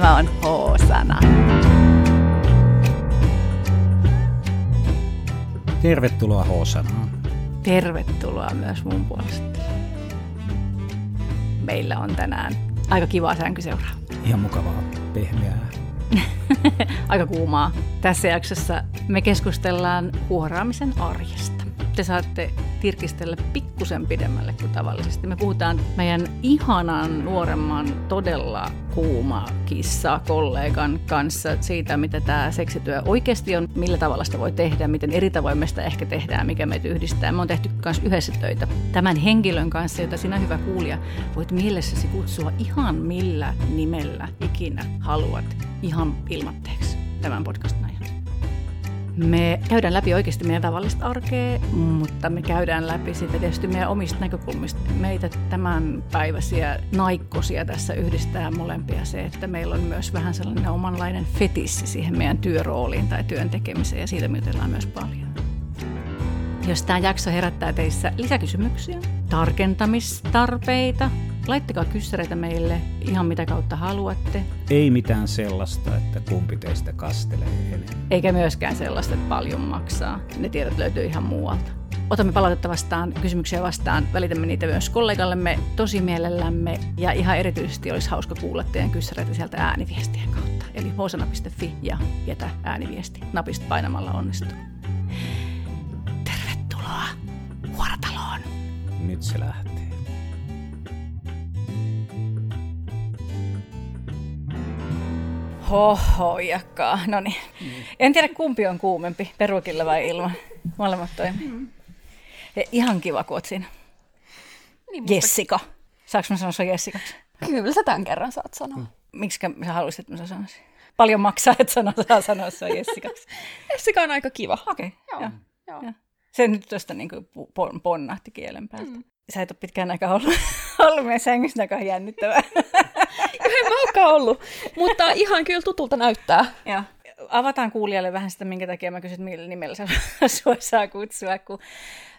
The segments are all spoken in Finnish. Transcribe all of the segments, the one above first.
Tämä on H-sana. Tervetuloa H-sanaan. Tervetuloa myös mun puolesta. Meillä on tänään aika kivaa sänkyseuraa. Ihan mukavaa, pehmeää. aika kuumaa. Tässä jaksossa me keskustellaan huoraamisen arjesta te saatte tirkistellä pikkusen pidemmälle kuin tavallisesti. Me puhutaan meidän ihanan nuoremman todella kuuma kissa kollegan kanssa siitä, mitä tämä seksityö oikeasti on, millä tavalla sitä voi tehdä, miten eri tavoin me sitä ehkä tehdään, mikä meitä yhdistää. Me on tehty myös yhdessä töitä tämän henkilön kanssa, jota sinä hyvä kuulija voit mielessäsi kutsua ihan millä nimellä ikinä haluat ihan ilmatteeksi tämän podcastin ajan. Me käydään läpi oikeasti meidän tavallista arkea, mutta me käydään läpi sitten tietysti meidän omista näkökulmista. Meitä tämän päiväisiä naikkosia tässä yhdistää molempia se, että meillä on myös vähän sellainen omanlainen fetissi siihen meidän työrooliin tai työn tekemiseen ja siitä me myös paljon. Jos tämä jakso herättää teissä lisäkysymyksiä, tarkentamistarpeita, laittakaa kyssäreitä meille ihan mitä kautta haluatte. Ei mitään sellaista, että kumpi teistä kastelee enemmän. Eikä myöskään sellaista, että paljon maksaa. Ne tiedot löytyy ihan muualta. Otamme palautetta vastaan, kysymyksiä vastaan, välitämme niitä myös kollegallemme tosi mielellämme ja ihan erityisesti olisi hauska kuulla teidän kyssäreitä sieltä ääniviestien kautta. Eli hosana.fi ja jätä ääniviesti napista painamalla onnistuu. Tervetuloa Huorataloon! Nyt se lähtee. Hoho, jakkaa. No niin. Mm. En tiedä kumpi on kuumempi, perukilla vai ilman. Molemmat toimii. Mm. ihan kiva, kun oot siinä. Niin, mutta... Jessica. Saanko mä sanoa sun Jessikaksi? Kyllä sä tämän kerran saat sanoa. Mm. Miksi sä haluaisit, että mä sanoisin? Paljon maksaa, että sano, saa sanoa se Jessikaksi. Jessica on aika kiva. Okei, okay, joo. joo. joo. Se nyt tuosta niin ponnahti kielen päältä. Mm. Sä et ole pitkään aikaa ollut, ollut meidän sängyssä, joka on jännittävää. mä olekaan ollut, mutta ihan kyllä tutulta näyttää. Joo. Avataan kuulijalle vähän sitä, minkä takia mä kysyn, millä nimellä sua saa kutsua. Kun...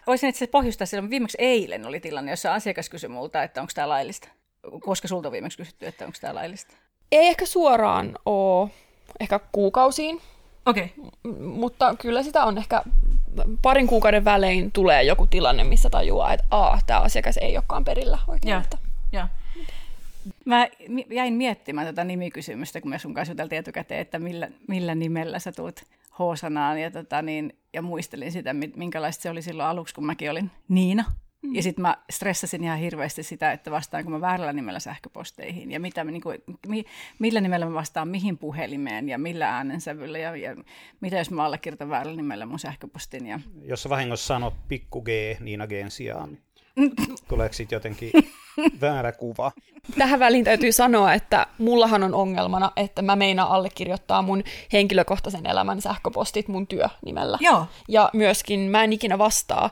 Voisin itse pohjustaa silloin, viimeksi eilen oli tilanne, jossa asiakas kysyi multa, että onko tämä laillista. Koska sulta on viimeksi kysytty, että onko tämä laillista? Ei ehkä suoraan ole, ehkä kuukausiin. Okei. Okay. mutta kyllä sitä on ehkä parin kuukauden välein tulee joku tilanne, missä tajuaa, että a, tämä asiakas ei olekaan perillä oikein. Ja, ja. Mä jäin miettimään tätä nimikysymystä, kun me sun kanssa juteltiin etukäteen, että millä, millä nimellä sä tulet H-sanaan, ja, tota, niin, ja muistelin sitä, minkälaista se oli silloin aluksi, kun mäkin olin Niina. Mm. Ja sitten mä stressasin ihan hirveästi sitä, että vastaanko mä väärällä nimellä sähköposteihin ja mitä, niin kuin, mi, millä nimellä mä vastaan mihin puhelimeen ja millä äänensävyllä ja, ja mitä jos mä allekirjoitan väärällä nimellä mun sähköpostin. Ja... Jos sä vahingossa sanot pikku G Niina Gn sijaan, Tuleeko sitten jotenkin väärä kuva? Tähän väliin täytyy sanoa, että mullahan on ongelmana, että mä meinaan allekirjoittaa mun henkilökohtaisen elämän sähköpostit mun työnimellä. Joo. Ja myöskin mä en ikinä vastaa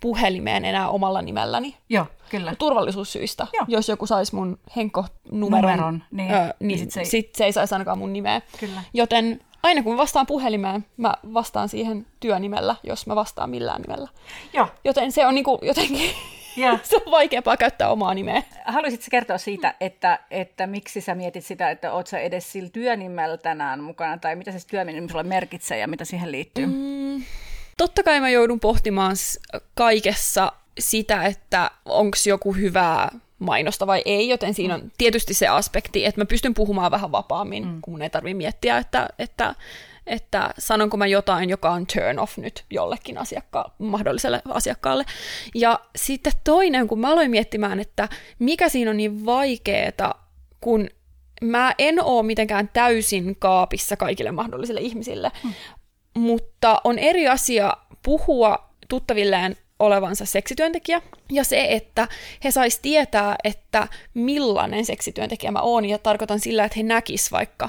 puhelimeen enää omalla nimelläni. Joo, kyllä. Turvallisuussyistä. Joo. Jos joku saisi mun henkkonumeron, Numeron, niin, öö, niin, niin sit, se ei... sit se ei saisi ainakaan mun nimeä. Kyllä. Joten aina kun vastaan puhelimeen, mä vastaan siihen työnimellä, jos mä vastaan millään nimellä. Joo. Joten se on niinku jotenkin... Yeah. se on vaikeampaa käyttää omaa nimeä. Haluaisitko kertoa siitä, että, että miksi sä mietit sitä, että oot sä edes sillä työnimellä tänään mukana, tai mitä se työnimi sulle merkitsee ja mitä siihen liittyy? Mm, totta kai mä joudun pohtimaan kaikessa sitä, että onko joku hyvää mainosta vai ei, joten siinä on tietysti se aspekti, että mä pystyn puhumaan vähän vapaammin, mm. kun mun ei tarvitse miettiä, että, että, että sanonko mä jotain, joka on turn off nyt jollekin asiakka- mahdolliselle asiakkaalle. Ja sitten toinen, kun mä aloin miettimään, että mikä siinä on niin vaikeeta, kun mä en oo mitenkään täysin kaapissa kaikille mahdollisille ihmisille, mm mutta on eri asia puhua tuttavilleen olevansa seksityöntekijä, ja se, että he sais tietää, että millainen seksityöntekijä mä oon, ja tarkoitan sillä, että he näkis vaikka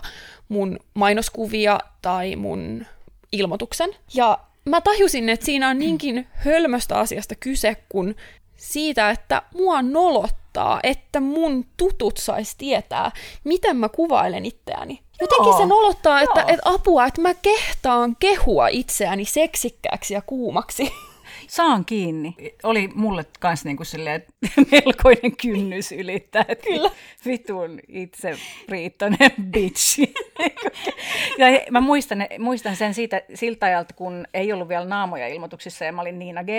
mun mainoskuvia tai mun ilmoituksen. Ja mä tajusin, että siinä on niinkin hölmöstä asiasta kyse, kun siitä, että mua nolottaa, että mun tutut sais tietää, miten mä kuvailen itseäni. Jotenkin se nolottaa, että, että apua, että mä kehtaan kehua itseäni seksikkääksi ja kuumaksi. Saan kiinni. Oli mulle kans niinku silleen, melkoinen kynnys ylittää. Että Kyllä. Vitun itse riittoinen bitchi. ja mä muistan, muistan sen siitä, siltä ajalta, kun ei ollut vielä naamoja ilmoituksissa ja mä olin Niina G,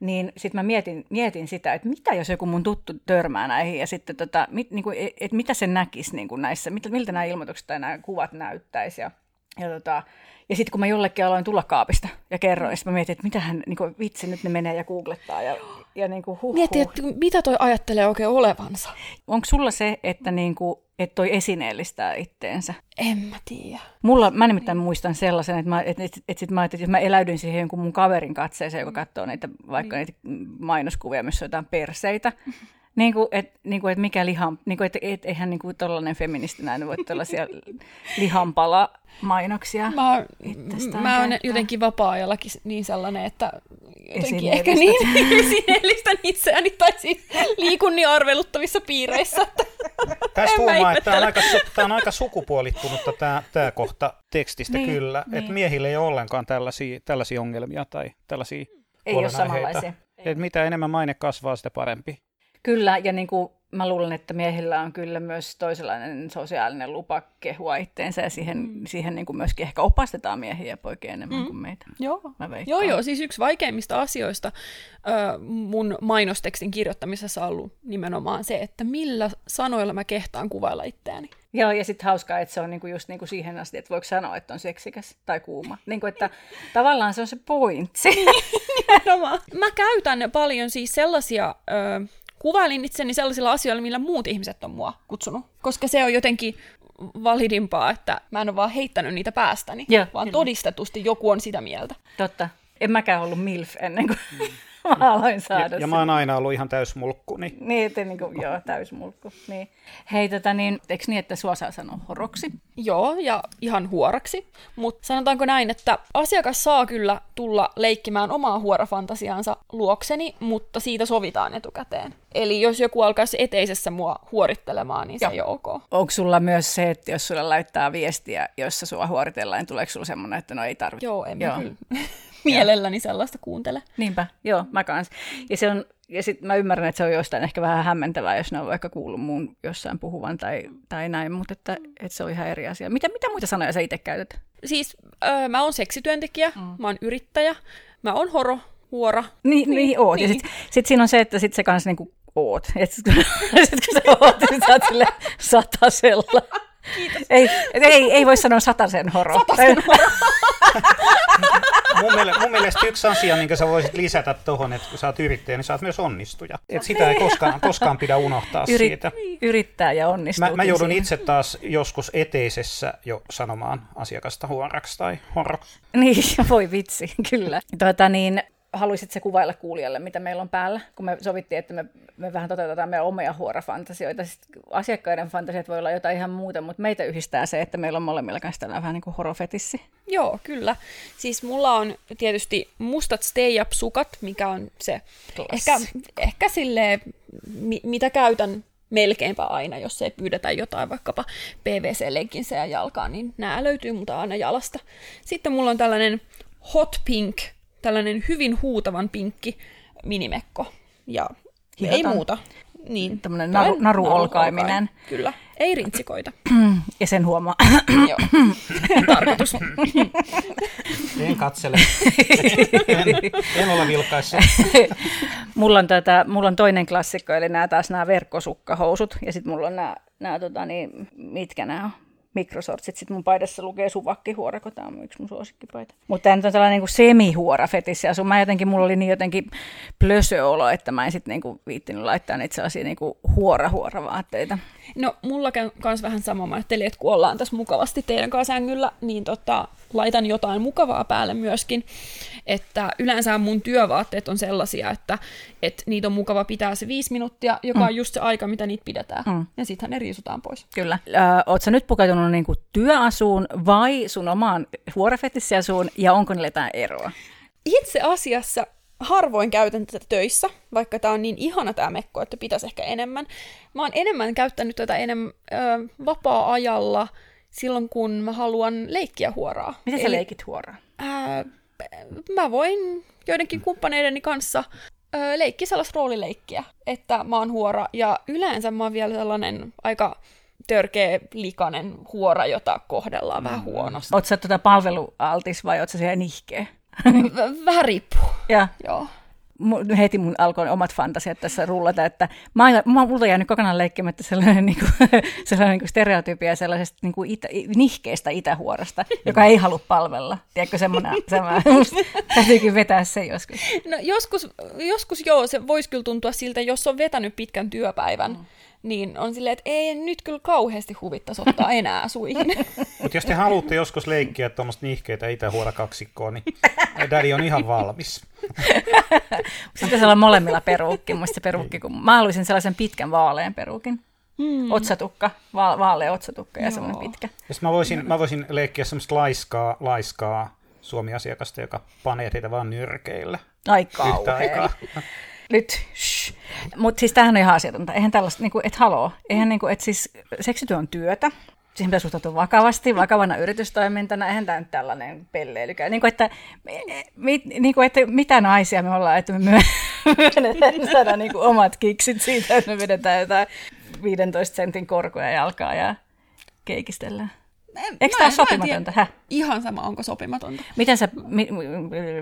niin sitten mä mietin, mietin sitä, että mitä jos joku mun tuttu törmää näihin ja sitten tota, mit, niin kuin, et, mitä se näkisi niin kuin näissä, miltä nämä ilmoitukset tai nämä kuvat näyttäisi ja, ja tota, ja sitten kun mä jollekin aloin tulla kaapista ja kerroin, mä mietin, että mitähän, niin kuin, vitsi, nyt ne menee ja googlettaa ja, ja niin kuin, huh, Mietin, että mitä toi ajattelee oikein olevansa. Onko sulla se, että niin kuin, että toi esineellistää itteensä? En mä tiedä. Mulla, mä nimittäin muistan sellaisen, että, mä, että, että, että, sit mä, että jos mä eläydyn siihen jonkun mun kaverin katseeseen, joka katsoo niitä, vaikka niin. niitä mainoskuvia, missä on jotain perseitä, niin kuin, et, niin kuin, että mikä lihan, niin kuin, että et, eihän niin kuin tollainen feministi näin voi tällaisia lihanpala mainoksia Mä, mä oon jotenkin vapaa-ajallakin niin sellainen, että jotenkin ehkä niin esineellistän itseäni tai siis liikun niin arveluttavissa piireissä. Tässä huomaa, että tämä on, aika, tämä on aika sukupuolittunutta tämä, tämä kohta tekstistä niin, kyllä, niin. että miehillä ei ole ollenkaan tällaisia, tällaisia ongelmia tai tällaisia Ei ole samanlaisia. Että mitä enemmän maine kasvaa, sitä parempi. Kyllä, ja niin kuin mä luulen, että miehillä on kyllä myös toisenlainen sosiaalinen lupa kehua itteensä, ja siihen, mm. siihen niin kuin myöskin ehkä opastetaan miehiä ja poikia enemmän mm. kuin meitä. Joo. joo, joo, siis yksi vaikeimmista asioista ö, mun mainostekstin kirjoittamisessa on ollut nimenomaan se, että millä sanoilla mä kehtaan kuvailla itseäni. Joo, ja sitten hauskaa, että se on niinku just niinku siihen asti, että voiko sanoa, että on seksikäs tai kuuma. Niinku, että tavallaan se on se pointsi. Mä käytän paljon siis sellaisia ö, kuvailin itseni sellaisilla asioilla, millä muut ihmiset on mua kutsunut. Koska se on jotenkin validimpaa, että mä en ole vaan heittänyt niitä päästäni, ja, vaan kyllä. todistetusti joku on sitä mieltä. Totta. En mäkään ollut MILF ennen kuin mm. Mä aloin saada Ja, ja mä oon aina ollut ihan täysmulkku. Niin, niin että niin kuin, joo, täysmulkku. Niin. Hei, tota, niin, eikö niin, että sua saa sanoa horoksi? Joo, ja ihan huoraksi. Mutta sanotaanko näin, että asiakas saa kyllä tulla leikkimään omaa huorafantasiaansa luokseni, mutta siitä sovitaan etukäteen. Eli jos joku alkaisi eteisessä mua huorittelemaan, niin se Joo. ei ole ok. Onko sulla myös se, että jos sulla laittaa viestiä, jossa sua huoritellaan, niin tuleeko sulla semmoinen, että no ei tarvitse? Joo, en Joo. kyllä mielelläni sellaista kuuntele. Niinpä, joo, mä kans. Ja se on ja sitten mä ymmärrän, että se on jostain ehkä vähän hämmentävää, jos ne on vaikka kuullut muun jossain puhuvan tai, tai näin, mutta että, että se on ihan eri asia. Mitä, mitä muita sanoja sä itse käytät? Siis öö, mä oon seksityöntekijä, mm. mä oon yrittäjä, mä oon horo, huora. Niin, niin, niin oot. Niin. Ja sitten sit siinä on se, että sit se kanssa niinku oot. Et sit, sit kun sä oot, niin sä oot sille satasella. Kiitos. Ei, ei, ei voi sanoa satasen horo. Satasen horo. Mun, mielestä, mun mielestä yksi asia, minkä sä voisit lisätä tuohon, että kun sä oot yrittäjä, niin sä oot myös onnistuja. Et sitä ei koskaan, koskaan pidä unohtaa Yrit, siitä. Yrittää ja onnistuu. Mä, mä joudun siihen. itse taas joskus eteisessä jo sanomaan asiakasta huoraksi tai horoksi. Niin, voi vitsi, kyllä. Tuota, niin, haluaisit se kuvailla kuulijalle, mitä meillä on päällä, kun me sovittiin, että me, me vähän toteutetaan meidän omia huorafantasioita. Sitten asiakkaiden fantasiat voi olla jotain ihan muuta, mutta meitä yhdistää se, että meillä on molemmilla kanssa tällainen vähän niin kuin horofetissi. Joo, kyllä. Siis mulla on tietysti mustat stay up sukat, mikä on se ehkä, ehkä sille mi- mitä käytän melkeinpä aina, jos ei pyydetä jotain vaikkapa PVC-legginsejä jalkaan, niin nämä löytyy multa aina jalasta. Sitten mulla on tällainen hot pink tällainen hyvin huutavan pinkki minimekko. Ja Hihataan. ei muuta. Niin. Tämmöinen naru, naruolkaiminen. Kyllä. Ei rintsikoita. ja sen huomaa. Joo. Tarkoitus. En katsele. En, en ole vilkaissa. mulla, on tätä, mulla on toinen klassikko, eli nämä taas nämä verkkosukkahousut. Ja sitten mulla on nämä, nämä tota, niin, mitkä nämä on? Mikrosortsit. Sitten mun paidassa lukee suvakkihuora, kun tämä on yksi mun suosikkipaita. Mutta tämä nyt on sellainen niin semihuora fetissi asu. Mä jotenkin, mulla oli niin jotenkin plösöolo, että mä en sitten niin viittinyt laittaa niitä sellaisia niin huora-huora vaatteita. No mulla kans vähän sama. Mä ajattelin, että kun ollaan tässä mukavasti teidän kanssa sängyllä, niin tota, laitan jotain mukavaa päälle myöskin. Että yleensä mun työvaatteet on sellaisia, että, että niitä on mukava pitää se viisi minuuttia, joka mm. on just se aika, mitä niitä pidetään. Mm. Ja sittenhän ne riisutaan pois. Kyllä. Oletko nyt pukeutunut niin työasuun vai sun omaan huorefetissiasuun ja onko niillä jotain eroa? Itse asiassa harvoin käytän tätä töissä, vaikka tämä on niin ihana tämä mekko, että pitäisi ehkä enemmän. Mä oon enemmän käyttänyt tätä enemmän ö, vapaa-ajalla silloin, kun mä haluan leikkiä huoraa. Miten sä leikit huoraa? Ää, mä voin joidenkin kumppaneideni kanssa ö, leikki sellaista roolileikkiä, että mä oon huora, ja yleensä mä oon vielä sellainen aika törkeä, likainen huora, jota kohdellaan mm. vähän huonosti. Oletko sä tuota palvelualtis vai ootko sä siellä nihkeä? Vähän riippuu. Ja. Joo heti mun alkoi omat fantasiat tässä rullata, että mä, aina, mä multa jäänyt kokonaan leikkimättä sellainen, niin kuin, sellainen niin kuin stereotypia sellaisesta niin kuin itä, nihkeestä itähuorasta, joka ei halua palvella. Tiedätkö, semmoinen, semmoinen täytyykin vetää se joskus. No joskus, joskus joo, se voisi kyllä tuntua siltä, jos on vetänyt pitkän työpäivän, mm niin on silleen, että ei nyt kyllä kauheasti huvittaisi ottaa enää suihin. Mutta jos te haluatte joskus leikkiä tuommoista nihkeitä itähuora kaksikkoa, niin Daddy on ihan valmis. Sitten olla molemmilla peruukki. Muista se peruukki, kun mä haluaisin sellaisen pitkän vaalean peruukin. Hmm. Otsatukka, va- vaalea otsatukka ja Joo. semmoinen pitkä. Jos mä voisin, mä voisin leikkiä semmoista laiskaa, laiskaa Suomi-asiakasta, joka panee teitä vaan nyrkeillä. Ai kauhean nyt, Mutta siis tämähän on ihan asiatonta. Eihän tällaista, niin kuin, et haloo. Eihän niin kuin, et siis seksityö on työtä. Siihen pitää suhtautua vakavasti, vakavana yritystoimintana. Eihän tämä nyt tällainen pelleilykään. Niin kuin, että, mit, niin kuin, että mitä naisia me ollaan, että me myönnetään saada niin kuin omat kiksit siitä, että me vedetään jotain 15 sentin korkoja jalkaa ja keikistellään. Eikö tämä ole sopimatonta? Häh? Ihan sama, onko sopimatonta. Miten sä, mi,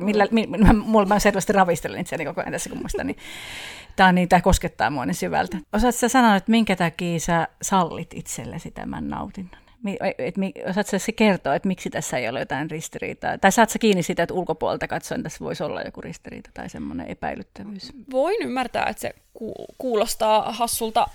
millä, mi, mulla mä selvästi ravistelen itseäni koko ajan tässä kummusta, niin tämä, niin, tämä koskettaa mua niin syvältä. Osaatko sä sanoa, että minkä takia sä sallit itsellesi tämän nautinnon? Et, osaatko sä kertoa, että miksi tässä ei ole jotain ristiriitaa? Tai saat sä kiinni siitä, että ulkopuolelta katsoen tässä voisi olla joku ristiriita tai semmoinen epäilyttävyys? Voin ymmärtää, että se kuulostaa hassulta,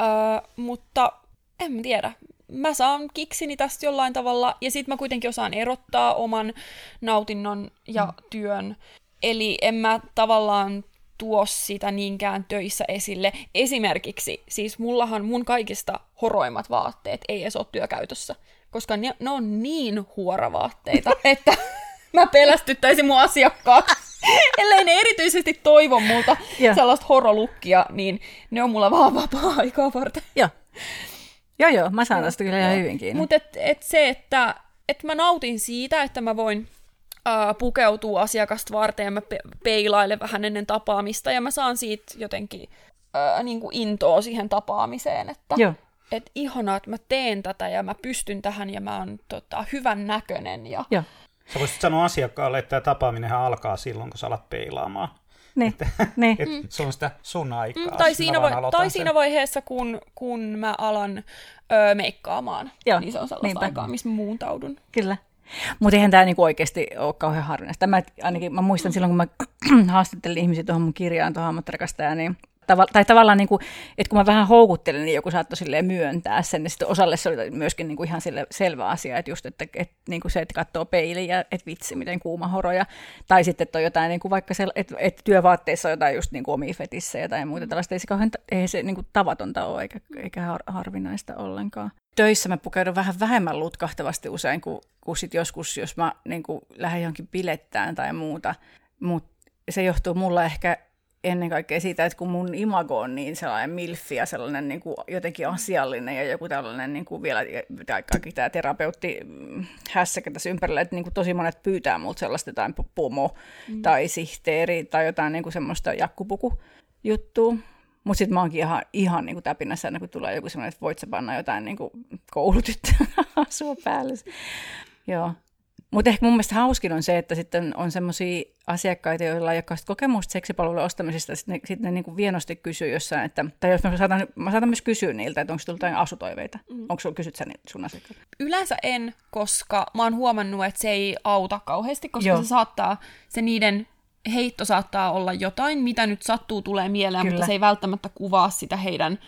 äh, mutta en tiedä mä saan kiksini tästä jollain tavalla, ja sitten mä kuitenkin osaan erottaa oman nautinnon ja mm. työn. Eli en mä tavallaan tuo sitä niinkään töissä esille. Esimerkiksi, siis mullahan mun kaikista horoimmat vaatteet ei edes ole työkäytössä, koska ne, ne on niin huoravaatteita, että mä pelästyttäisin mun asiakkaat. Ellei ne erityisesti toivo multa sellaista horolukkia, niin ne on mulla vaan vapaa-aikaa varten. Joo. Joo, joo, mä saan tästä kyllä ihan hyvin kiinni. Mutta et, et se, että et mä nautin siitä, että mä voin ää, pukeutua asiakasta varten ja mä pe- peilailen vähän ennen tapaamista ja mä saan siitä jotenkin ää, niin kuin intoa siihen tapaamiseen, että joo. et ihanaa, että mä teen tätä ja mä pystyn tähän ja mä oon tota, hyvän näköinen. Ja... Joo. Sä voisit sanoa asiakkaalle, että tämä tapaaminen alkaa silloin, kun sä alat peilaamaan. Niin, että, niin. Et mm. se on sitä sun aikaa. Mm, tai siinä, vai- tai siinä vaiheessa, kun, kun mä alan öö, meikkaamaan, Joo, niin se on sellaista niinpä. aikaa, missä muuntaudun. Kyllä. Mutta eihän tämä niinku oikeasti ole kauhean harvinaista. Mä, ainakin, mä muistan silloin, kun mä haastattelin ihmisiä tuohon mun kirjaan, tuohon ammattirakastajaan, niin Tava, tai tavallaan, niin kuin, että kun mä vähän houkuttelin, niin joku saattoi myöntää sen, niin sitten osalle se oli myöskin niin kuin ihan sille selvä asia, että just, että, että, niin kuin se, että katsoo peiliin ja että vitsi, miten kuuma horoja, tai sitten, että on jotain, niin kuin vaikka se, että, että työvaatteissa on jotain just niin kuin omia fetissä tai muuta tällaista, ei se, kauhean, ei se niin kuin tavatonta ole, eikä, eikä har, harvinaista ollenkaan. Töissä mä pukeudun vähän vähemmän lutkahtavasti usein kuin, kuin sit joskus, jos mä niin kuin lähden johonkin bilettään tai muuta, mutta se johtuu mulla ehkä ennen kaikkea siitä, että kun mun imago on niin sellainen milfi ja sellainen niin kuin jotenkin asiallinen ja joku tällainen niin kuin vielä, kaikki tämä terapeutti mm, hässäkä tässä ympärillä, että niin kuin tosi monet pyytää multa sellaista jotain pomo mm. tai sihteeri tai jotain niin kuin semmoista jakkupuku juttua. Mutta sitten mä oonkin ihan, ihan niin kuin täpinässä aina, kun tulee joku semmoinen, että voit sä panna jotain niin kuin koulutyttöä asua päälle. Joo. Mutta ehkä mun mielestä hauskin on se, että sitten on semmoisia asiakkaita, joilla ei ole kokemusta seksipalvelujen ostamisesta, sitten ne, sit ne niin kuin vienosti kysyy jossain, että, tai jos mä saatan, mä saatan myös kysyä niiltä, että onko tullut jotain asutoiveita. Mm. Onko sulla kysyt sä sun asiakkaita? Yleensä en, koska mä oon huomannut, että se ei auta kauheasti, koska Joo. se saattaa, se niiden heitto saattaa olla jotain, mitä nyt sattuu tulee mieleen, Kyllä. mutta se ei välttämättä kuvaa sitä heidän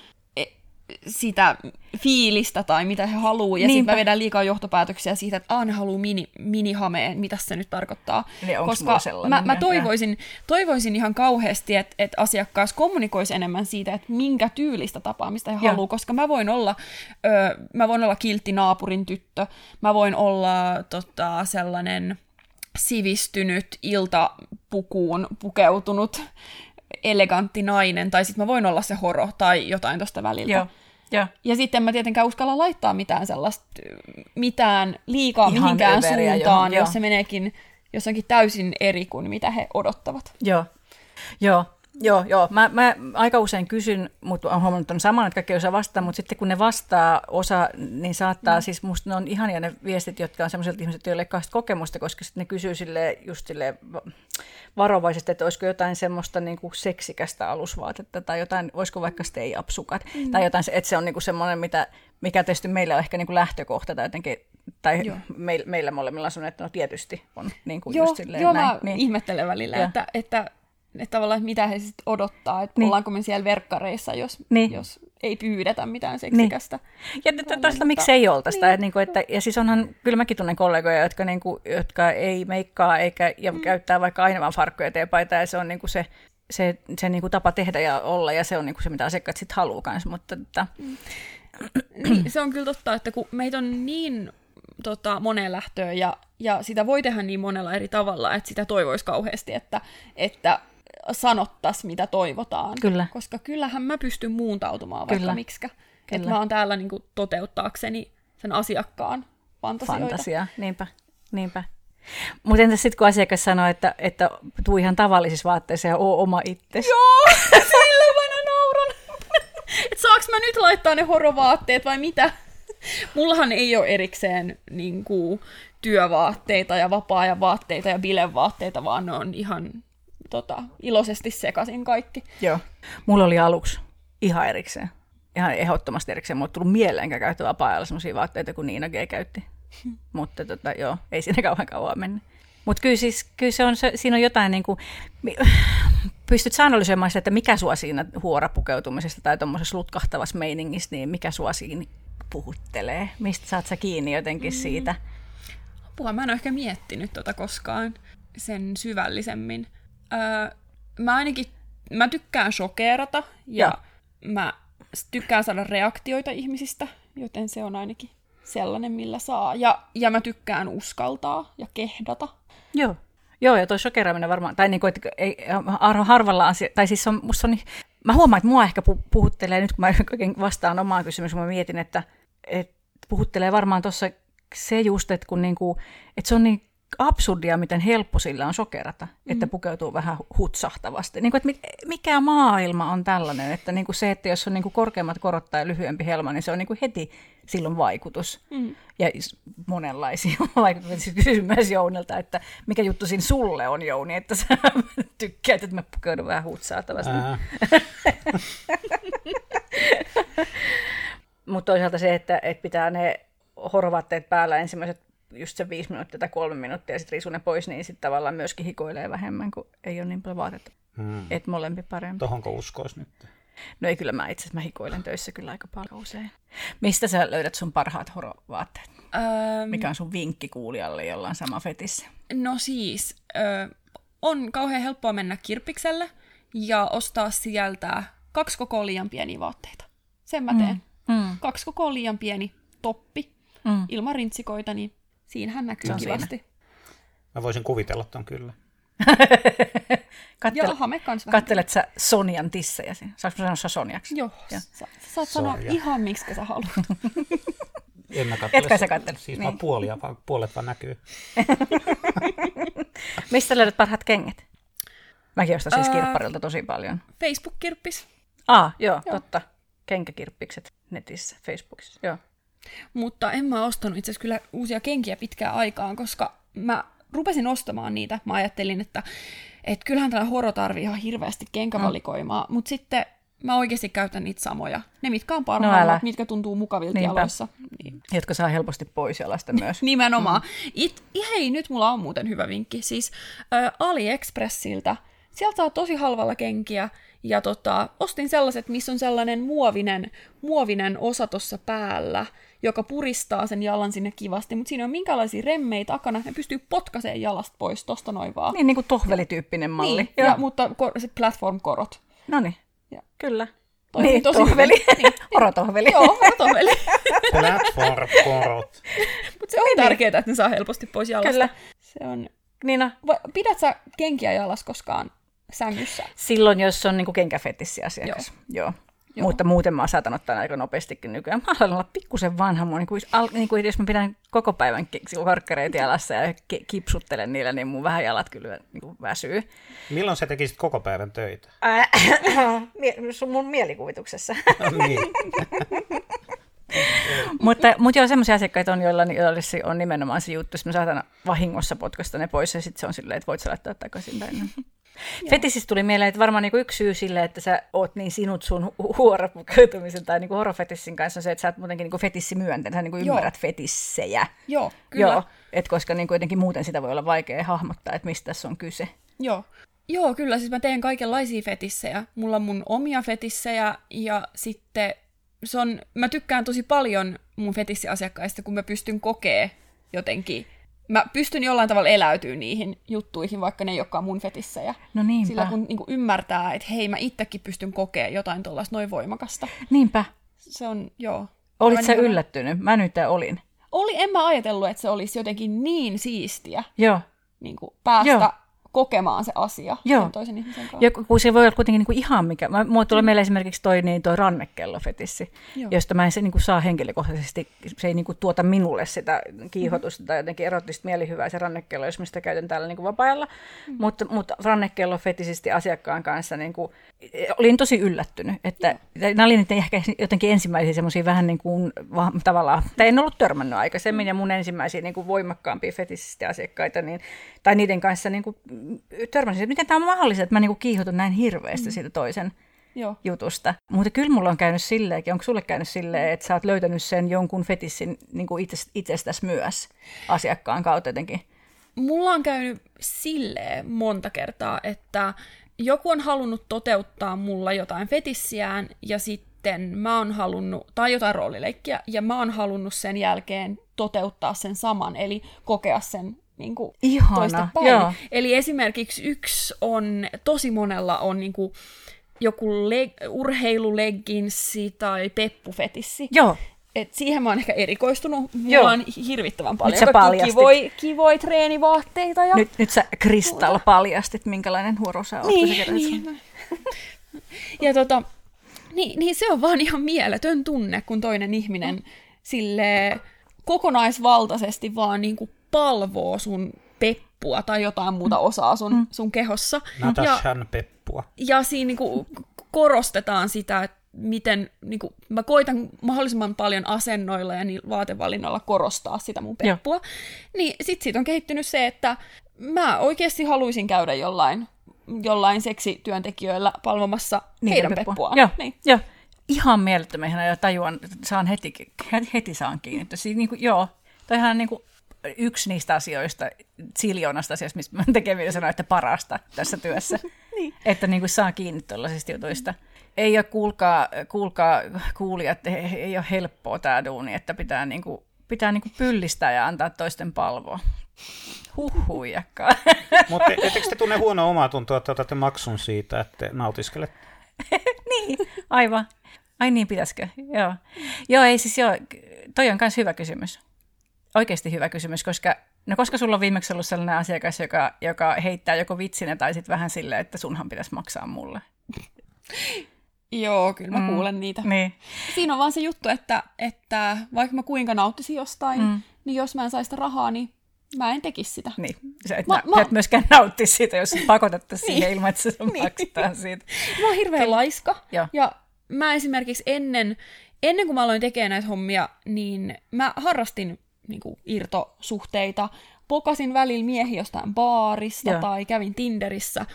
sitä fiilistä tai mitä he haluaa, ja sitten mä vedän liikaa johtopäätöksiä siitä, että aina haluaa mini, minihameen, mitä se nyt tarkoittaa. Niin Koska mä, mä toivoisin, toivoisin ihan kauheasti, että, että asiakkaas kommunikoisi enemmän siitä, että minkä tyylistä tapaamista he haluaa, koska mä voin olla, ö, mä voin olla kiltti naapurin tyttö, mä voin olla tota, sellainen sivistynyt iltapukuun pukeutunut elegantti nainen, tai sitten mä voin olla se horo tai jotain tuosta väliltä. Joo. Ja. ja sitten mä tietenkään uskalla laittaa mitään sellaista, mitään liikaa Ihan mihinkään suuntaan, johon, jos se meneekin jossakin täysin eri kuin mitä he odottavat. Joo, joo. Joo, joo. Mä, mä aika usein kysyn, mutta olen huomannut on saman, että kaikki osaa vastata, mutta sitten kun ne vastaa osa, niin saattaa, mm. siis musta ne on ihania ne viestit, jotka on sellaiset ihmiset, joille ei kokemusta, koska sitten ne kysyy sille just sille varovaisesti, että olisiko jotain semmoista niin kuin seksikästä alusvaatetta tai jotain, olisiko vaikka stay-up-sukat mm. tai jotain, että se on niin kuin semmoinen, mitä, mikä tietysti meillä on ehkä niin kuin lähtökohta tai jotenkin tai me, meillä molemmilla on että no tietysti on niin kuin joo, just silleen joo, näin. mä niin. ihmettelen välillä, että, että että tavallaan, että mitä he sitten odottaa, että niin. ollaanko me siellä verkkareissa, jos, niin. jos ei pyydetä mitään seksikästä. Niin. Ja tästä miksi ei oltaisi. Niin. Niin kuin, että, ja siis onhan, kyllä mäkin tunnen kollegoja, jotka, niin kuin, jotka ei meikkaa eikä, ja mm. käyttää vaikka aina vaan farkkuja eteenpäin, ja se on niin kuin se, se, se niin kuin tapa tehdä ja olla, ja se on niin kuin se, mitä asiakkaat sitten haluaa kanssa. Mutta, että... mm. niin, se on kyllä totta, että kun meitä on niin tota, moneen lähtöön, ja, ja sitä voi tehdä niin monella eri tavalla, että sitä toivoisi kauheasti, että, että sanottaisi, mitä toivotaan. Kyllä. Koska kyllähän mä pystyn muuntautumaan vaikka miksikä. Että mä oon täällä niinku toteuttaakseni sen asiakkaan fantasioita. Fantasia, niinpä. niinpä. Mutta entäs sitten kun asiakas sanoo, että, että tuu ihan tavallisissa vaatteissa ja oo oma itsesi? Joo, sillä mä aina nauran. että saaks mä nyt laittaa ne horovaatteet vai mitä? Mullahan ei ole erikseen niin kuin, työvaatteita ja vapaa-ajan vaatteita ja bilevaatteita, vaan ne on ihan tota, iloisesti sekasin kaikki. Joo. Mulla oli aluksi ihan erikseen. Ihan ehdottomasti erikseen. Mulla tullut mieleenkään käyttää vapaa-ajalla sellaisia vaatteita kuin Niina G. käytti. Mutta tota, joo, ei siinä kauan kauan mennyt. Mutta kyllä, siis, kyllä se on, se, siinä on jotain, niin kuin, pystyt sä analysoimaan sitä, että mikä sua siinä huorapukeutumisesta tai tuommoisessa lutkahtavassa meiningissä, niin mikä sua siinä puhuttelee? Mistä saat sä kiinni jotenkin mm. siitä? Apua, mä en ole ehkä miettinyt tota koskaan sen syvällisemmin. Öö, mä ainakin, mä tykkään shokeerata ja, ja. mä tykkään saada reaktioita ihmisistä, joten se on ainakin sellainen, millä saa. Ja, ja mä tykkään uskaltaa ja kehdata. Joo. Joo, ja toi shokeraaminen varmaan, tai niinku, että ei, harvalla asia, tai siis on, musta on, niin, mä huomaan, että mua ehkä puhuttelee, nyt kun mä vastaan omaan kysymykseen, mä mietin, että, että puhuttelee varmaan tuossa se just, että, kun niinku, että se on niin absurdia, miten helppo sillä on sokerata, mm. että pukeutuu vähän hutsahtavasti. Niin kuin, että mikä maailma on tällainen, että niin kuin se, että jos on niin kuin korkeammat korot tai lyhyempi helma, niin se on niin kuin heti silloin vaikutus. Mm. Ja monenlaisia vaikutuksia. Kysyn myös Jounilta, että mikä juttu siinä sulle on, Jouni, että sä tykkäät, että mä pukeudun vähän hutsahtavasti. Mutta toisaalta se, että, että pitää ne horvaatteet päällä ensimmäiset just se viisi minuuttia tai kolme minuuttia ja sitten riisuu ne pois, niin sitten tavallaan myöskin hikoilee vähemmän, kun ei ole niin paljon vaatetta. Hmm. Et molempi parempi. Tohonko uskois nyt? No ei kyllä mä itse asiassa, mä hikoilen töissä kyllä aika paljon usein. Mistä sä löydät sun parhaat horovaatteet? Ähm, Mikä on sun vinkki kuulijalle, jolla on sama fetissä? No siis, ö, on kauhean helppoa mennä kirppikselle ja ostaa sieltä kaksi koko liian pieniä vaatteita. Sen mä teen. Mm. Mm. Kaksi koko liian pieni toppi mm. ilman rintsikoita, niin Siinähän näkyy se kivasti. Siinä. Mä voisin kuvitella ton kyllä. Kattel, Joo, me kans Kattelet sä Sonian tissejä? Saanko sanoa sä Soniaksi? Joo, ja. sä, sä saat sanoa ihan miksi sä haluat. en mä kattele. Etkä sä kattele. Siis niin. vaan puolia, vaan puolet vaan näkyy. Mistä löydät parhaat kengät? Mäkin ostan siis uh, kirpparilta tosi paljon. Facebook-kirppis. Ah, joo, joo. totta. Kenkäkirppikset netissä, Facebookissa, joo. Mutta en mä ostanut itse asiassa kyllä uusia kenkiä pitkään aikaan, koska mä rupesin ostamaan niitä. Mä ajattelin, että, että kyllähän tällä horo tarvii ihan hirveästi kenkävalikoimaa, mm. mutta sitten mä oikeasti käytän niitä samoja. Ne, mitkä on parhaimmat, no mitkä tuntuu mukavilta Niinpä. jaloissa. Niin. Jotka saa helposti pois jalasta myös. Nimenomaan. Mm. It, hei, nyt mulla on muuten hyvä vinkki. Siis ä, AliExpressiltä, sieltä saa tosi halvalla kenkiä, ja tota, ostin sellaiset, missä on sellainen muovinen, muovinen osa tuossa päällä, joka puristaa sen jalan sinne kivasti, mutta siinä on minkälaisia remmejä takana, ne pystyy potkaseen jalasta pois tosta noin vaan. Niin, niin kuin tohvelityyppinen malli. Niin, ja, mutta ko- se platform-korot. No niin, kyllä. Toi niin, tosi tohveli. Niin. Orotohveli. Joo, orotohveli. Platform-korot. mutta se on niin. tärkeää, että ne saa helposti pois jalasta. Kyllä. Se on... Niina. Va- pidät sä kenkiä jalas koskaan sängyssä? Silloin, jos on niin kenkäfetissi asiakas. Joo. Joo. Joo. Mutta muuten mä saatan ottaa aika nopeastikin nykyään. Mä haluan olla pikkusen vanha. Mun, niin kuin, al, niin kuin, jos mä pidän koko päivän korkkareita jalassa ja kipsuttelen niillä, niin mun vähän jalat kyllä niin kuin väsyy. Milloin sä tekisit koko päivän töitä? sun mun mielikuvituksessa. No niin. mutta, mutta joo, semmoisia asiakkaita on, joilla, joilla on nimenomaan se juttu, että mä saatan vahingossa potkasta ne pois ja sitten se on silleen, että voit sä laittaa takaisin. Tai Fetisistä tuli mieleen, että varmaan niinku yksi syy sille, että sä oot niin sinut sun huoropukeutumisen tai niinku horofetissin kanssa on se, että sä oot muutenkin niinku fetissimyönteinen, sä niinku ymmärrät fetissejä. Joo, kyllä. Joo, et koska niinku jotenkin muuten sitä voi olla vaikea hahmottaa, että mistä tässä on kyse. Joo. Joo, kyllä. Siis mä teen kaikenlaisia fetissejä. Mulla on mun omia fetissejä ja sitten se on, mä tykkään tosi paljon mun fetissiasiakkaista, kun mä pystyn kokee jotenkin mä pystyn jollain tavalla eläytyä niihin juttuihin, vaikka ne ei olekaan mun fetissejä. No niinpä. Sillä kun niin kuin ymmärtää, että hei, mä itsekin pystyn kokea jotain tuollaista noin voimakasta. Niinpä. Se on, joo. Olit sä niin yllättynyt? Mä nyt olin. Oli, en mä ajatellut, että se olisi jotenkin niin siistiä. Joo. Niin kuin päästä joo kokemaan se asia Joo. toisen ihmisen kanssa. Ja kun se voi olla kuitenkin niin kuin ihan mikä. Mä, mulla tulee mm. meille esimerkiksi toi, niin toi rannekellofetissi, Joo. josta mä en se niin kuin saa henkilökohtaisesti, se ei niin kuin tuota minulle sitä kiihotusta mm. tai jotenkin erottista mielihyvää se rannekello, jos mä sitä käytän täällä niin kuin vapaa-ajalla. Mm. Mutta, mutta rannekellofetisisti asiakkaan kanssa niin kuin, olin tosi yllättynyt, että Joo. nämä oli niitä ehkä jotenkin ensimmäisiä semmoisia vähän niin kuin tavallaan, tai en ollut törmännyt aikaisemmin, mm. ja mun ensimmäisiä niin kuin voimakkaampia fetisisti asiakkaita, niin, tai niiden kanssa niin kuin törmäsin, että miten tämä on mahdollista, että mä niinku kiihotun näin hirveästi mm. siitä toisen Joo. jutusta. Mutta kyllä mulla on käynyt silleenkin, onko sulle käynyt silleen, että sä oot löytänyt sen jonkun fetissin niin kuin itse, itsestäsi myös asiakkaan kautta jotenkin? Mulla on käynyt silleen monta kertaa, että joku on halunnut toteuttaa mulla jotain fetissiään ja sitten mä oon halunnut, tai jotain roolileikkiä, ja mä oon halunnut sen jälkeen toteuttaa sen saman, eli kokea sen niin kuin Ihana, toista päin. Joo. Eli esimerkiksi yksi on, tosi monella on niin kuin, joku leg, urheilulegginssi tai peppufetissi. Joo. Et siihen mä oon ehkä erikoistunut. Mulla Joo. on hirvittävän paljon nyt sä kivoja, kivoja treenivaatteita. Ja... Nyt, nyt sä Kristall paljastit, minkälainen huoro sä oot. Niin, niin. ja tota, niin, niin se on vaan ihan mieletön tunne, kun toinen ihminen mm. sille kokonaisvaltaisesti vaan niin kuin palvoo sun peppua tai jotain muuta mm. osaa sun, mm. sun kehossa. Natashan ja, peppua. Ja siinä niinku korostetaan sitä, että miten niin kuin, mä koitan mahdollisimman paljon asennoilla ja niillä vaatevalinnalla korostaa sitä mun peppua. Joo. Niin sit siitä on kehittynyt se, että mä oikeasti haluaisin käydä jollain, jollain seksityöntekijöillä palvomassa Niitä heidän peppua. peppua. Joo. Niin. Joo. Ihan mielettömän ja tajuan, saan heti, heti saan kiinni. Siinä, niin kuin, joo, toihan niin kuin yksi niistä asioista, siljoonasta asioista, mistä mä tekeminen sanoo, että parasta tässä työssä. niin. Että niin kuin saa kiinni tuollaisista jutuista. Ei ole, kuulkaa, kuulkaa kuulijat, ei ole helppoa tämä duuni, että pitää, niin kuin, pitää niin kuin pyllistää ja antaa toisten palvoa. Huhhuijakkaa. Mutta ettekö te tunne huonoa omaa tuntua, että otatte maksun siitä, että nautiskelet? niin, aivan. Ai niin, pitäisikö? Joo. Joo, ei siis joo, toi on myös hyvä kysymys oikeasti hyvä kysymys, koska no koska sulla on viimeksi ollut sellainen asiakas, joka, joka heittää joko vitsinä tai sitten vähän silleen, että sunhan pitäisi maksaa mulle. Joo, kyllä mä mm. kuulen niitä. Niin. Siinä on vaan se juttu, että, että vaikka mä kuinka nauttisin jostain, mm. niin jos mä en saisi sitä rahaa, niin mä en tekisi sitä. Niin, sä et, mä, mä... et myöskään nautti siitä, jos pakotettaisiin niin. siihen ilman, että se niin. maksetaan siitä. Mä oon hirveän laiska. Joo. Ja mä esimerkiksi ennen, ennen kuin mä aloin tekemään näitä hommia, niin mä harrastin niin kuin, irtosuhteita. Pokasin välillä miehiä jostain baarista Joo. tai kävin Tinderissä.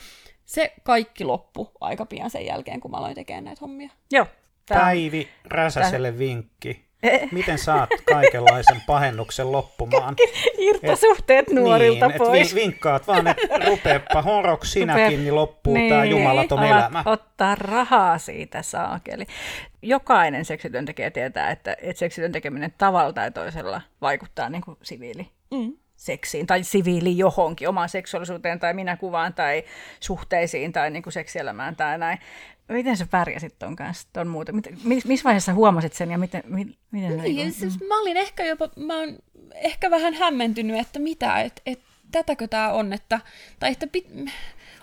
Se kaikki loppu aika pian sen jälkeen, kun mä aloin tekemään näitä hommia. Joo. Tää, Päivi Räsäselle tää. vinkki. Miten saat kaikenlaisen pahennuksen loppumaan? Irtosuhteet et, nuorilta niin, pois. Et vinkkaat vaan, että rupeepa horoksi sinäkin, niin loppuu niin, tämä jumalaton elämä. ottaa rahaa siitä saakeli. Jokainen seksityöntekijä tietää, että, että seksityön tekeminen tavalla tai toisella vaikuttaa niin kuin siviili. Mm seksiin tai siviili johonkin, omaan seksuaalisuuteen tai minäkuvaan tai suhteisiin tai niin kuin seksielämään tai näin. Miten sä pärjäsit ton kanssa, ton muuta? missä vaiheessa huomasit sen ja miten, miten niin, niin siis mm. Mä olin ehkä jopa, mä oon ehkä vähän hämmentynyt, että mitä, että et, tätäkö tämä on, että, tai että pit,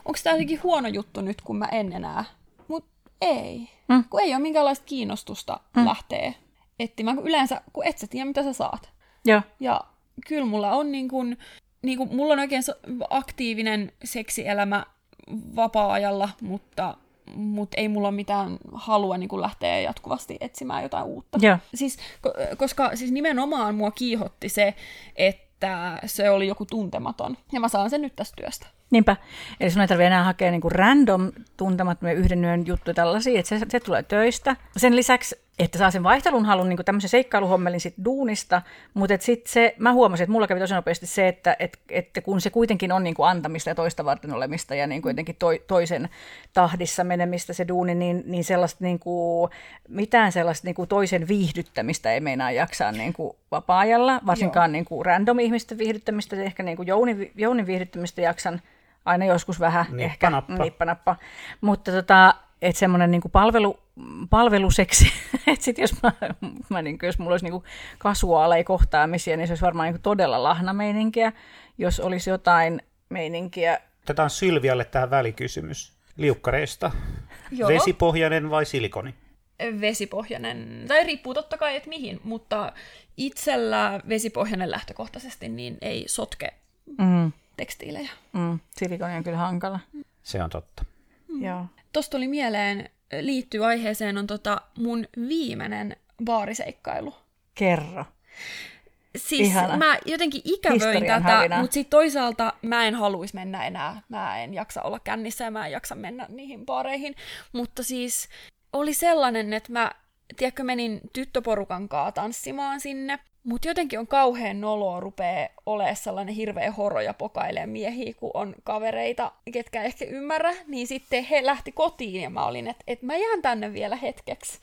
onko tämä jotenkin huono juttu nyt, kun mä en enää. Mutta ei. Mm. Kun ei ole minkäänlaista kiinnostusta mm. lähteä etsimään, kun yleensä, kun et sä tiedä, mitä sä saat. Joo. Ja kyllä mulla on niin kuin, niin kuin, mulla on oikein aktiivinen seksielämä vapaa-ajalla, mutta mutta ei mulla ole mitään halua niin lähteä jatkuvasti etsimään jotain uutta. Joo. Siis, koska siis nimenomaan mua kiihotti se, että se oli joku tuntematon. Ja mä saan sen nyt tästä työstä. Niinpä. Eli sun ei tarvitse enää hakea niin random tuntemattomia yhden yön juttuja tällaisia, että se, se tulee töistä. Sen lisäksi että saa sen vaihtelun halun niin tämmöisen seikkailuhommelin sit duunista, mutta sitten se, mä huomasin, että mulla kävi tosi nopeasti se, että, että, että kun se kuitenkin on niin kuin antamista ja toista varten olemista ja niin kuin jotenkin to, toisen tahdissa menemistä se duuni, niin, niin sellaista niin kuin, mitään sellaista niin kuin toisen viihdyttämistä ei meinaa jaksaa niin kuin vapaa-ajalla, varsinkaan niin kuin random ihmisten viihdyttämistä, ehkä niin kuin Jouni, Jounin viihdyttämistä jaksan aina joskus vähän, nippanappa. ehkä. Nippanappa, mutta tota, että semmoinen niin palvelu, palveluseksi, että sit jos, mä, mä niin jos mulla olisi niin kasuaaleja kohtaamisia, niin se olisi varmaan niin todella lahnameininkiä, jos olisi jotain meininkiä. Otetaan Sylvialle tähän välikysymys. Liukkareista. Joo. Vesipohjainen vai silikoni? Vesipohjainen, tai riippuu totta kai, että mihin, mutta itsellä vesipohjainen lähtökohtaisesti niin ei sotke mm. tekstiilejä. Mm. Silikoni on kyllä hankala. Se on totta. Mm. Joo tosta tuli mieleen, liittyy aiheeseen, on tota mun viimeinen baariseikkailu. Kerro. Siis Ihana. mä jotenkin ikävöin tätä, mutta sitten toisaalta mä en haluaisi mennä enää. Mä en jaksa olla kännissä ja mä en jaksa mennä niihin baareihin. Mutta siis oli sellainen, että mä, tiedätkö, menin tyttöporukan kanssa tanssimaan sinne. Mutta jotenkin on kauhean noloa rupee olemaan sellainen hirveä horo ja pokailee miehiä, kun on kavereita, ketkä ehkä ymmärrä. Niin sitten he lähti kotiin ja mä olin, että et mä jään tänne vielä hetkeksi.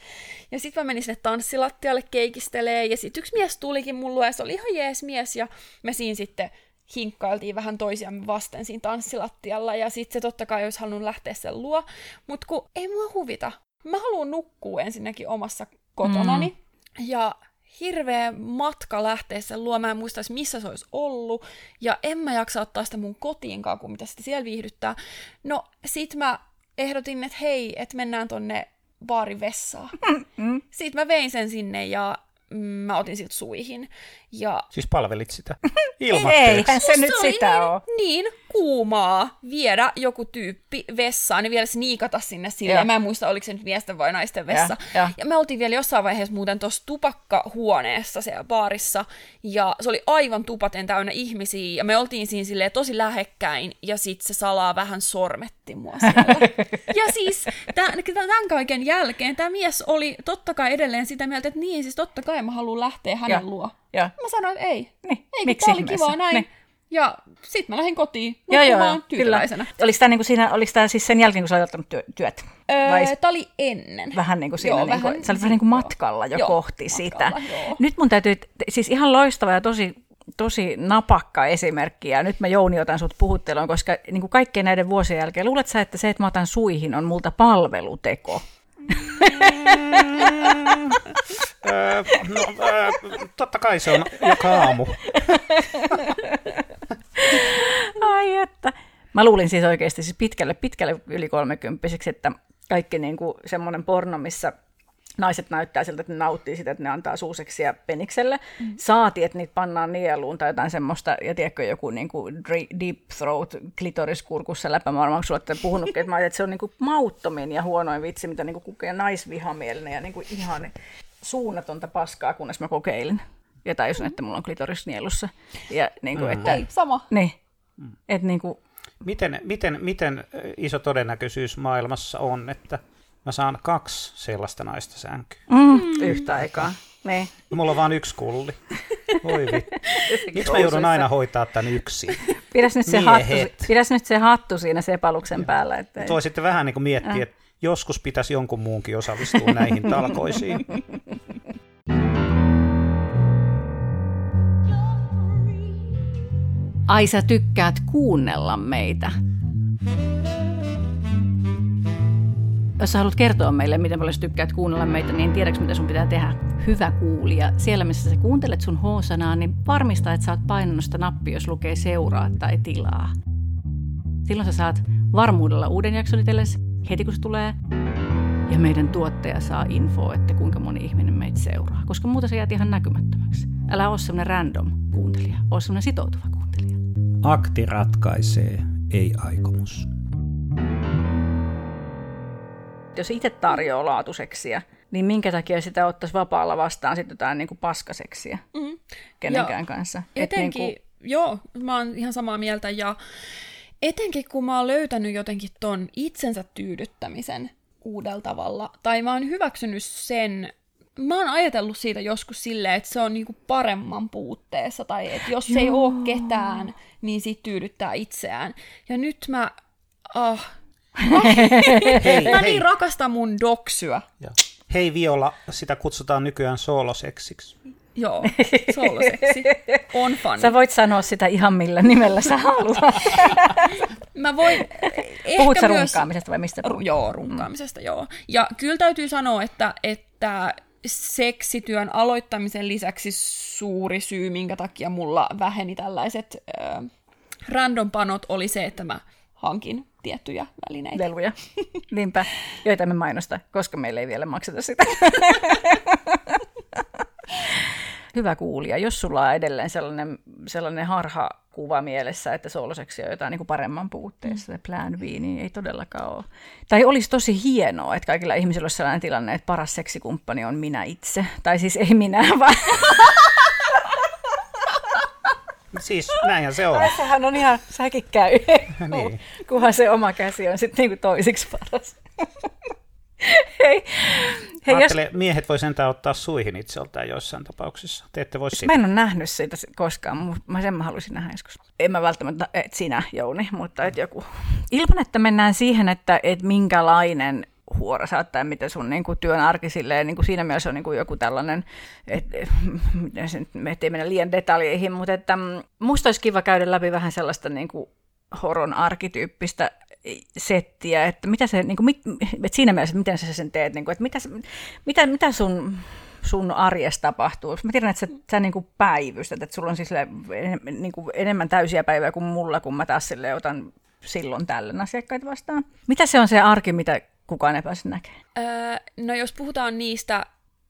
Ja sitten mä menin sinne tanssilattialle keikistelee ja sitten yksi mies tulikin mulle ja se oli ihan jees mies ja me siinä sitten hinkkailtiin vähän toisiamme vasten siinä tanssilattialla ja sitten se totta kai olisi halunnut lähteä sen luo, mutta kun ei mua huvita. Mä haluan nukkua ensinnäkin omassa kotonani mm. ja hirveä matka lähteä sen luo. Mä en muista missä se olisi ollut. Ja en mä jaksa ottaa sitä mun kotiinkaan, kun mitä sitä siellä viihdyttää. No, sit mä ehdotin, että hei, että mennään tonne baarin vessaan. Mm-hmm. Sitten mä vein sen sinne ja mä otin siltä suihin. Ja... Siis palvelit sitä ilmatteeksi? Eihän se, se nyt sitä niin, ole. Niin kuumaa viedä joku tyyppi vessaan ja vielä sniikata sinne sille. Ja. Mä en muista, oliko se nyt miesten vai naisten vessa. Ja, ja. ja me oltiin vielä jossain vaiheessa muuten tuossa tupakkahuoneessa siellä baarissa. Ja se oli aivan tupaten täynnä ihmisiä. Ja me oltiin siinä silleen tosi lähekkäin. Ja sit se salaa vähän sormetti mua siellä. ja siis tämän, tämän kaiken jälkeen tämä mies oli totta kai edelleen sitä mieltä, että niin, siis totta kai mä haluan lähteä hänen ja. luo. Ja. Mä sanoin, että ei. Niin. Ei, Miksi oli kiva näin. Niin. Ja sitten mä lähdin kotiin joo, joo, tyytyväisenä. Kyllä. Oliko tämä, niin kuin siinä, oliko tämä siis sen jälkeen, kun sä olit ottanut työt? Öö, Vai... Tämä oli ennen. Vähän niin kuin siinä, joo, niin kuin, vähän, sä olit vähän niin kuin matkalla jo joo, kohti matkalla, sitä. Joo. Nyt mun täytyy, siis ihan loistava ja tosi tosi napakka esimerkki, ja nyt mä Jouni otan sut puhutteluun, koska niin kuin kaikkien näiden vuosien jälkeen, luulet sä, että se, että mä otan suihin, on multa palveluteko? No, totta kai se on joka aamu. Ai että. Mä luulin siis oikeasti siis pitkälle, pitkälle yli kolmekymppiseksi, että kaikki niin kuin semmoinen porno, missä naiset näyttää siltä, että ne nauttii sitä, että ne antaa suuseksia penikselle. Mm. Saati, että niitä pannaan nieluun tai jotain semmoista, ja tiedätkö, joku niin kuin deep throat klitoriskurkussa läpämaailma, onko sulla puhunutkin, että, mä että se on niin kuin mauttomin ja huonoin vitsi, mitä niin kuin kukee naisvihamielinen ja niin kuin ihan suunnatonta paskaa, kunnes mä kokeilin. Ja tajusin, että mulla on klitoris nielussa. Ja niin kuin, mm. että, Ei, sama. Niin, mm. että niin kuin, miten, miten, miten iso todennäköisyys maailmassa on, että mä saan kaksi sellaista naista sänkyä. Mm, mm. Yhtä aikaa. Niin. Mulla on vain yksi kulli. Voi Miksi mä joudun aina hoitaa tämän yksin? Pidäs nyt, se hattu, pidäs nyt se hattu siinä sepaluksen ja. päällä. Että Voi sitten vähän niin kuin miettiä, äh. että joskus pitäisi jonkun muunkin osallistua näihin talkoisiin. Ai sä tykkäät kuunnella meitä. Jos sä haluat kertoa meille, miten paljon sä tykkäät kuunnella meitä, niin tiedätkö, mitä sun pitää tehdä? Hyvä kuulija. Siellä, missä sä kuuntelet sun H-sanaa, niin varmista, että sä oot painanut sitä nappia, jos lukee seuraa tai tilaa. Silloin sä saat varmuudella uuden jakson itsellesi heti, kun se tulee. ja meidän tuottaja saa info, että kuinka moni ihminen meitä seuraa. Koska muuta se jäät ihan näkymättömäksi. Älä ole semmoinen random kuuntelija, ole semmoinen sitoutuva kuuntelija. Akti ratkaisee, ei aikomus. Jos itse tarjoaa laatuseksiä, niin minkä takia sitä ottaisi vapaalla vastaan sitten jotain niin kuin paskaseksiä mm. kenenkään ja kanssa? Etenkin, niin kuin... joo, mä oon ihan samaa mieltä ja etenkin kun mä oon löytänyt jotenkin ton itsensä tyydyttämisen uudella tavalla, tai mä oon hyväksynyt sen, mä oon ajatellut siitä joskus silleen, että se on niinku paremman puutteessa, tai että jos Joo. ei oo ketään, niin sit tyydyttää itseään. Ja nyt mä, ah hei, mä hei. niin rakastan mun doksyä. Ja. Hei Viola, sitä kutsutaan nykyään sooloseksiksi. Joo, sooloseksi. On fun. Sä voit sanoa sitä ihan millä nimellä sä haluat. Mä voin ehkä Puhut sä myös... runkaamisesta vai mistä puhut? Joo, runkaamisesta, mm. joo. Ja kyllä täytyy sanoa, että, että seksityön aloittamisen lisäksi suuri syy, minkä takia mulla väheni tällaiset äh, random panot, oli se, että mä hankin tiettyjä välineitä. Velvoja. Niinpä, joita me mainosta, koska meillä ei vielä makseta sitä. Hyvä kuulija, jos sulla on edelleen sellainen, sellainen harha kuva mielessä, että sooloseksi on jotain niin kuin paremman puutteessa, mm. plan B, niin ei todellakaan ole. Tai olisi tosi hienoa, että kaikilla ihmisillä olisi sellainen tilanne, että paras seksikumppani on minä itse. Tai siis ei minä, vaan... Siis näinhän se on. Sehän on ihan, säkin käy, niin. kunhan se oma käsi on sitten niinku toisiksi paras. Hei. Hei, jos... miehet voi sentään ottaa suihin itseltään joissain tapauksissa. Te ette voi sitä. Mä en ole nähnyt sitä koskaan, mutta mä sen mä haluaisin nähdä joskus. En mä välttämättä, et sinä Jouni, mutta et joku. Ilman, että mennään siihen, että et minkälainen huora saattaa, mitä sun niin kuin, työn arki silleen, niin kuin siinä mielessä on niin kuin, joku tällainen, että me ettei mennä liian detaljeihin, mutta että mm, musta olisi kiva käydä läpi vähän sellaista niin kuin, horon arkityyppistä settiä, että mitä se, niin kuin, mit, että siinä mielessä, miten sä sen teet, niin kuin, että mitä, mitä, mitä sun, sun arjessa tapahtuu. Mä tiedän, että sä, sä niin kuin päivystät, että sulla on siis niin kuin enemmän täysiä päiviä kuin mulla, kun mä taas sille otan silloin tällöin asiakkaita vastaan. Mitä se on se arki, mitä kukaan ei pääse näkemään? Öö, no jos puhutaan niistä,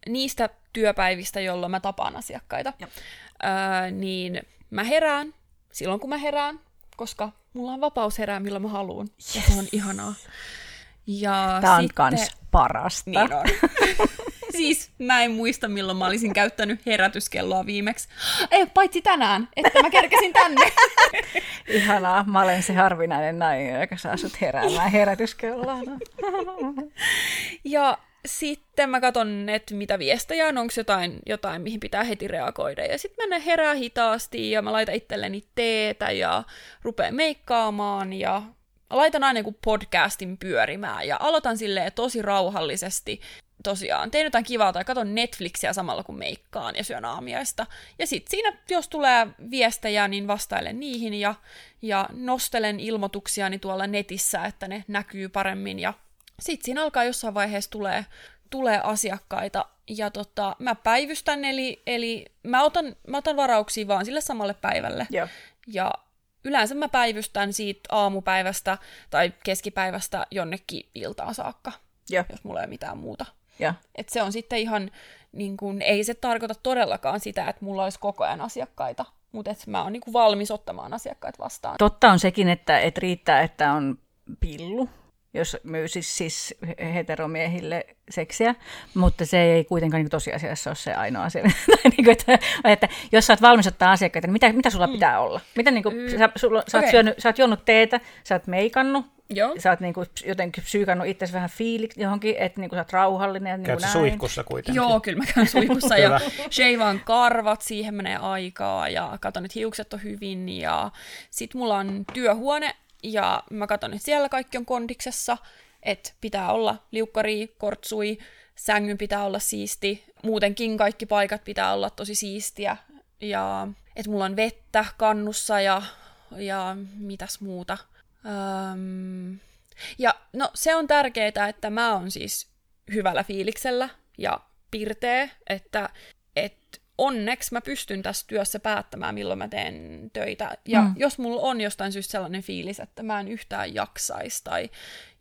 niistä työpäivistä, jolloin mä tapaan asiakkaita, öö, niin mä herään silloin, kun mä herään, koska mulla on vapaus herää, milloin mä haluan. Yes. Ja se on ihanaa. Ja Tämä on sitten... kans parasta. Niin on. siis mä en muista, milloin mä olisin käyttänyt herätyskelloa viimeksi. Ei, paitsi tänään, että mä kerkesin tänne. Ihanaa. Mä olen se harvinainen nainen, joka saa sut heräämään herätyskelloa. ja sitten mä katson, että mitä viestejä on, onko jotain, jotain, mihin pitää heti reagoida. Ja sitten mä herää hitaasti ja mä laitan itselleni teetä ja rupean meikkaamaan ja laitan aina joku podcastin pyörimään ja aloitan silleen tosi rauhallisesti. Tosiaan, teen jotain kivaa tai katon Netflixiä samalla kun meikkaan ja syön aamiaista. Ja sitten siinä, jos tulee viestejä, niin vastailen niihin ja, ja nostelen ilmoituksiani tuolla netissä, että ne näkyy paremmin ja sitten siinä alkaa jossain vaiheessa tulee, tulee asiakkaita ja tota, mä päivystän, eli, eli mä, otan, mä otan varauksia vaan sille samalle päivälle. Joo. Ja yleensä mä päivystän siitä aamupäivästä tai keskipäivästä jonnekin iltaan saakka, Joo. jos mulla ei ole mitään muuta. Ja. Et se on sitten ihan, niin kun, ei se tarkoita todellakaan sitä, että mulla olisi koko ajan asiakkaita, mutta että mä oon niin valmis ottamaan asiakkaita vastaan. Totta on sekin, että, että riittää, että on pillu jos myy siis, siis heteromiehille seksiä, mutta se ei kuitenkaan niin tosiasiassa ole se ainoa asia. niin kuin, että, että jos sä oot valmis ottaa asiakkaita, niin mitä, mitä sulla mm. pitää olla? Mitä, niin kuin, mm. sä, sulla, sä, okay. oot syönyt, sä oot juonut teetä, sä oot meikannut, Joo. Sä oot niinku jotenkin psyykannut itse vähän fiiliksi johonkin, että niinku sä oot rauhallinen. Ja niinku näin. suihkussa kuitenkin? Joo, kyllä mä käyn suihkussa ja sheivaan karvat, siihen menee aikaa ja katon, että hiukset on hyvin ja sit mulla on työhuone, ja mä katson, että siellä kaikki on kondiksessa, että pitää olla liukkari, kortsui, sängyn pitää olla siisti, muutenkin kaikki paikat pitää olla tosi siistiä, ja että mulla on vettä kannussa ja, ja mitäs muuta. Öm, ja no se on tärkeää, että mä oon siis hyvällä fiiliksellä ja pirtee, että, että onneksi mä pystyn tässä työssä päättämään, milloin mä teen töitä. Ja mm. jos mulla on jostain syystä sellainen fiilis, että mä en yhtään jaksaisi tai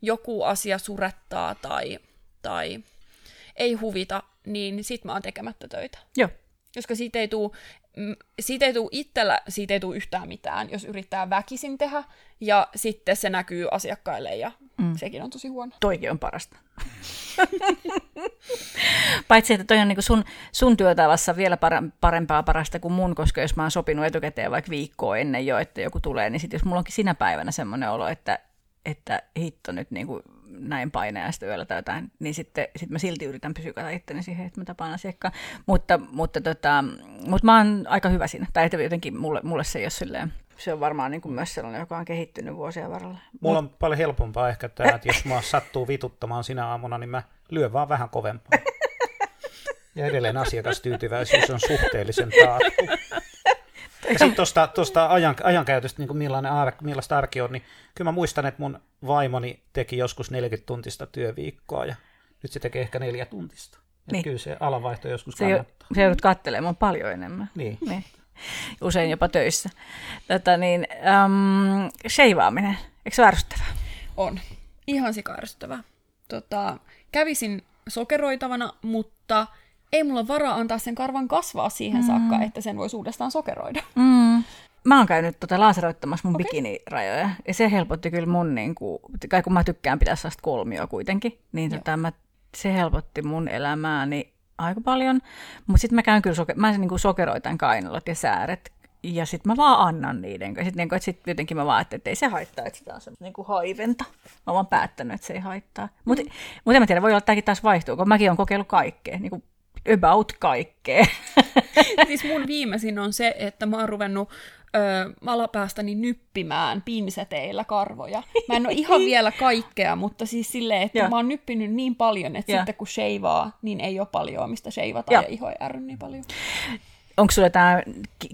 joku asia surettaa tai tai ei huvita, niin sit mä oon tekemättä töitä. Joo. Koska siitä ei tuu, mm, siitä ei tuu itsellä, siitä ei tuu yhtään mitään, jos yrittää väkisin tehdä, ja sitten se näkyy asiakkaille, ja mm. sekin on tosi huono. Toikin on parasta. Paitsi, että toi on niin sun, sun työtavassa vielä parempaa parasta kuin mun, koska jos mä oon sopinut etukäteen vaikka viikkoa ennen jo, että joku tulee, niin sit jos mulla onkin sinä päivänä semmoinen olo, että, että hitto nyt niin kuin näin painajasta yöllä tai jotain, niin sitten sit mä silti yritän pysyä itteni siihen, että mä tapaan asiakkaan. Mutta, mutta, tota, mutta mä oon aika hyvä siinä. Tai että jotenkin mulle, mulle se ei ole silleen, se on varmaan niin kuin myös sellainen, joka on kehittynyt vuosien varrella. Mulla on paljon helpompaa ehkä tämä, että jos mua sattuu vituttamaan sinä aamuna, niin mä lyön vaan vähän kovempaa. Ja edelleen asiakastyytyväisyys on suhteellisen taattu. Ja sitten tuosta, tuosta ajan, ajankäytöstä, niin kuin millainen ar, millaista arki on, niin kyllä mä muistan, että mun vaimoni teki joskus 40 tuntista työviikkoa ja nyt se tekee ehkä neljä tuntista. Niin. Kyllä se alavaihto joskus se kannattaa. Se joudut katselemaan paljon enemmän. Niin. niin. Usein jopa töissä. Tätä niin, um, sheivaaminen, eikö se ärsyttävää? On. Ihan sikärsyttävää. Tota, kävisin sokeroitavana, mutta ei mulla varaa antaa sen karvan kasvaa siihen mm. saakka, että sen voisi uudestaan sokeroida. Mm. Mä oon käynyt tota laaseroittamassa mun okay. bikinirajoja, ja se helpotti kyllä mun, niin kuin, kai kun mä tykkään pitää sellaista kolmioa kuitenkin, niin tota, mä, se helpotti mun elämääni aika paljon. Mutta sitten mä käyn kyllä, soke- mä niin kuin sokeroitan kainalot ja sääret, ja sitten mä vaan annan niiden. Sitten niin sit jotenkin mä vaan että ei se haittaa, että sitä on semmoista niin haiventa. Mä oon vaan päättänyt, että se ei haittaa. Mutta mm. mut en mä tiedä, voi olla, että tämäkin taas vaihtuu, kun mäkin olen kokeillut kaikkea. Niin kuin about kaikkea. siis mun viimeisin on se, että mä oon ruvennut ö, alapäästäni nyppimään pinseteillä karvoja. Mä en ole ihan vielä kaikkea, mutta siis silleen, että ja. mä oon nyppinyt niin paljon, että ja. sitten kun sheivaa, niin ei ole paljon, mistä sheivata ja, ja iho ei ärry niin paljon. Onko sulla tämä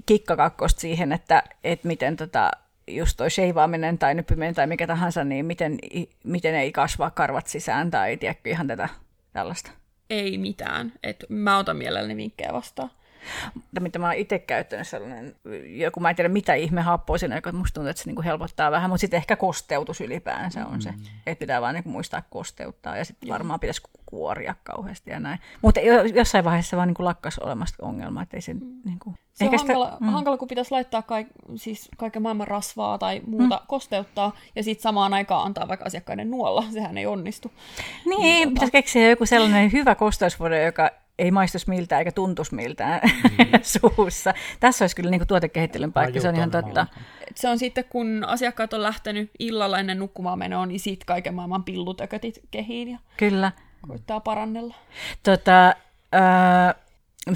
kikkakakkosta siihen, että, että miten tota, just toi sheivaaminen tai nyppiminen tai mikä tahansa, niin miten, miten ei kasvaa karvat sisään tai tiedätkö ihan tätä tällaista? ei mitään. Et mä otan mielelläni vinkkejä vastaan. Mutta mitä mä oon itse käyttänyt sellainen, joku mä en tiedä mitä ihme happoa siinä, joka musta tuntuu, että se niinku helpottaa vähän, mutta sitten ehkä kosteutus ylipäänsä on se, mm. että pitää vaan niinku muistaa kosteuttaa ja sitten varmaan pitäisi kuoria kauheasti ja näin. Mutta jossain vaiheessa vaan niinku lakkas olemasta ongelma, että ei se mm. niinku... Se on hankala, sitä, mm. hankala, kun pitäisi laittaa kaik, siis kaiken maailman rasvaa tai muuta mm. kosteuttaa, ja sitten samaan aikaan antaa vaikka asiakkaiden nuolla. Sehän ei onnistu. Niin, niin tota- pitäisi keksiä joku sellainen hyvä kosteusvuode, joka ei maistuisi miltään eikä tuntuisi miltään mm. suussa. Tässä olisi kyllä niin kuin tuotekehittelyn paikka, se on ihan totta. Se on sitten, kun asiakkaat on lähtenyt illalla ennen nukkumaan menoa, niin siitä kaiken maailman pillutökötit kehiin ja kyllä. koittaa parannella. Tota, äh,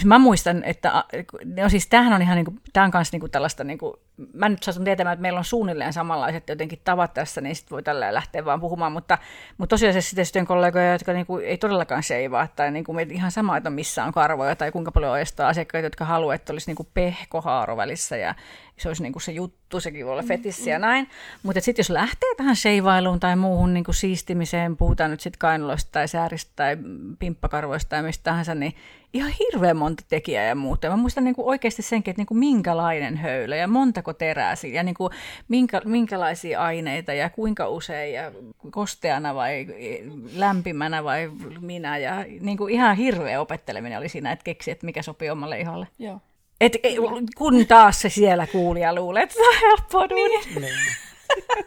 Mä muistan, että no siis tämähän on ihan niin kuin, tämä on kanssa niin kuin tällaista, niin kuin, mä nyt saatun tietämään, että meillä on suunnilleen samanlaiset jotenkin tavat tässä, niin sitten voi tällä lähteä vaan puhumaan, mutta, mutta tosiaan sitten sitten kollegoja, jotka niin kuin, ei todellakaan seivaa, tai niin kuin, ihan sama, että missä on karvoja, tai kuinka paljon oyestaa asiakkaita, jotka haluaa, että olisi niin kuin pehko haaro välissä, ja se olisi niin kuin se juttu, sekin voi olla fetissi ja näin. Mutta sitten jos lähtee tähän seivailuun tai muuhun niin kuin siistimiseen, puhutaan nyt sitten kainuloista tai sääristä tai pimppakarvoista tai mistä tahansa, niin ihan hirveän monta tekijää ja muuta. Mä muistan niin kuin oikeasti senkin, että niin kuin minkälainen höylä ja montako terää ja niin kuin minkä, minkälaisia aineita ja kuinka usein ja kosteana vai lämpimänä vai minä. Ja niin kuin ihan hirveä opetteleminen oli siinä, että keksi, että mikä sopii omalle iholle. Joo. Et, kun taas se siellä kuulija luulee, että se on helppoa duuni. Niin.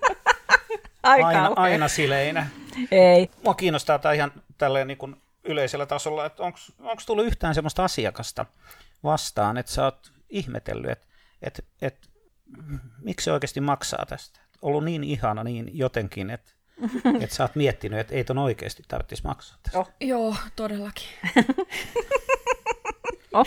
aina, aina sileinä. Ei. Mua kiinnostaa tämä ihan tälleen niin kuin yleisellä tasolla, että onko tullut yhtään sellaista asiakasta vastaan, että sä oot ihmetellyt, että et, et, miksi se oikeasti maksaa tästä? Ollut niin ihana niin jotenkin, että et sä oot miettinyt, että ei ton oikeasti tarvitsisi maksaa tästä. Oh. Joo, todellakin. oh.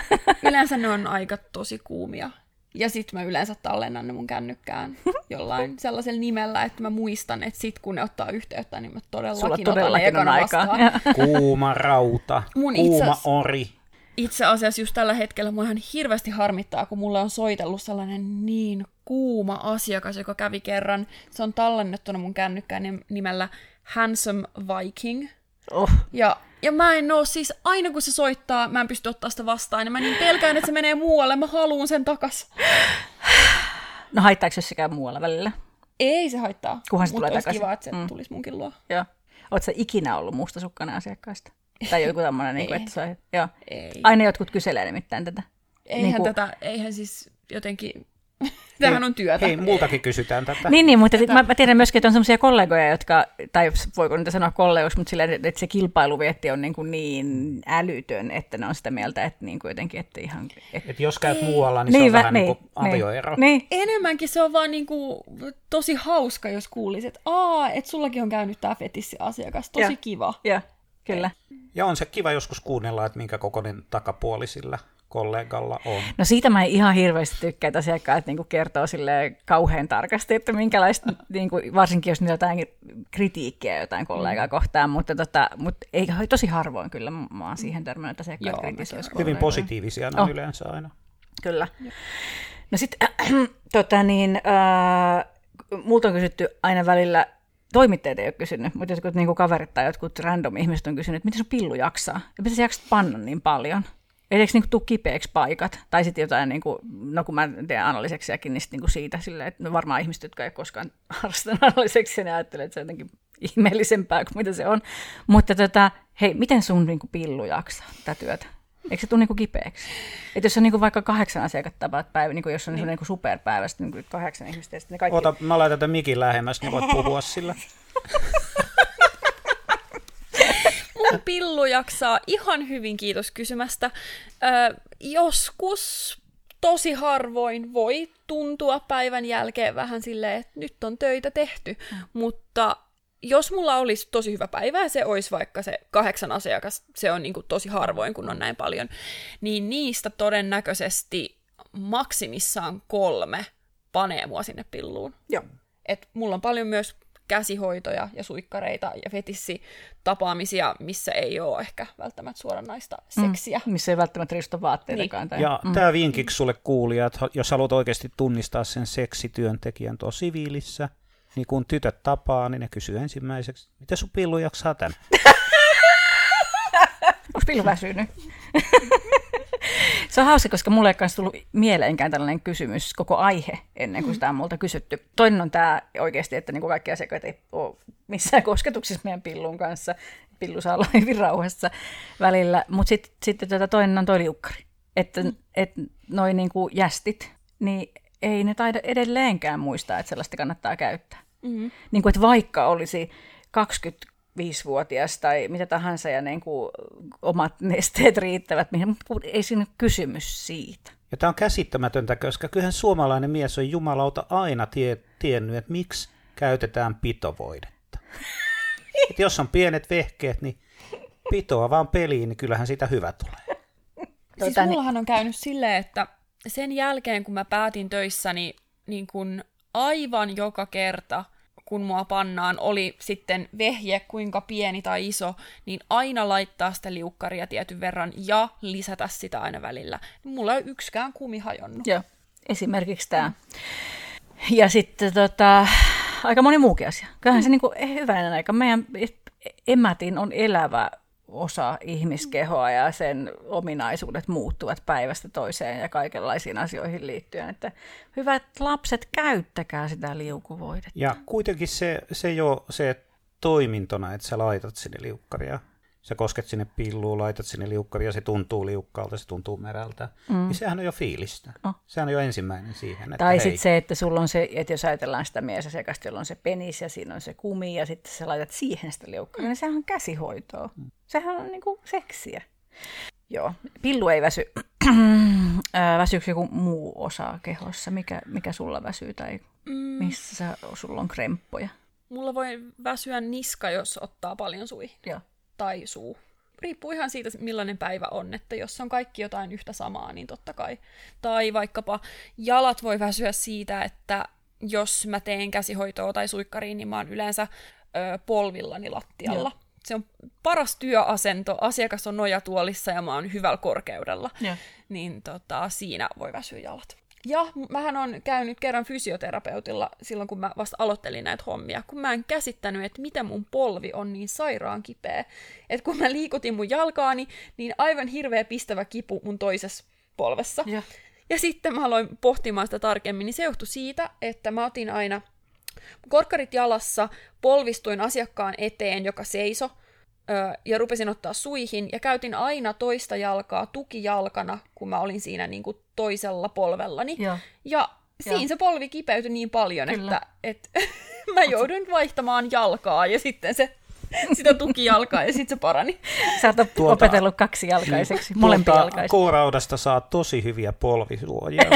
Yleensä ne on aika tosi kuumia. Ja sitten mä yleensä tallennan ne mun kännykkään jollain sellaisella nimellä, että mä muistan, että sit kun ne ottaa yhteyttä, niin mä todellakin, Sulla todellakin otan on aikaa. Kuuma rauta, mun kuuma itse, ori. Itse asiassa just tällä hetkellä mua ihan hirveästi harmittaa, kun mulle on soitellut sellainen niin kuuma asiakas, joka kävi kerran. Se on tallennettuna mun kännykkään nimellä Handsome Viking. Oh. Ja ja mä en oo siis, aina kun se soittaa, mä en pysty ottaa sitä vastaan, ja mä niin pelkään, että se menee muualle, mä haluun sen takas. No haittaako se sekään muualla välillä? Ei se haittaa. Kunhan se tulee takaisin. kiva, että se mm. tulisi munkin luo. Joo. Oletko ikinä ollut mustasukkainen asiakkaista? Tai joku tämmöinen, niin kuin, Ei. että se, joo. Ei. Aina jotkut kyselee nimittäin tätä. Eihän Niinku- tätä, eihän siis jotenkin, tämähän on työtä. Hei, multakin kysytään tätä. Niin, niin mutta sit mä, mä tiedän myöskin, että on sellaisia kollegoja, jotka, tai voiko niitä sanoa kollegoiksi, mutta sillä, että se kilpailuvietti on niin, kuin niin älytön, että ne on sitä mieltä, että niin kuin jotenkin, että ihan... Että... Et jos käyt muualla, niin, se on vä- vähän niin, niin kuin avioero. Niin, Enemmänkin se on vaan niinku tosi hauska, jos kuulisi, että aa, että sullakin on käynyt tämä fetissiasiakas, tosi Joo. kiva. ja, kyllä. Ja on se kiva joskus kuunnella, että minkä kokoinen takapuoli sillä kollegalla on. No siitä mä en ihan hirveästi tykkää, että asiakkaat niin kertoo sille kauhean tarkasti, että minkälaista, niin kuin, varsinkin jos niillä on jotain kritiikkiä jotain kollegaa Mm. kohtaan, mutta, tota, mutta ei, tosi harvoin kyllä mä oon siihen törmännyt, että asiakkaat Joo, kritisoisi Hyvin positiivisia ne on Oh. yleensä aina. Kyllä. No sitten, tota niin, äh, multa on kysytty aina välillä, toimittajat ei ole kysynyt, mutta jotkut niin kaverit tai jotkut random ihmiset on kysynyt, että miten sun pillu jaksaa? Ja miten sä jaksat panna niin paljon? Eli eikö niin tule kipeäksi paikat? Tai sitten jotain, niin kuin, no kun mä teen analyseksiakin, niin, niin kuin siitä, sillä, että no varmaan ihmiset, jotka ei koskaan harrastanut analyseksia, ne ajattelee, että se on jotenkin ihmeellisempää kuin mitä se on. Mutta tota, hei, miten sun niin kuin pillu jaksaa tätä työtä? Eikö se tule niinku kipeäksi? Että jos on niinku vaikka kahdeksan asiakasta tapaat päivä, niinku jos on niin. niinku superpäivä, sitten niinku kahdeksan ihmistä, ja sitten ne kaikki... Ota, mä laitan tämän mikin lähemmäs, niin voit puhua sillä. Mun pillu jaksaa ihan hyvin, kiitos kysymästä. Ö, joskus tosi harvoin voi tuntua päivän jälkeen vähän silleen, että nyt on töitä tehty, mm. mutta jos mulla olisi tosi hyvä päivä ja se olisi vaikka se kahdeksan asiakas, se on niin kuin tosi harvoin, kun on näin paljon, niin niistä todennäköisesti maksimissaan kolme panee mua sinne pilluun. Joo. Et mulla on paljon myös käsihoitoja ja suikkareita ja fetissitapaamisia, missä ei ole ehkä välttämättä suoranaista seksiä. Mm, missä ei välttämättä riisto vaatteitakaan. Tai, Ja mm. tämä vinkiksi sulle kuulija, että jos haluat oikeasti tunnistaa sen seksityöntekijän tuo siviilissä, niin kun tytöt tapaa, niin ne kysyy ensimmäiseksi, miten sun pillu jaksaa tän? Onko pillu väsynyt? se on hauska, koska mulle ei kanssa tullut mieleenkään tällainen kysymys, koko aihe, ennen kuin sitä on multa kysytty. Toinen on tämä oikeasti, että niin kuin kaikki asiakkaat ei ole missään kosketuksissa meidän pillun kanssa. Pillu saa olla hyvin rauhassa välillä. Mutta sitten sit, tota, toinen on toi liukkari. Että et noin niin kuin jästit, niin ei ne taida edelleenkään muistaa, että sellaista kannattaa käyttää. Mm-hmm. Niin kuin, että vaikka olisi 25-vuotias tai mitä tahansa ja niin kuin omat nesteet riittävät, mihin, mutta ei siinä ole kysymys siitä. Ja tämä on käsittämätöntä, koska kyllähän suomalainen mies on jumalauta aina tie, tiennyt, että miksi käytetään pitovoidetta. Et jos on pienet vehkeet, niin pitoa vaan peliin, niin kyllähän sitä hyvä tulee. Siis Tota, mullahan on käynyt silleen, että sen jälkeen kun mä päätin töissäni, niin kun aivan joka kerta, kun mua pannaan, oli sitten vehje kuinka pieni tai iso, niin aina laittaa sitä liukkaria tietyn verran ja lisätä sitä aina välillä. Mulla ei yksikään kumi hajonnut. Joo, esimerkiksi tämä. Ja sitten tota, aika moni muukin asia. Kyllähän se niin kuin, hyvänen aika. Meidän emätin on elävä osa ihmiskehoa ja sen ominaisuudet muuttuvat päivästä toiseen ja kaikenlaisiin asioihin liittyen. Että hyvät lapset, käyttäkää sitä liukuvoidetta. Ja kuitenkin se, se jo se toimintona, että sä laitat sinne liukkaria, sä kosket sinne pilluun, laitat sinne liukkaria, se tuntuu liukkaalta, se tuntuu merältä, mm. niin sehän on jo fiilistä. Oh. Sehän on jo ensimmäinen siihen. Että Tai sitten se, että sulla on se, että jos ajatellaan sitä miesasiakasta, jolla on se penis ja siinä on se kumi ja sitten sä laitat siihen sitä liukkaria, niin sehän on käsihoitoa. Sehän on niinku seksiä. Joo, pillu ei väsy. Väsyykö joku muu osa kehossa? Mikä, mikä sulla väsyy tai missä sä, sulla on kremppoja? Mulla voi väsyä niska, jos ottaa paljon sui. Joo. Tai suu. Riippuu ihan siitä, millainen päivä on. Että jos on kaikki jotain yhtä samaa, niin totta kai. Tai vaikkapa jalat voi väsyä siitä, että jos mä teen käsihoitoa tai suikkariin, niin mä oon yleensä ö, polvillani lattialla. Joo. Se on paras työasento. Asiakas on nojatuolissa ja mä oon hyvällä korkeudella. Joo. Niin tota, siinä voi väsyä jalat. Ja mähän on käynyt kerran fysioterapeutilla silloin, kun mä vasta aloittelin näitä hommia, kun mä en käsittänyt, että miten mun polvi on niin sairaan kipeä. Että kun mä liikutin mun jalkaani, niin aivan hirveä pistävä kipu mun toisessa polvessa. Joo. Ja sitten mä aloin pohtimaan sitä tarkemmin, niin se johtui siitä, että mä otin aina korkkarit jalassa, polvistuin asiakkaan eteen, joka seiso, ja rupesin ottaa suihin, ja käytin aina toista jalkaa tukijalkana, kun mä olin siinä niin kuin toisella polvellani. Joo. Ja siinä se polvi kipeytyi niin paljon, Kyllä. että, että mä jouduin vaihtamaan jalkaa, ja sitten se sitä tukijalkaa ja sitten se parani. Sä oot tuota, opetellut kaksijalkaiseksi, tuota, molempijalkaiseksi. Kouraudasta saa tosi hyviä polvisuojia.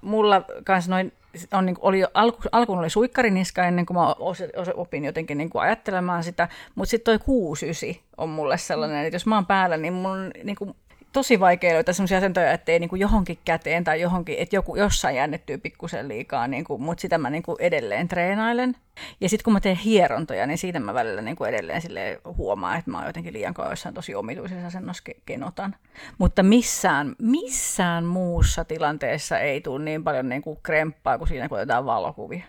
Mulla kans noin on, niin kuin, oli alku, alkuun oli suikkariniska ennen kuin mä os, os, opin jotenkin niin kuin ajattelemaan sitä, mutta sitten toi 69 on mulle sellainen, että jos mä oon päällä, niin mun niin kuin, tosi vaikea löytää sellaisia asentoja, että ei niin kuin johonkin käteen tai johonkin, että joku jossain jännittyy pikkusen liikaa, niin kuin, mutta sitä mä niin kuin edelleen treenailen. Ja sitten kun mä teen hierontoja, niin siitä mä välillä niin kuin edelleen huomaan, että mä oon jotenkin liian kauan jossain tosi omituisessa asennossa kenotan. Mutta missään, missään muussa tilanteessa ei tule niin paljon niin kuin kremppaa kuin siinä, kun otetaan valokuvia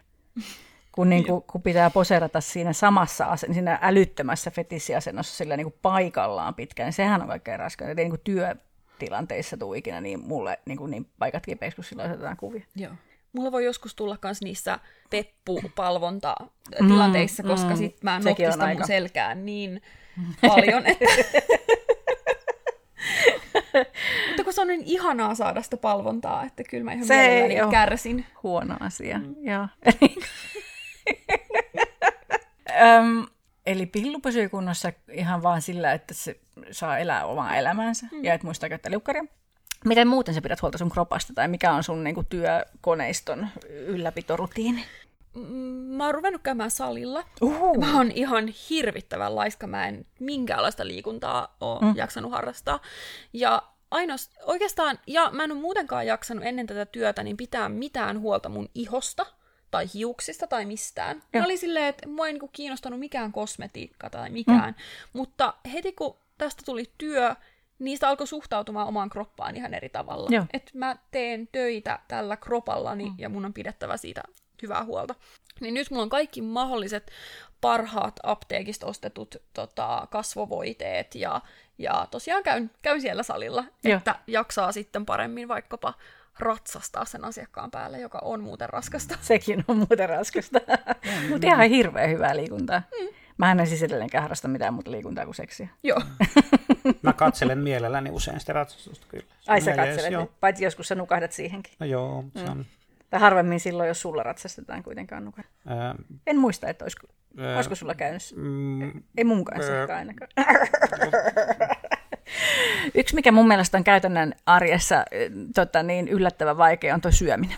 kun, niin kuin, kun pitää poserata siinä samassa, siinä älyttömässä fetissiasennossa sillä niin kuin paikallaan pitkään, niin sehän on kaikkein raskaan. Ei niin kuin työtilanteissa tule ikinä niin mulle niin, kuin niin paikat kipeiksi, kun silloin otetaan kuvia. Joo. Mulla voi joskus tulla myös niissä peppupalvonta-tilanteissa, mm, koska mm, sit mä notkistan mun selkään niin paljon, että... Mutta kun se on niin ihanaa saada sitä palvontaa, että kyllä mä ihan se mielelläni kärsin. huono asia, mm. joo. Öm, eli pillu pysyy kunnossa ihan vaan sillä, että se saa elää omaa elämäänsä mm. ja et muista käyttää liukkaria. Miten muuten sä pidät huolta sun kropasta tai mikä on sun niinku, työkoneiston ylläpitorutiini? Mm, mä oon ruvennut käymään salilla. Uhu. Mä oon ihan hirvittävän laiska. Mä en minkäänlaista liikuntaa ole mm. jaksanut harrastaa. Ja ainos, oikeastaan, ja mä en ole muutenkaan jaksanut ennen tätä työtä, niin pitää mitään huolta mun ihosta tai hiuksista tai mistään. Ja. Mä olin silleen, että mua ei niinku kiinnostanut mikään kosmetiikka tai mikään. Mm. Mutta heti kun tästä tuli työ, niistä alkoi suhtautumaan omaan kroppaan ihan eri tavalla. Että mä teen töitä tällä kropallani mm. ja mun on pidettävä siitä hyvää huolta. Niin nyt mulla on kaikki mahdolliset parhaat apteekista ostetut tota, kasvovoiteet ja, ja tosiaan käyn, käyn siellä salilla, Joo. että jaksaa sitten paremmin vaikkapa ratsastaa sen asiakkaan päälle, joka on muuten raskasta. Sekin on muuten raskasta. Mutta ihan hirveän hyvää liikuntaa. Mm. Mä en siis edelleenkään harrasta mitään muuta liikuntaa kuin seksiä. Joo. Mä katselen mielelläni usein sitä ratsastusta kyllä. Ai sä katselet, joo. paitsi joskus sä nukahdat siihenkin. No joo, se mm. on... Tai harvemmin silloin, jos sulla ratsastetaan kuitenkaan nukahda. Ää... En muista, että olisiko, ää... olisiko sulla käynyt. Mm... Ei mun kanssa ää... ainakaan. Yksi, mikä mun mielestä on käytännön arjessa tota, niin yllättävän vaikea, on tuo syöminen.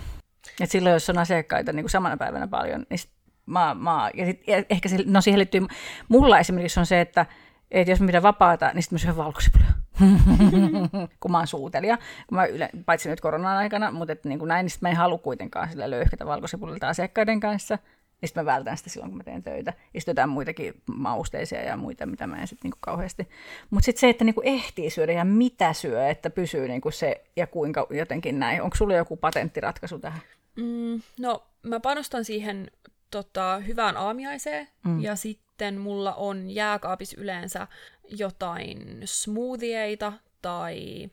Et silloin, jos on asiakkaita niin kuin samana päivänä paljon, niin mä, mä, ja, sit, ja ehkä se, no siihen liittyy, mulla esimerkiksi on se, että, että jos mä pidän vapaata, niin sitten mä syön valkosipulia. kun mä oon suutelija, kun mä yle, paitsi nyt koronan aikana, mutta et, niin kuin näin, niin mä en halua kuitenkaan sillä löyhkätä valkosipulilta asiakkaiden kanssa niin sitten mä vältän sitä silloin, kun mä teen töitä. Ja sitten jotain muitakin mausteisia ja muita, mitä mä en sitten niinku kauheasti. Mutta sitten se, että niinku ehtii syödä ja mitä syö, että pysyy niinku se ja kuinka jotenkin näin. Onko sulla joku patenttiratkaisu tähän? Mm, no, mä panostan siihen tota, hyvään aamiaiseen mm. ja sitten mulla on jääkaapissa yleensä jotain smoothieita tai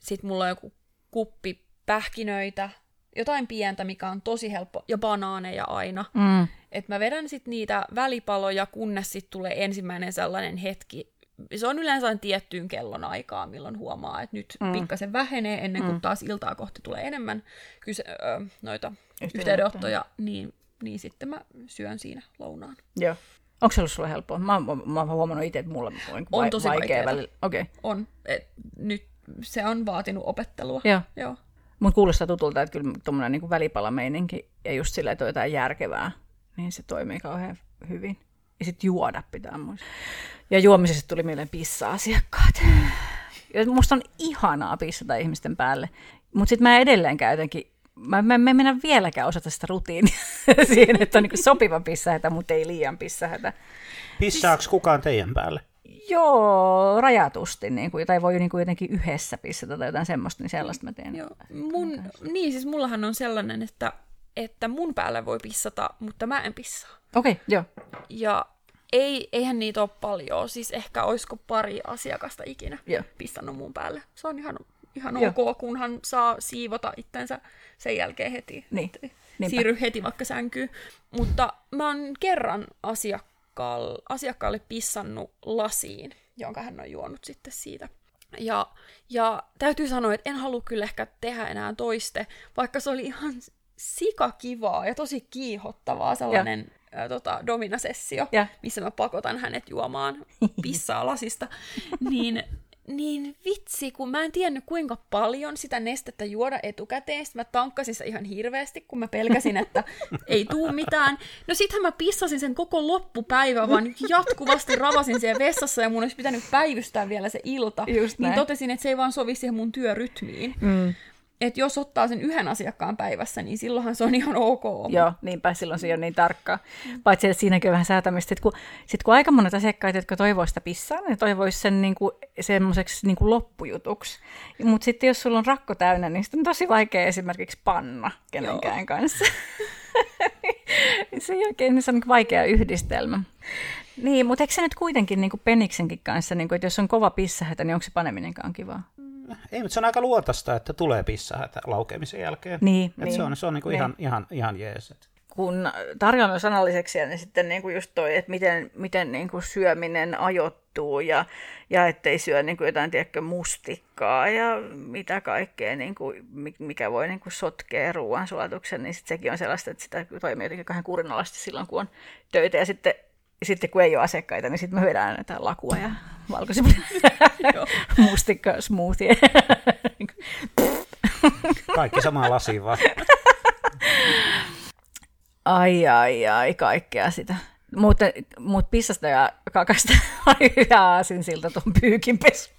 sitten mulla on joku kuppi pähkinöitä jotain pientä, mikä on tosi helppo, ja banaaneja aina. Mm. Että mä vedän sitten niitä välipaloja, kunnes sitten tulee ensimmäinen sellainen hetki. Se on yleensä tiettyyn kellon aikaa, milloin huomaa, että nyt mm. pikkasen vähenee ennen kuin mm. taas iltaa kohti tulee enemmän kyse, ö, noita yhteydenottoja, niin, niin sitten mä syön siinä lounaan. Joo. Onko se ollut sulle helppoa? Mä, mä, mä oon huomannut itse, että mulla on, on tosi vaikea välillä. Okay. On. Et nyt se on vaatinut opettelua. Joo. Joo. Mutta kuulostaa tutulta, että kyllä tuommoinen niin välipalameininki ja just sillä, että on jotain järkevää, niin se toimii kauhean hyvin. Ja sitten juoda pitää muistaa. Ja juomisesta tuli mieleen pissa-asiakkaat. Ja musta on ihanaa pissata ihmisten päälle. Mutta sitten mä edelleen käytänkin, mä, mä, mä en mennä vieläkään osata sitä rutiinia siihen, että on niin sopiva pissahätä, mutta ei liian pissahätä. Pissaako kukaan teidän päälle? Joo, rajatusti, niin kuin, tai voi niin kuin jotenkin yhdessä pissata tai jotain semmoista, niin sellaista mä teen. Joo. Mun, niin, siis mullahan on sellainen, että, että mun päälle voi pissata, mutta mä en pissaa. Okei, okay, joo. Ja ei, eihän niitä ole paljon, siis ehkä olisiko pari asiakasta ikinä joo. pissannut mun päälle. Se on ihan ihan Joo. ok, kunhan saa siivota itsensä sen jälkeen heti. Niin. Siirry heti vaikka sänkyyn. Mutta mä oon kerran asiakkaalle, asiakkaalle pissannut lasiin, jonka hän on juonut sitten siitä. Ja, ja täytyy sanoa, että en halua kyllä ehkä tehdä enää toiste, vaikka se oli ihan sikakivaa ja tosi kiihottavaa sellainen ää, tota, dominasessio, Ja. missä mä pakotan hänet juomaan pissaa lasista, niin, niin vitsi, kun mä en tiennyt kuinka paljon sitä nestettä juoda etukäteen, sit mä tankkasin sitä ihan hirveästi, kun mä pelkäsin, että ei tuu mitään. No sittenhän mä pissasin sen koko loppupäivän, vaan jatkuvasti ravasin siellä vessassa ja mun olisi pitänyt päivystää vielä se ilta. Just niin totesin, että se ei vaan sovi siihen mun työrytmiin. Mm. Että jos ottaa sen yhden asiakkaan päivässä, niin silloinhan se on ihan ok. Joo, niinpä silloin se ei ole niin tarkkaa. Paitsi, että siinäkin on vähän säätämistä. Sitten kun, sit kun aika monet asiakkaat, jotka toivoo sitä pissaa, ne toivoisi sen niinku, semmoiseksi niinku loppujutuksi. Mutta sitten jos sulla on rakko täynnä, niin sitten on tosi vaikea esimerkiksi panna kenenkään kanssa. se ei oikein se on niinku vaikea yhdistelmä. Niin, mutta eikö se nyt kuitenkin niin peniksenkin kanssa, niin kuin, että jos on kova pissahätä, niin onko se paneminenkaan kivaa? Ei, mutta se on aika luotasta, että tulee pissahätä laukeamisen jälkeen. Niin, Et niin. se on, se on niinku Niin. ihan, ihan, ihan jees. Kun tarjoaa myös analyseksia, niin sitten niin kuin just toi, että miten, miten niin kuin syöminen ajoittuu ja, ja ettei syö niin kuin jotain tiedätkö, mustikkaa ja mitä kaikkea, niin kuin, mi- mikä voi niin kuin sotkea ruoansulatuksen, niin sitten sekin on sellaista, että sitä toimii jotenkin kahden kurinalaisesti silloin, kun on töitä ja sitten sitten kun ei ole asiakkaita, niin sitten me hyödään jotain lakua ja valkoisia mustikka smoothie. Kaikki samaan lasiin vaan. Ai, ai, ai, kaikkea sitä. Mutta mut pissasta ja kakasta oli hyvä aasinsilta tuon pyykinpesu.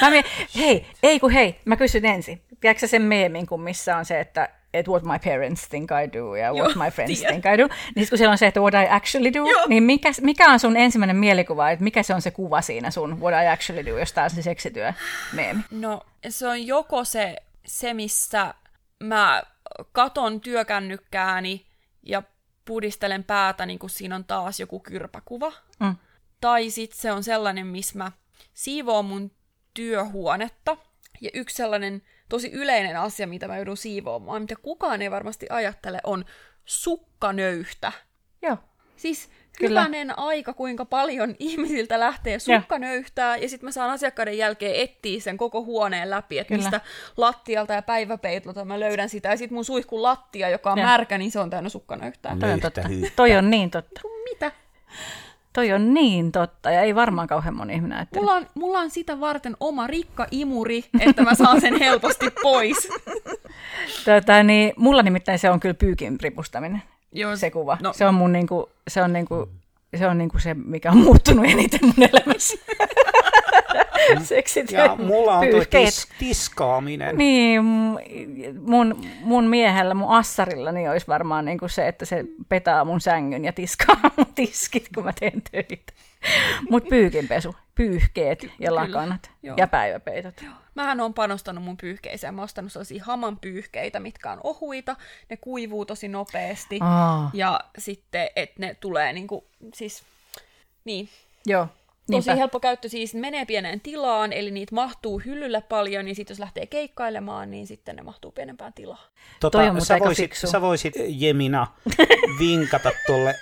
mä mie- hei, ei kun hei, mä kysyn ensin. Tiedätkö sen meemin, kun missä on se, että et what my parents think I do ja what Joo, my friends tiedän. think I do. Niin kun siellä on se, että what I actually do, Joo. niin mikä, mikä on sun ensimmäinen mielikuva, että mikä se on se kuva siinä sun what I actually do, jos tää on se seksityö meemi? No, se on joko se, se missä mä katon työkännykkääni ja pudistelen päätä, niin kuin siinä on taas joku kyrpäkuva. Mm. Tai sitten se on sellainen, missä mä siivoon mun työhuonetta. Ja yksi sellainen tosi yleinen asia, mitä mä joudun siivoamaan, mitä kukaan ei varmasti ajattele, on sukkanöyhtä. Joo. Siis Kyllä. hyvänen aika, kuinka paljon ihmisiltä lähtee sukkanöyhtää, ja sitten mä saan asiakkaiden jälkeen etsiä sen koko huoneen läpi, että Kyllä. mistä lattialta ja päiväpeitolta mä löydän sitä, ja sitten mun suihkun lattia, joka on Joo. märkä, niin se on täynnä sukkanöyhtää. Toi on totta. Toi on niin totta. Mitä? Toi on niin totta, ja ei varmaan kauhean moni ihminen ajattele. Mulla on, mulla on sitä varten oma rikka-imuri, että mä saan sen helposti pois. Tota, niin, mulla nimittäin se on kyllä pyykin ripustaminen, Joo, se kuva. No, Se on mun niinku, se on niinku, se on niinku se, mikä on muuttunut eniten mun elämässä. Seksityö, Ja mulla on pyyhkeet. tis, tiskaaminen. Niin, mun, mun miehellä, mun assarilla, niin olisi varmaan niinku se, että se petaa mun sängyn ja tiskaa mun tiskit, kun mä teen töitä. Mutta pyykinpesu, pyyhkeet ja kyllä, lakanat joo. ja päiväpeitot. Mähän on panostanut mun pyyhkeeseen. Mä oon ostanut sellaisia haman pyyhkeitä, mitkä on ohuita. Ne kuivuu tosi nopeasti. Aa, Ja sitten, että ne tulee niinku, siis, niin, joo, tosi niinpä. helppo käyttö siis menee pieneen tilaan, eli niitä mahtuu hyllylle paljon, niin sitten jos lähtee keikkailemaan, niin sitten ne mahtuu pienempään tilaan. Tota, Toi on sä, voisit, sä voisit, Jemina, vinkata tuolle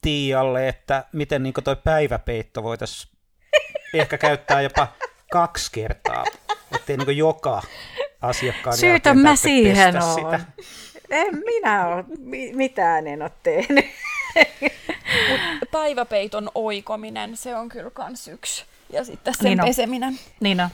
Tiialle, että miten niin toi päiväpeitto voitaisiin ehkä käyttää jopa kaksi kertaa, ettei niin joka asiakkaan Syytä jälkeen mä siihen sitä. En minä ole, mi- mitään en ole tehnyt. Päiväpeiton oikominen, se on kyllä kans yksi. Ja sitten sen Niin on. peseminen. Niin on.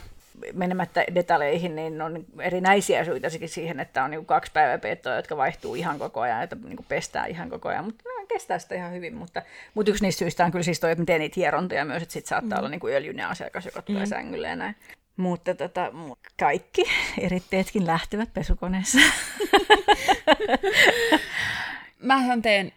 Menemättä detaljeihin, niin on erinäisiä syitä siihen, että on niinku kaksi päiväpeittoa, jotka vaihtuu ihan koko ajan, että niinku pestää ihan koko ajan, mutta ne kestää sitä ihan hyvin. Mutta, mutta yksi niistä syistä on kyllä siis toi, että mä teen niitä hierontoja myös, että sit saattaa mm. olla niinku öljyinen asiakas, joka tulee mm. sängylle ja näin. Mutta tota, kaikki eritteetkin lähtevät pesukoneessa. Mähän teen,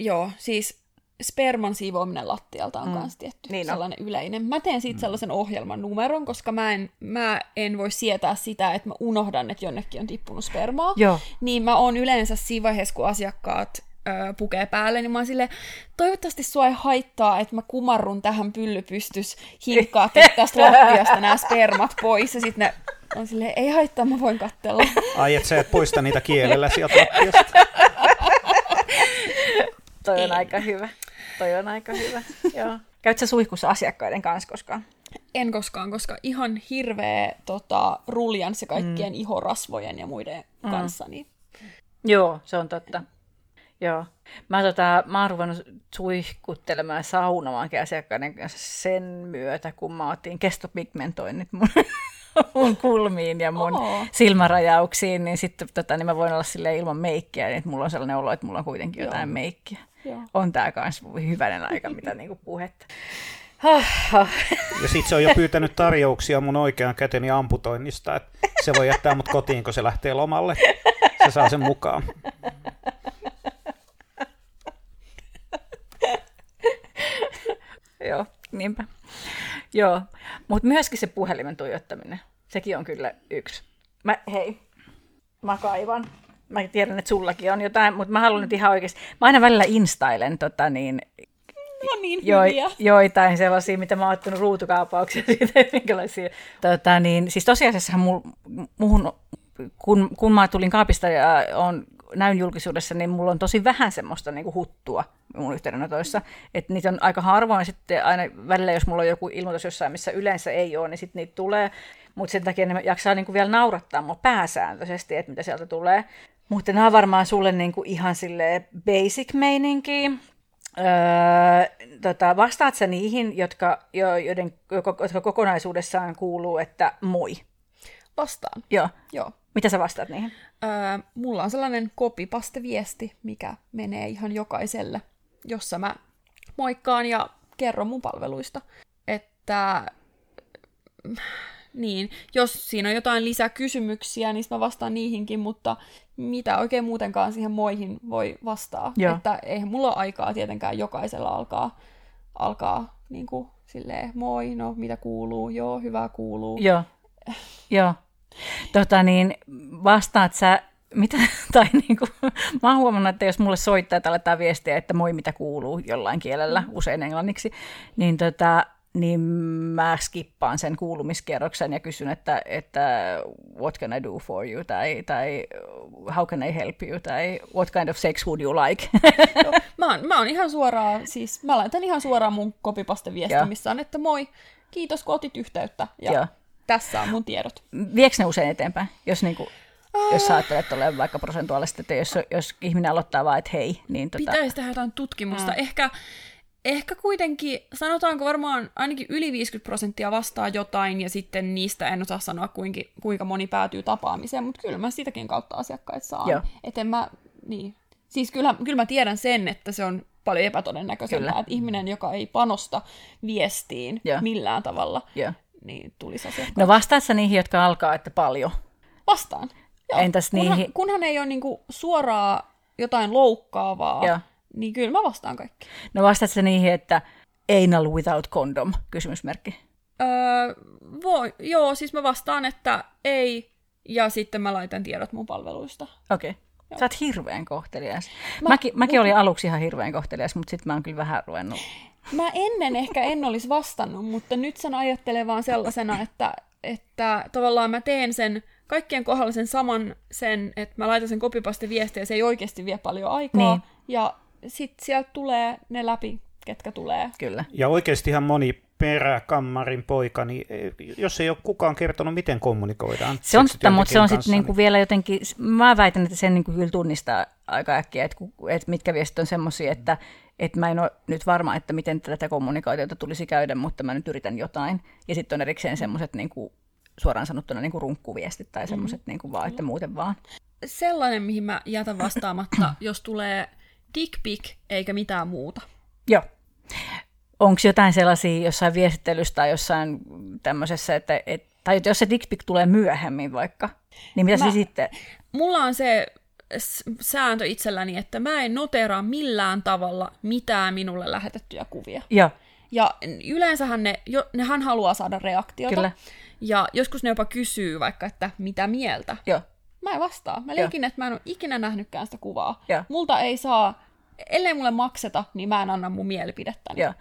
joo, siis sperman siivoaminen lattialta on Mm. mm. kanssa tietty Niin on. sellainen yleinen. Mä teen siitä sellaisen ohjelman numeron, koska mä en, mä en voi sietää sitä, että mä unohdan, että jonnekin on tippunut spermaa. Joo. Niin mä oon yleensä siinä vaiheessa, kun asiakkaat öö, pukee päälle, niin mä oon silleen, toivottavasti sua ei haittaa, että mä kumarrun tähän pyllypystys hinkkaa tästä lattiasta nämä spermat pois, ja sitten ne on silleen, ei haittaa, mä voin katsella. Ai, et sä et poista niitä kielellä sieltä lattiasta. Toi on aika hyvä. Toi on aika hyvä, joo. Käytkö suihkussa asiakkaiden kanssa koskaan? En koskaan, koska ihan hirveä tota, ruljanssi kaikkien mm. ihorasvojen ja muiden mm. kanssa. Niin... Joo, se on totta. Joo. Mä, tota, mä oon ruvennut suihkuttelemaan saunomaankin asiakkaiden kanssa sen myötä, kun mä otin kestopigmentoinnit mun, mun kulmiin ja mun oh. silmärajauksiin, niin sitten tota, niin mä voin olla sille ilman meikkiä, niin että mulla on sellainen olo, että mulla on kuitenkin Joo. jotain meikkiä. Joo. On tää kans hyvänen aika, mitä niinku puhetta. Ja sit se on jo pyytänyt tarjouksia mun oikean käteni amputoinnista, että se voi jättää mut kotiin, kun se lähtee lomalle. Se saa sen mukaan. Joo, niinpä. Joo, mutta myöskin se puhelimen tuijottaminen, sekin on kyllä yksi. Mä, hei, mä kaivan. Mä tiedän, että sullakin on jotain, mutta mä haluan nyt ihan oikeasti. Mä aina välillä instailen tota niin, No niin, jo, joitain sellaisia, mitä mä oon ottanut ruutukaupauksia siitä, minkälaisia. Tota, niin, siis tosiasiassa mul, muhun, kun, kun mä tulin kaapista ja on näyn julkisuudessa, niin mulla on tosi vähän semmoista niin kuin huttua mun yhteydenotoissa. Että niitä on aika harvoin sitten aina välillä, jos mulla on joku ilmoitus jossain, missä yleensä ei ole, niin sitten niitä tulee. Mutta sen takia ne jaksaa niin kuin vielä naurattaa mua pääsääntöisesti, että mitä sieltä tulee. Mutta nämä on varmaan sulle niin kuin ihan sille basic meininki. Öö, tota, vastaat sä niihin, jotka, jo, joiden, jotka kokonaisuudessaan kuuluu, että moi? Vastaan. Joo. Joo. Mitä sä vastaat niihin? Öö, mulla on sellainen kopipaste-viesti, mikä menee ihan jokaiselle, jossa mä moikkaan ja kerron mun palveluista. Että niin, jos siinä on jotain lisäkysymyksiä, niin mä vastaan niihinkin, mutta mitä oikein muutenkaan siihen moihin voi vastaa. Joo. Että eihän mulla ole aikaa tietenkään jokaisella alkaa, alkaa niin kuin, silleen, moi, no mitä kuuluu, joo, hyvä kuuluu. Joo, joo. Tota niin, vastaat sä, mitä, tai niin kuin, mä oon huomannut, että jos mulle soittaa tällä viestiä, että moi mitä kuuluu jollain kielellä, usein englanniksi, niin tota, niin mä skippaan sen kuulumiskierroksen ja kysyn, että, että what can I do for you, tai, tai how can I help you, tai what kind of sex would you like. Joo, mä, oon, mä oon ihan suoraan, siis mä laitan ihan suoraan mun kopipasteviesti, missä on, että moi, kiitos kun otit yhteyttä, ja Joo. tässä on mun tiedot. Viekö ne usein eteenpäin, jos niinku jos sä ajattelet ole vaikka prosentuaalisesti, että jos, jos ihminen aloittaa vaan, että hei, niin... Tota... Pitäisi tehdä jotain tutkimusta. Mm. Ehkä ehkä kuitenkin, sanotaanko varmaan ainakin yli 50 prosenttia vastaa jotain, ja sitten niistä en osaa sanoa, kuinka, kuinka moni päätyy tapaamiseen, mutta kyllä mä sitäkin kautta asiakkaita saan. Et en mä, niin. Siis kyllä, kyllä mä tiedän sen, että se on paljon epätodennäköisempää, kyllä. että ihminen, joka ei panosta viestiin Joo. millään tavalla, Joo. niin tulisi asiakkaita. No vastaat sä niihin, jotka alkaa, että paljon? Vastaan. Joo. Entäs kunhan, niihin? Kunhan ei ole niinku suoraa jotain loukkaavaa, Joo niin kyllä mä vastaan kaikki. No vastaatko niihin, että anal without condom, kysymysmerkki? Öö, voi, joo, siis mä vastaan, että ei, ja sitten mä laitan tiedot mun palveluista. Okei. Okay. Sä oot hirveän kohtelias. Mä, mäkin, mäkin olin aluksi ihan hirveän kohtelias, mutta sitten mä oon kyllä vähän ruvennut. Mä ennen ehkä en olisi vastannut, mutta nyt sen ajattelen vaan sellaisena, että, että tavallaan mä teen sen kaikkien kohdalla sen saman sen, että mä laitan sen kopipaste viestiä ja se ei oikeasti vie paljon aikaa. Niin. Ja sitten sieltä tulee ne läpi, ketkä tulee. Kyllä. Ja oikeasti ihan moni peräkammarin poika, niin eh, jos ei ole kukaan kertonut, miten kommunikoidaan. Se on totta, mutta se on sitten niinku niin... vielä jotenkin, mä väitän, että sen niinku kyllä tunnistaa aika äkkiä, että, että mitkä viestit on semmoisia, että, että mä en ole nyt varma, että miten tätä kommunikaatiota tulisi käydä, mutta mä nyt yritän jotain. Ja sitten on erikseen semmoiset niin kuin, suoraan sanottuna niin kuin runkkuviestit tai semmoiset mm. niin kuin vaan, että muuten vaan. Sellainen, mihin mä jätän vastaamatta, jos tulee dick pic eikä mitään muuta. Joo. Onko jotain sellaisia jossain viestittelyssä tai jossain tämmöisessä, että, et, tai jos se dick pic tulee myöhemmin vaikka, niin mitä mä, se sitten? Mulla on se sääntö itselläni, että mä en noteraa millään tavalla mitään minulle lähetettyjä kuvia. Joo. Ja yleensähän ne, jo, nehän haluaa saada reaktiota. Kyllä. Ja joskus ne jopa kysyy vaikka, että mitä mieltä. Joo. Mä en vastaa. Mä leikin, että mä en ole ikinä nähnytkään sitä kuvaa. Joo. Multa ei saa ellei mulle makseta, niin mä en anna mun mielipidettäni. Joo.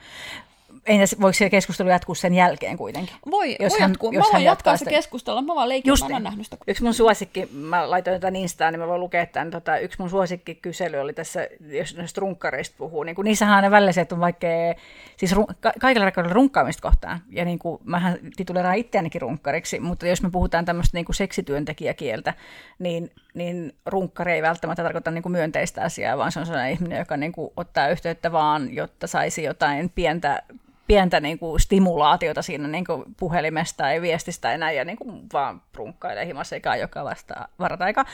Entäs voiko se keskustelu jatkuu sen jälkeen kuitenkin? Voi, Jos voi hän- jatkuu. jos Mä voin hän jatkaa sitä keskustelua. Mä vaan leikin, Just mä en niin. nähnyt sitä. Yksi mun suosikki, mä laitoin jotain Instaan, niin mä voin lukea tämän, tota, yksi mun suosikkikysely oli tässä, jos näistä runkkareista puhuu, niin kuin, niissähän on aina välillä se, että on vaikea, siis run, ka- kaikilla rakkaudella runkkaamista kohtaan, ja niin kuin, mähän tituleeraan itseänikin runkkariksi, mutta jos me puhutaan tämmöistä niin kuin seksityöntekijäkieltä, niin, niin runkkari ei välttämättä tarkoita niin kuin myönteistä asiaa, vaan se on sellainen ihminen, joka niin kuin, ottaa yhteyttä vaan, jotta saisi jotain pientä pientä niin kuin, stimulaatiota siinä niin kuin, puhelimesta tai viestistä ja näin, ja niin kuin, vaan prunkkailee himassa eikä joka vasta varata aika.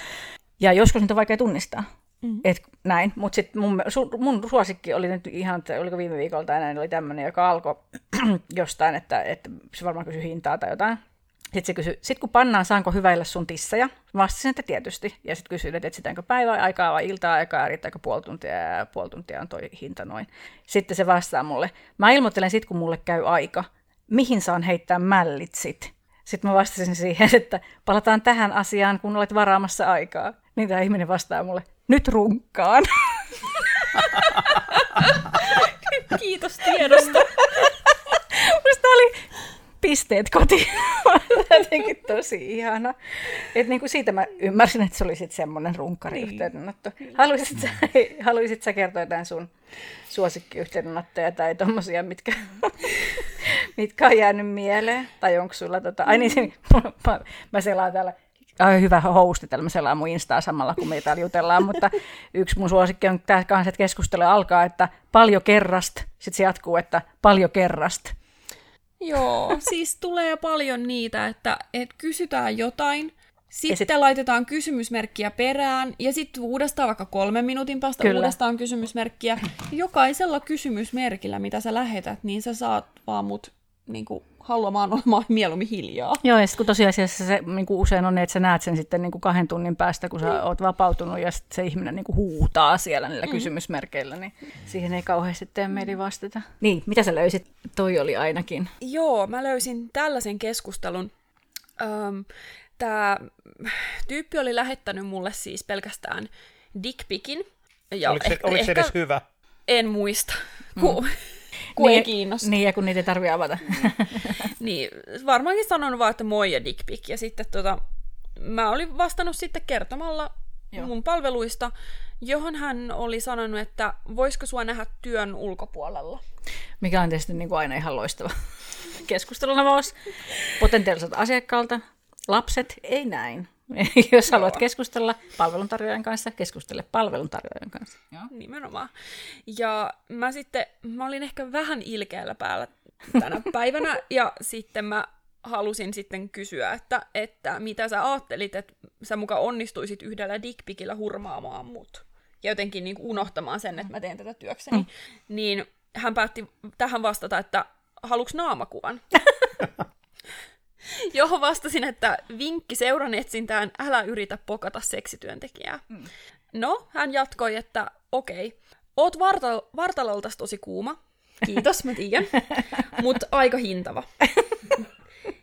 Ja joskus niitä on vaikea tunnistaa. Mm. Et näin, mutta sitten mun, su, mun suosikki oli nyt ihan, että oliko viime viikolla tai näin, oli tämmöinen, joka alkoi jostain, että, että se varmaan kysyi hintaa tai jotain. Sitten se kysyi, sit kun pannaan, saanko hyväillä sun tissejä? Vastasin, että tietysti. Ja sitten kysyin, että etsitäänkö päivää aikaa vai iltaa aikaa, riittääkö puoli tuntia ja puoli tuntia on toi hinta noin. Sitten se vastaa mulle, mä ilmoittelen sit kun mulle käy aika, mihin saan heittää mällit sit? Sitten mä vastasin siihen, että palataan tähän asiaan, kun olet varaamassa aikaa. Niin tämä ihminen vastaa mulle, nyt runkkaan. Kiitos tiedosta. Musta oli pisteet kotiin. Jotenkin tosi ihana. Et niinku siitä mä ymmärsin, että se oli sitten semmoinen runkkariyhteydenotto. Haluaisit, sä, haluaisit sä kertoa jotain sun suosikkiyhteydenottoja tai tommosia, mitkä, mitkä on jäänyt mieleen? Tai onko sulla tota... Ai niin, mä, mä selaan täällä Ai, hyvä hosti, täällä mä selaan mun Instaa samalla, kun me täällä jutellaan, mutta yksi mun suosikki on tämä kanssa, että keskustelu alkaa, että paljon kerrast, sitten se jatkuu, että paljon kerrast. Joo, siis tulee paljon niitä, että, että kysytään jotain, sitten sit- laitetaan kysymysmerkkiä perään, ja sitten uudestaan vaikka kolmen minuutin päästä. Kyllä. uudestaan kysymysmerkkiä. Jokaisella kysymysmerkillä, mitä sä lähetät, niin sä saat vaan mut niin kuin, haluamaan olemaan mieluummin hiljaa. Joo, ja sitten kun tosiasiassa se niin kuin usein on niin, että sä näet sen sitten niin kuin kahden tunnin päästä, kun sä oot vapautunut ja sit se ihminen niin kuin huutaa siellä niillä mm. kysymysmerkeillä, niin siihen ei kauheasti tee mieli vastata. Niin, mitä sä löysit? Toi oli ainakin. Joo, mä löysin tällaisen keskustelun. Öm, Tämä tyyppi oli lähettänyt mulle siis pelkästään dickpikin. Ja Oliko se, oliko se edes hyvä? En muista, mm. kun ei niin, kiinnosta. Niin, ja kun niitä ei tarvitse avata. Niin, varmaankin sanon vaan, että moi ja dickpic. Ja sitten tota, mä olin vastannut sitten kertomalla Joo. Mun palveluista, johon hän oli sanonut, että voisiko sua nähdä työn ulkopuolella. Mikä on tietysti niin kuin aina ihan loistava keskustelunavaus potentiaaliselta asiakkaalta. Lapset, ei näin. Jos haluat keskustella palveluntarjoajan kanssa, keskustele palveluntarjoajan kanssa. Joo. Nimenomaan. Ja mä sitten, mä olin ehkä vähän ilkeällä päällä tänä päivänä, ja sitten mä halusin sitten kysyä, että, että mitä sä ajattelit, että sä muka onnistuisit yhdellä dickpikillä hurmaamaan mut. Ja jotenkin niin unohtamaan sen, että mä teen tätä työkseni. Mm. Niin hän päätti tähän vastata, että haluks naamakuvan? Johon vastasin, että vinkki seuran etsintään, älä yritä pokata seksityöntekijää. Mm. No, hän jatkoi, että okei, oot vartal- vartaloltas tosi kuuma. Kiitos, mä tiedän. Mutta aika hintava.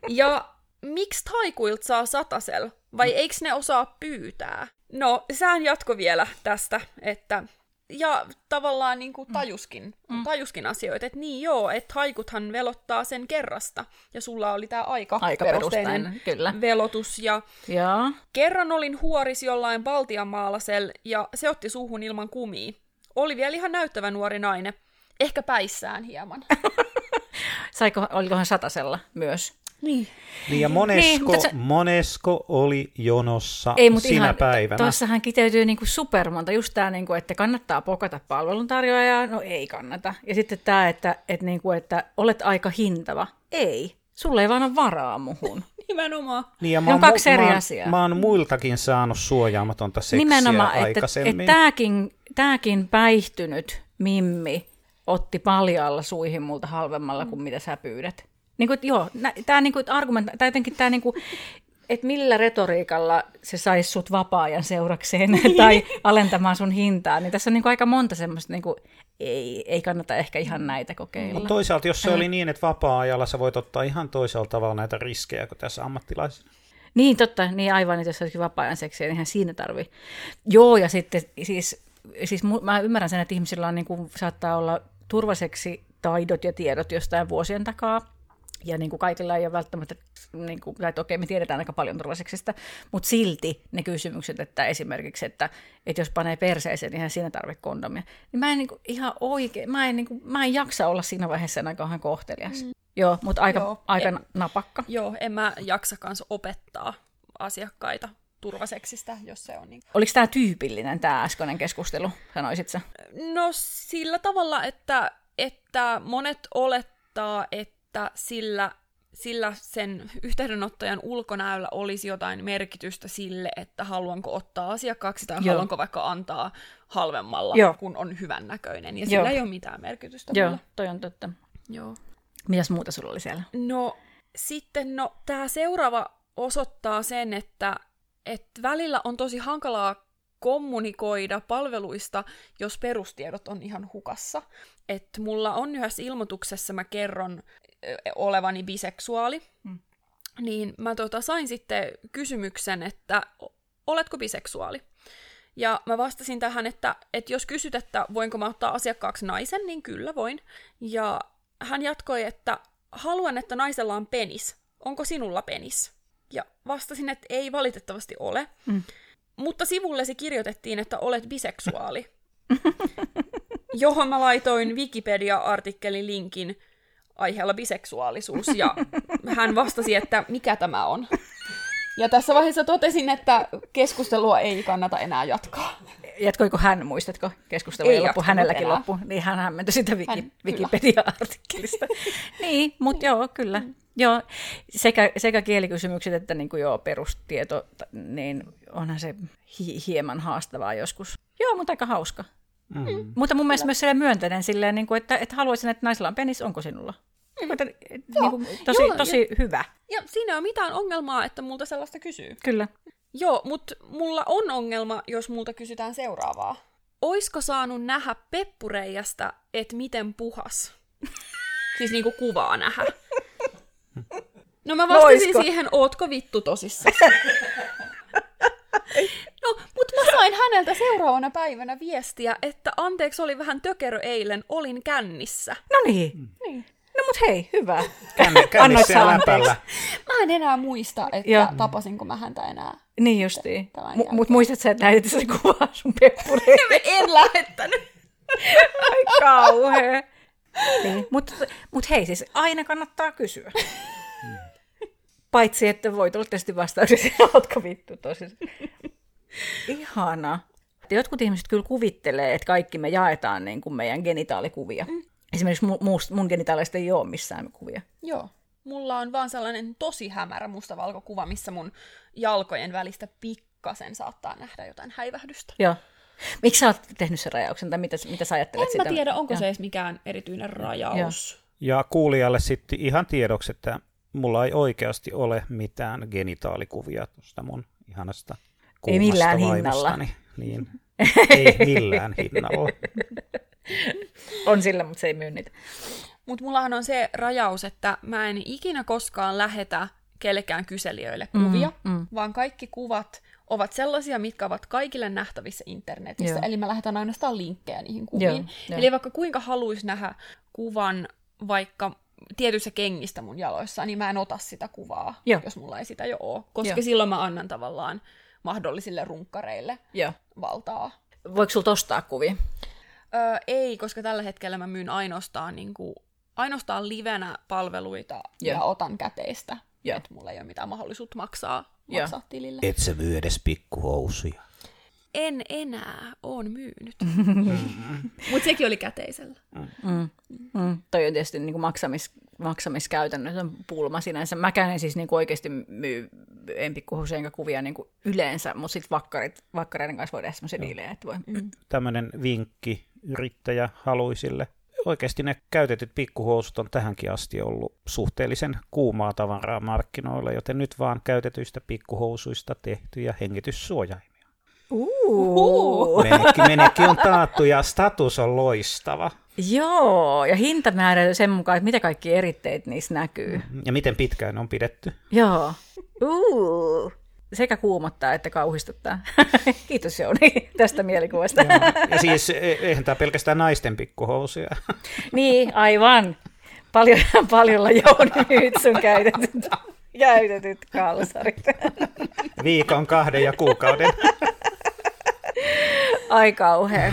Ja miksi taikuilt saa satasel? Vai eikö ne osaa pyytää? No, sään jatko vielä tästä, että ja tavallaan niin kuin tajuskin, mm. tajuskin asioita, että niin joo, että haikuthan velottaa sen kerrasta, ja sulla oli tämä aika, Aikaperusteinen, kyllä. velotus, ja Joo. kerran olin huoris jollain Baltian maalasel, ja se otti suuhun ilman kumia. Oli vielä ihan näyttävä nuori nainen, ehkä päissään hieman. Saiko, olikohan satasella myös? Niin. Niin ja monesko, Niin, mutta se- monesko oli jonossa Ei, mutta sinä ihan, päivänä? Tuossahan kiteytyy niinku supermonta. Just tämä, niinku, että kannattaa pokata palveluntarjoajaa. No ei kannata. Ja sitten tämä, että, että, niinku, että olet aika hintava. Ei. Sulla ei vaan ole varaa muhun. Nimenomaan. Niin ja mä on oon, kaksi mu- eri mä, oon- asiaa. Mä oon muiltakin saanut suojaamatonta seksiä Nimenomaan, että, aikaisemmin. että tämäkin, tämäkin päihtynyt mimmi otti paljalla suihin multa halvemmalla kuin mitä sä pyydät. Niin kuin, joo, tämä niinku, argument, tai jotenkin tämä niinku, että millä retoriikalla se saisi sut vapaa-ajan seurakseen tai alentamaan sun hintaa, niin tässä on niinku aika monta semmoista, niinku, ei, ei kannata ehkä ihan näitä kokeilla. Mutta toisaalta, jos se oli niin, että vapaa-ajalla sä voit ottaa ihan toisella tavalla näitä riskejä kuin tässä ammattilaisena. Niin, totta, niin aivan, että jos olisikin vapaa-ajan seksiä, niin eihän siinä tarvi. Joo, ja sitten siis siis mä ymmärrän sen, että ihmisillä on, niin kuin, saattaa olla turvalliseksi taidot ja tiedot jostain vuosien takaa, ja niin kuin kaikilla ei ole välttämättä, niin kuin, tai että okei, me tiedetään aika paljon turvalliseksista, mutta silti ne kysymykset, että esimerkiksi, että, että jos panee perseeseen, niin siinä tarvitse kondomia. Niin mä en niin kuin, ihan oikein, mä en, niin kuin, mä en jaksa olla siinä vaiheessa enää kauhean kohtelias. Mm. Joo, mutta aika, Joo, aika en, napakka. Joo, en mä jaksa kanssa opettaa asiakkaita turvaseksistä, jos se on niin. Oliko tämä tyypillinen, tämä äskeinen keskustelu, sanoisit sä? No sillä tavalla, että, että monet olettaa, että sillä, sillä sen yhteydenottajan ulkonäöllä olisi jotain merkitystä sille, että haluanko ottaa asiakkaaksi tai Joo. haluanko vaikka antaa halvemmalla, Joo. kun on hyvän näköinen. Ja Joo. sillä ei ole mitään merkitystä. Joo, mulle. toi on totta. Joo. Mitäs muuta sulla oli siellä? No sitten, no tämä seuraava osoittaa sen, että että välillä on tosi hankalaa kommunikoida palveluista, jos perustiedot on ihan hukassa. Että mulla on yhdessä ilmoituksessa, mä kerron olevani biseksuaali, hmm. niin mä tota, sain sitten kysymyksen, että oletko biseksuaali? Ja mä vastasin tähän, että, että jos kysyt, että voinko mä ottaa asiakkaaksi naisen, niin kyllä voin. Ja hän jatkoi, että haluan, että naisella on penis. Onko sinulla penis? Ja vastasin, että ei valitettavasti ole. Mm. Mutta sivullesi kirjoitettiin, että olet biseksuaali. johon mä laitoin Wikipedia-artikkelin linkin aiheella biseksuaalisuus. Ja hän vastasi, että mikä tämä on. Ja tässä vaiheessa totesin, että keskustelua ei kannata enää jatkaa. Jatkoiko hän, muistatko, keskustelu ei loppu, hänelläkin enää. loppu, niin hän hämmentyi sitä Wiki, hän, Wikipedia-artikkelista. niin, mutta joo, kyllä. Joo, sekä, sekä kielikysymykset että niin kuin joo, perustieto, niin onhan se hi- hieman haastavaa joskus. Joo, mutta aika hauska. Mm. Mm. Mutta mun mielestä myös myönteinen silleen, niin kuin, että, että haluaisin, että naisella on penis, onko sinulla? Kuin, että, niin kuin, tosi, joo, tosi ja, hyvä. Ja siinä ei ole mitään ongelmaa, että multa sellaista kysyy. Kyllä. Joo, mutta mulla on ongelma, jos multa kysytään seuraavaa. Oisko saanut nähdä peppureijasta, että miten puhas? siis niinku kuvaa nähdä. No mä vastasin no, siihen, ootko vittu tosissaan? No, mutta mä sain häneltä seuraavana päivänä viestiä, että anteeksi oli vähän tökerö eilen, olin kännissä. No niin. niin. No mut hei, hyvä. Känni, kännissä ja läpällä. Mä en enää muista, että ja. tapasinko mä häntä enää. Niin justiin. M- mut muistat sä, että lähetit se kuvaa sun peppureille? en lähettänyt. Ai kauhea. Niin. Mutta mut hei, siis aina kannattaa kysyä. Paitsi, että voit olla tietysti vastauksia, ootko vittu tosissaan. Ihana. Jotkut ihmiset kyllä kuvittelee, että kaikki me jaetaan niin kuin meidän genitaalikuvia. Mm. Esimerkiksi mun, mun genitaaleista ei ole missään kuvia. Joo. Mulla on vaan sellainen tosi hämärä mustavalkokuva, missä mun jalkojen välistä pikkasen saattaa nähdä jotain häivähdystä. Joo. Miksi sä oot tehnyt sen rajauksen, tai mitä, mitä sä ajattelet en sitä? En mä tiedä, onko ja. se edes mikään erityinen rajaus. Ja, ja kuulijalle sitten ihan tiedoksi, että mulla ei oikeasti ole mitään genitaalikuvia tuosta mun ihanasta Ei millään hinnalla. Niin, ei millään hinnalla. on sillä, mutta se ei myy niitä. Mutta mullahan on se rajaus, että mä en ikinä koskaan lähetä kellekään kyselijöille kuvia, mm, mm. vaan kaikki kuvat ovat sellaisia, mitkä ovat kaikille nähtävissä internetissä. Joo. Eli mä lähetän ainoastaan linkkejä niihin kuviin. Joo, jo. Eli vaikka kuinka haluaisi nähdä kuvan vaikka tietyissä kengistä mun jaloissa, niin mä en ota sitä kuvaa, Joo. jos mulla ei sitä jo ole. Koska Joo. silloin mä annan tavallaan mahdollisille runkkareille Joo. valtaa. Voiko sulla ostaa kuvia? Öö, ei, koska tällä hetkellä mä myyn ainoastaan, niin kuin, ainoastaan livenä palveluita Joo. ja otan käteistä. Että mulla ei ole mitään mahdollisuutta maksaa, maksaa tilille. Et sä myy edes pikkuhousuja en enää on myynyt. Mutta sekin oli käteisellä. Mm. Mm. Toi on tietysti niin kuin maksamis, maksamiskäytännössä pulma sinänsä. Mäkään en siis niin kuin oikeasti myy en enkä kuvia niin kuin yleensä, mutta sitten vakkarit, vakkareiden kanssa voi tehdä semmoisia diilejä. Että voi. Mm. Tämmöinen vinkki yrittäjä haluisille. Oikeasti ne käytetyt pikkuhousut on tähänkin asti ollut suhteellisen kuumaa tavaraa markkinoilla, joten nyt vaan käytetyistä pikkuhousuista tehtyjä hengityssuojaimia. Menekki, menekki on taattu ja status on loistava. Joo, ja hinta määräytyy sen mukaan, että mitä kaikki eritteet niissä näkyy. Ja miten pitkään on pidetty. Joo. Uh. sekä kuumottaa että kauhistuttaa. Kiitos Jouni tästä mielikuvasta. Joo. Ja siis e- eihän tämä pelkästään naisten pikkuhousuja. niin, aivan. Paljon, paljolla Jouni myyt sun käytetyt, käytetyt kalsarit. Viikon, kahden ja kuukauden. Ai kauhean.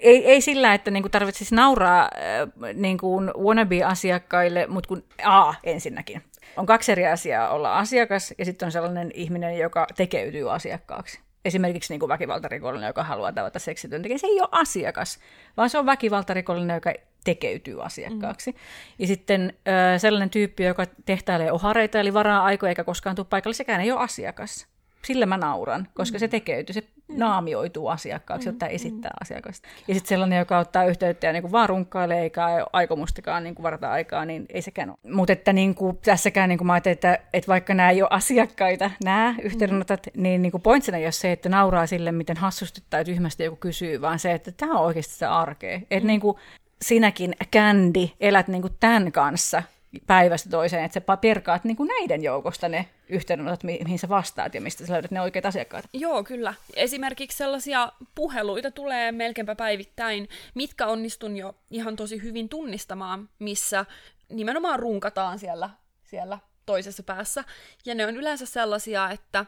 Ei, ei sillä, että niinku tarvitsisi nauraa äh, niinku wannabe-asiakkaille, mutta kun A ensinnäkin. On kaksi eri asiaa olla asiakas ja sitten on sellainen ihminen, joka tekeytyy asiakkaaksi. Esimerkiksi niin kuin väkivaltarikollinen, joka haluaa tavata seksityöntekijä. Se ei ole asiakas, vaan se on väkivaltarikollinen, joka tekeytyy asiakkaaksi. Mm. Ja sitten äh, sellainen tyyppi, joka tehtailee ohareita, eli varaa aikoja eikä koskaan tule paikalle, sekään ei ole asiakas sillä mä nauran, koska mm. se tekeytyy, se mm. naamioituu asiakkaaksi, jotta mm. esittää mm. asiakasta. Ja sitten sellainen, joka ottaa yhteyttä ja niin kuin vaan runkkailee eikä aikomustakaan niin kuin varata aikaa, niin ei sekään ole. Mutta että niin kuin, tässäkään niin kuin mä ajattelin, että, että vaikka nämä ei ole asiakkaita, nämä yhteydenotot, mm. niin, niin kuin pointsina ei ole se, että nauraa sille, miten hassusti tai tyhmästi joku kysyy, vaan se, että tämä on oikeasti se arkea. Että mm. niin kuin, sinäkin, Candy, elät niin kuin tämän kanssa, päivästä toiseen, että sä perkaat niin kuin näiden joukosta ne yhteydenotot, mihin sä vastaat ja mistä sä löydät ne oikeat asiakkaat. Joo, kyllä. Esimerkiksi sellaisia puheluita tulee melkeinpä päivittäin, mitkä onnistun jo ihan tosi hyvin tunnistamaan, missä nimenomaan runkataan siellä, siellä toisessa päässä. Ja ne on yleensä sellaisia, että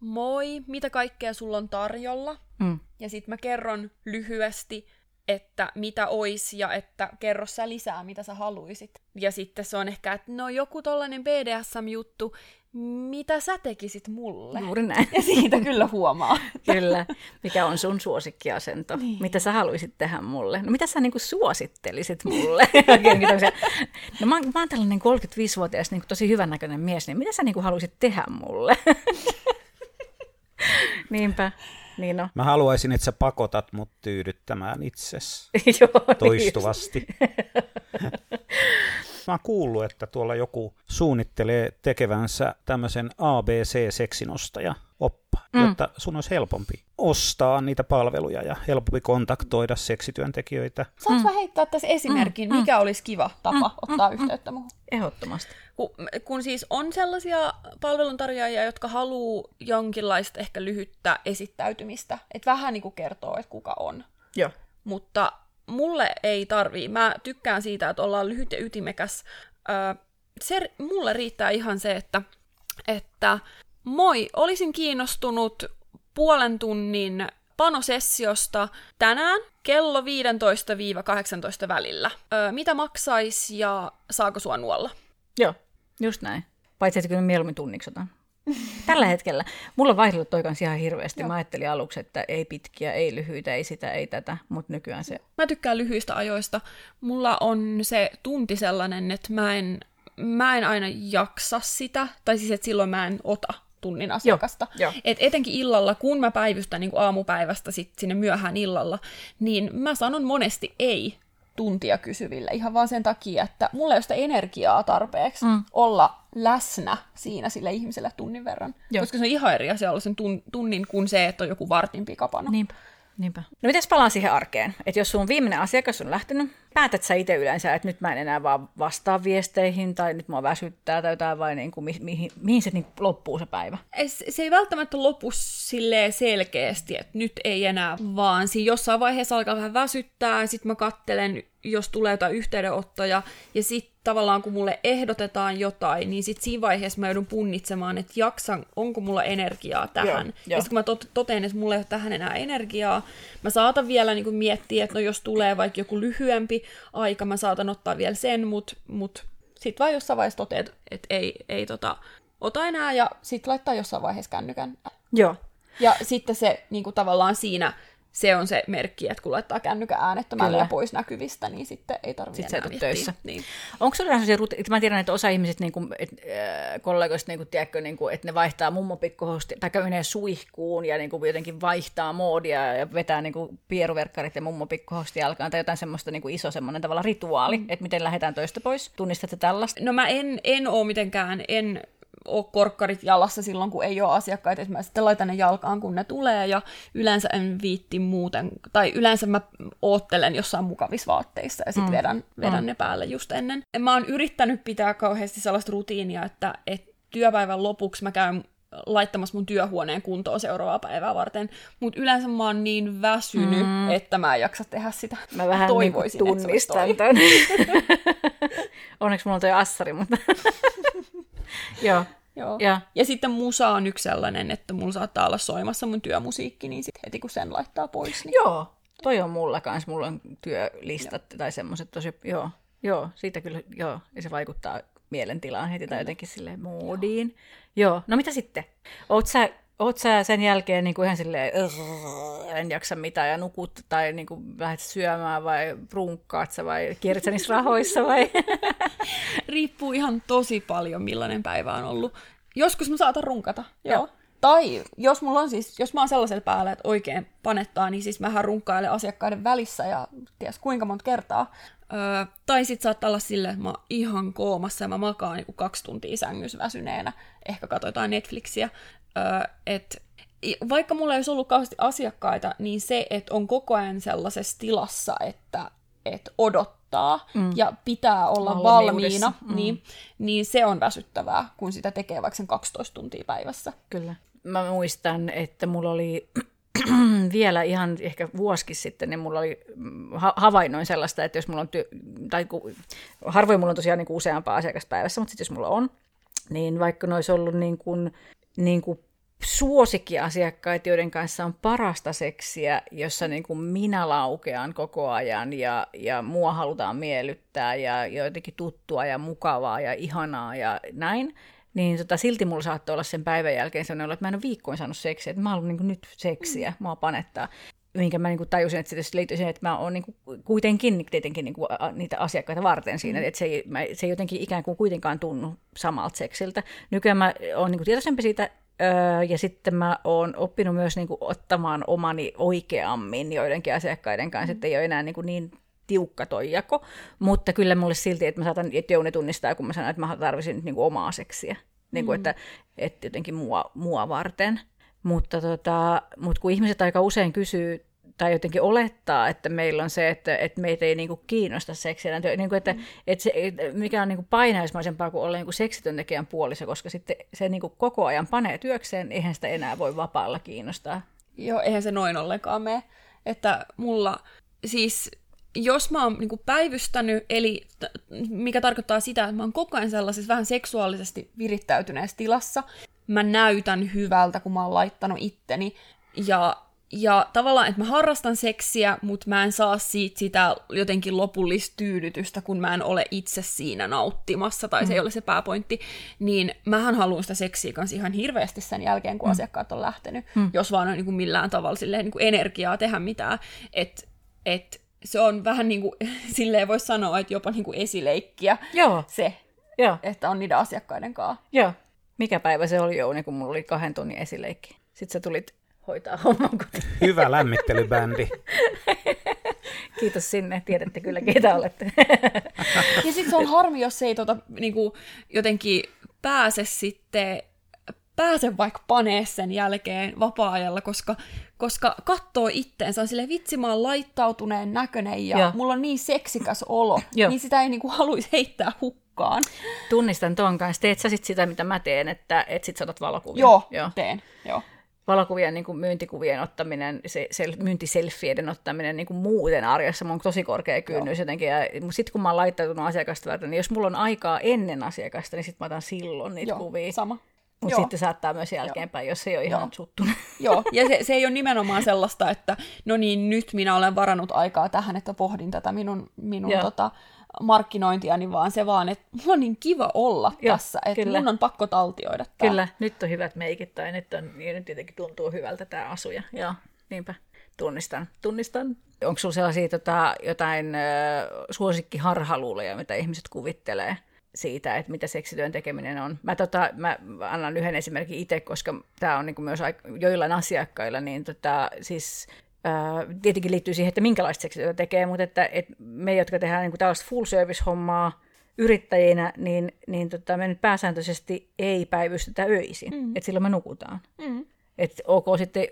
moi, mitä kaikkea sulla on tarjolla? Mm. Ja sitten mä kerron lyhyesti, että mitä ois ja että kerro sä lisää, mitä sä haluisit. Ja sitten se on ehkä, että no joku tollanen BDSM-juttu, mitä sä tekisit mulle? Juuri näin. Ja siitä kyllä huomaa. kyllä. Mikä on sun suosikkiasento? Niin. Mitä sä haluaisit tehdä mulle? No mitä sä niinku suosittelisit mulle? no mä, mä oon tällainen 35-vuotias niin tosi hyvännäköinen mies, niin mitä sä niinku haluaisit tehdä mulle? Niinpä. Niin no. Mä haluaisin, että sä pakotat mut tyydyttämään itsesi Joo, toistuvasti. Mä oon kuullut, että tuolla joku suunnittelee tekevänsä tämmöisen ABC-seksinostaja oppa, mm. jotta sun olisi helpompi ostaa niitä palveluja ja helpompi kontaktoida seksityöntekijöitä. Saanko mm. heittää tässä esimerkin, mm. mikä olisi kiva tapa mm. ottaa mm. yhteyttä muuhun? Ehdottomasti. Kun, kun siis on sellaisia palveluntarjoajia, jotka haluaa jonkinlaista ehkä lyhyttä esittäytymistä, että vähän niin kuin kertoo, että kuka on. Joo. Mutta mulle ei tarvii. Mä tykkään siitä, että ollaan lyhyt ja ytimekäs. Öö, se, mulle riittää ihan se, että, että moi, olisin kiinnostunut puolen tunnin panosessiosta tänään kello 15-18 välillä. Öö, mitä maksaisi ja saako sua nuolla? Joo, just näin. Paitsi, että kyllä mieluummin tunniksi otan. Tällä hetkellä. Mulla on vaihdellut toi kanssa ihan hirveästi. Joo. Mä ajattelin aluksi, että ei pitkiä, ei lyhyitä, ei sitä, ei tätä, mutta nykyään se... Mä tykkään lyhyistä ajoista. Mulla on se tunti sellainen, että mä en, mä en aina jaksa sitä, tai siis että silloin mä en ota tunnin asiakasta. Joo, jo. Et etenkin illalla, kun mä päivystän niin aamupäivästä sit sinne myöhään illalla, niin mä sanon monesti ei tuntia kysyville ihan vaan sen takia, että mulla ei ole sitä energiaa tarpeeksi mm. olla läsnä siinä sille ihmiselle tunnin verran. Joo. Koska se on ihan eri asia olla sen tunnin kuin se, että on joku vartin pikapano. Niinpä. Niinpä. No mites palaan siihen arkeen? Että jos sun viimeinen asiakas on lähtenyt, päätät sä itse yleensä, että nyt mä en enää vaan vastaa viesteihin tai nyt mua väsyttää tai jotain vai niin kuin, mihin, mihin se niin loppuu se päivä? Se, se ei välttämättä lopu silleen selkeästi, että nyt ei enää, vaan siinä jossain vaiheessa alkaa vähän väsyttää, sitten mä kattelen, jos tulee jotain yhteydenottoja ja sitten tavallaan kun mulle ehdotetaan jotain, niin sitten siinä vaiheessa mä joudun punnitsemaan, että jaksan, onko mulla energiaa tähän. Joo, jo. Ja sitten kun mä tot, toteen, että mulla ei ole tähän enää energiaa, mä saatan vielä niin kuin miettiä, että no jos tulee vaikka joku lyhyempi aika, mä saatan ottaa vielä sen, mutta mut sitten vaan jossain vaiheessa toteat, että ei, ei tota, ota enää ja sitten laittaa jossain vaiheessa kännykän. Joo. Ja sitten se niin kuin tavallaan siinä se on se merkki, että kun laittaa kännykän äänettömälle ja pois näkyvistä, niin sitten ei tarvitse sitten enää töissä. Niin. Onko sinulla sellaisia rutiineja, mä tiedän, että osa ihmiset, niin kuin, et, äh, kollegoista, niin kuin, tiedätkö, niin kuin, että ne vaihtaa mummo pikkuhosti, tai menee suihkuun ja niin kuin, jotenkin vaihtaa moodia ja vetää niin kuin, pieruverkkarit ja mummo pikkuhosti jalkaan, tai jotain semmoista niin kuin iso semmoinen tavalla rituaali, mm. että miten lähdetään töistä pois. Tunnistatko tällaista? No mä en, en ole mitenkään, en ole korkkarit jalassa silloin, kun ei ole asiakkaita, että mä sitten laitan ne jalkaan, kun ne tulee, ja yleensä en viitti muuten, tai yleensä mä oottelen jossain mukavissa vaatteissa, ja sitten mm. vedän, vedän mm. ne päälle just ennen. Mä oon yrittänyt pitää kauheasti sellaista rutiinia, että, että työpäivän lopuksi mä käyn laittamassa mun työhuoneen kuntoon seuraavaa päivää varten. Mutta yleensä mä oon niin väsynyt, mm. että mä en jaksa tehdä sitä. Mä vähän Toivoisin, niin että se tunnistan toi. Onneksi mulla on toi assari, mutta... Joo. Joo. Ja. ja sitten musa on yksi sellainen, että mulla saattaa olla soimassa mun työmusiikki, niin sitten heti kun sen laittaa pois, niin Joo, toi on mulla kanssa. Mulla on työlistat tai semmoiset tosi, joo, joo, siitä kyllä, joo, ja se vaikuttaa mielentilaan heti tai jotenkin silleen moodiin. Joo, no mitä sitten? Oot sä, oot sä sen jälkeen niin kuin ihan silleen, "Ugh, en jaksa mitään ja nukut tai niin kuin lähdet syömään vai prunkkaat sä vai kierrät sä niissä rahoissa vai? riippuu ihan tosi paljon, millainen päivä on ollut. Joskus mä saatan runkata, joo. joo. Tai jos mulla on siis, jos mä oon sellaisella päällä, että oikein panettaa, niin siis mähän runkkailen asiakkaiden välissä ja ties kuinka monta kertaa. Öö, tai sit saattaa olla silleen, että mä oon ihan koomassa ja mä makaan niinku kaksi tuntia sängyssä väsyneenä. Ehkä katsotaan Netflixiä. Öö, et, vaikka mulla ei olisi ollut kauheasti asiakkaita, niin se, että on koko ajan sellaisessa tilassa, että et odottaa mm. ja pitää olla Valmiudessa. valmiina, mm. niin, niin se on väsyttävää, kun sitä tekee vaikka sen 12 tuntia päivässä. Kyllä. Mä muistan, että mulla oli vielä ihan ehkä vuosikin sitten, niin mulla oli mm, ha- havainnoin sellaista, että jos mulla on, työ, tai ku, harvoin mulla on tosiaan niin kuin useampaa asiakaspäivässä, mutta sitten jos mulla on, niin vaikka ne olisi ollut niin kuin, niin kuin suosikkiasiakkaita, joiden kanssa on parasta seksiä, jossa niin kuin minä laukean koko ajan ja, ja mua halutaan miellyttää ja jotenkin tuttua ja mukavaa ja ihanaa ja näin, niin tota, silti mulla saattoi olla sen päivän jälkeen sellainen että mä en ole viikkoin saanut seksiä, että mä haluan niin nyt seksiä, mua panettaa. Minkä mä niin tajusin, että se tietysti liittyy siihen, että mä oon niin kuitenkin tietenkin niin kuin, niitä asiakkaita varten siinä, mm. että se ei, mä, se ei jotenkin ikään kuin kuitenkaan tunnu samalta seksiltä. Nykyään mä oon niin tietoisempi siitä, öö, ja sitten mä oon oppinut myös niin kuin, ottamaan omani oikeammin joidenkin asiakkaiden kanssa, mm. että ei ole enää niin, kuin, niin tiukka toi jako, mutta kyllä mulle silti, että mä saatan, että Jouni tunnistaa, kun mä sanon, että mä tarvisin nyt niin kuin omaa seksiä, niin kuin, mm. että, että jotenkin mua, mua varten. Mutta, tota, mutta kun ihmiset aika usein kysyy tai jotenkin olettaa, että meillä on se, että, että meitä ei niinku kiinnosta seksiä, niin kuin, että, mm. että se, mikä on niinku painaismaisempaa kuin olla niinku seksityöntekijän puolissa, koska sitten se niinku koko ajan panee työkseen, eihän sitä enää voi vapaalla kiinnostaa. Joo, eihän se noin ollenkaan mene. Että mulla siis jos mä oon niin päivystänyt, eli t- mikä tarkoittaa sitä, että mä oon koko ajan sellaisessa vähän seksuaalisesti virittäytyneessä tilassa, mä näytän hyvältä, kun mä oon laittanut itteni, ja, ja tavallaan, että mä harrastan seksiä, mutta mä en saa siitä sitä jotenkin lopullista tyydytystä, kun mä en ole itse siinä nauttimassa, tai mm. se ei ole se pääpointti, niin mähän haluan sitä seksiä kanssa ihan hirveästi sen jälkeen, kun mm. asiakkaat on lähtenyt, mm. jos vaan on niin kuin millään tavalla silleen, niin kuin energiaa tehdä mitään, että et, se on vähän niin kuin, silleen voisi sanoa, että jopa niin kuin esileikkiä Joo. se, Joo. että on niiden asiakkaiden kanssa. Joo. Mikä päivä se oli Jouni, kun mulla oli kahden tunnin esileikki? Sitten sä tulit hoitaa homman kotiin. Hyvä lämmittelybändi. Kiitos sinne, tiedätte kyllä ketä olette. ja sitten se on harmi, jos ei tota, niinku, jotenkin pääse sitten pääse vaikka panee sen jälkeen vapaa-ajalla, koska, koska katsoo itteensä, on silleen, vitsi mä oon laittautuneen näköinen ja Joo. mulla on niin seksikäs olo, Joo. niin sitä ei niinku haluaisi heittää hukkaan. Tunnistan ton kanssa. Teet sä sit sitä, mitä mä teen, että et sit sä otat valokuvia? Joo, Joo. teen. Joo. Valokuvien niin kuin myyntikuvien ottaminen, se, sel, myyntiselfieiden ottaminen niin kuin muuten arjessa, mulla on tosi korkea kynnys jotenkin. Ja sitten kun mä oon laittanut asiakasta varten, niin jos mulla on aikaa ennen asiakasta, niin sitten mä otan silloin niitä Joo, kuvia. sama. Mutta Joo. sitten saattaa myös jälkeenpäin, jos se ei ole ihan Joo. suttunut. Joo, ja se, se ei ole nimenomaan sellaista, että no niin, nyt minä olen varannut aikaa tähän, että pohdin tätä minun, minun Joo. tota, markkinointiani, vaan se vaan, että mulla on niin kiva olla Joo, tässä, että kyllä. mun on pakko taltioida tämä. Kyllä, nyt on hyvät meikit tai nyt, on, niin nyt tietenkin tuntuu hyvältä tämä asuja. Joo, niinpä. Tunnistan, tunnistan. Onko sulla sellaisia tota, jotain ö, suosikkiharhaluuloja, mitä ihmiset kuvittelee siitä, että mitä seksityön tekeminen on? Mä, tota, mä annan yhden esimerkin itse, koska tämä on niinku myös aika, joillain asiakkailla, niin tota, siis tietenkin liittyy siihen, että minkälaista seksityötä tekee, mutta että, että me, jotka tehdään niin tällaista full service-hommaa yrittäjinä, niin, niin tota, me nyt pääsääntöisesti ei päivystetä öisin, mm. että silloin me nukutaan. Mm. Että ok, sitten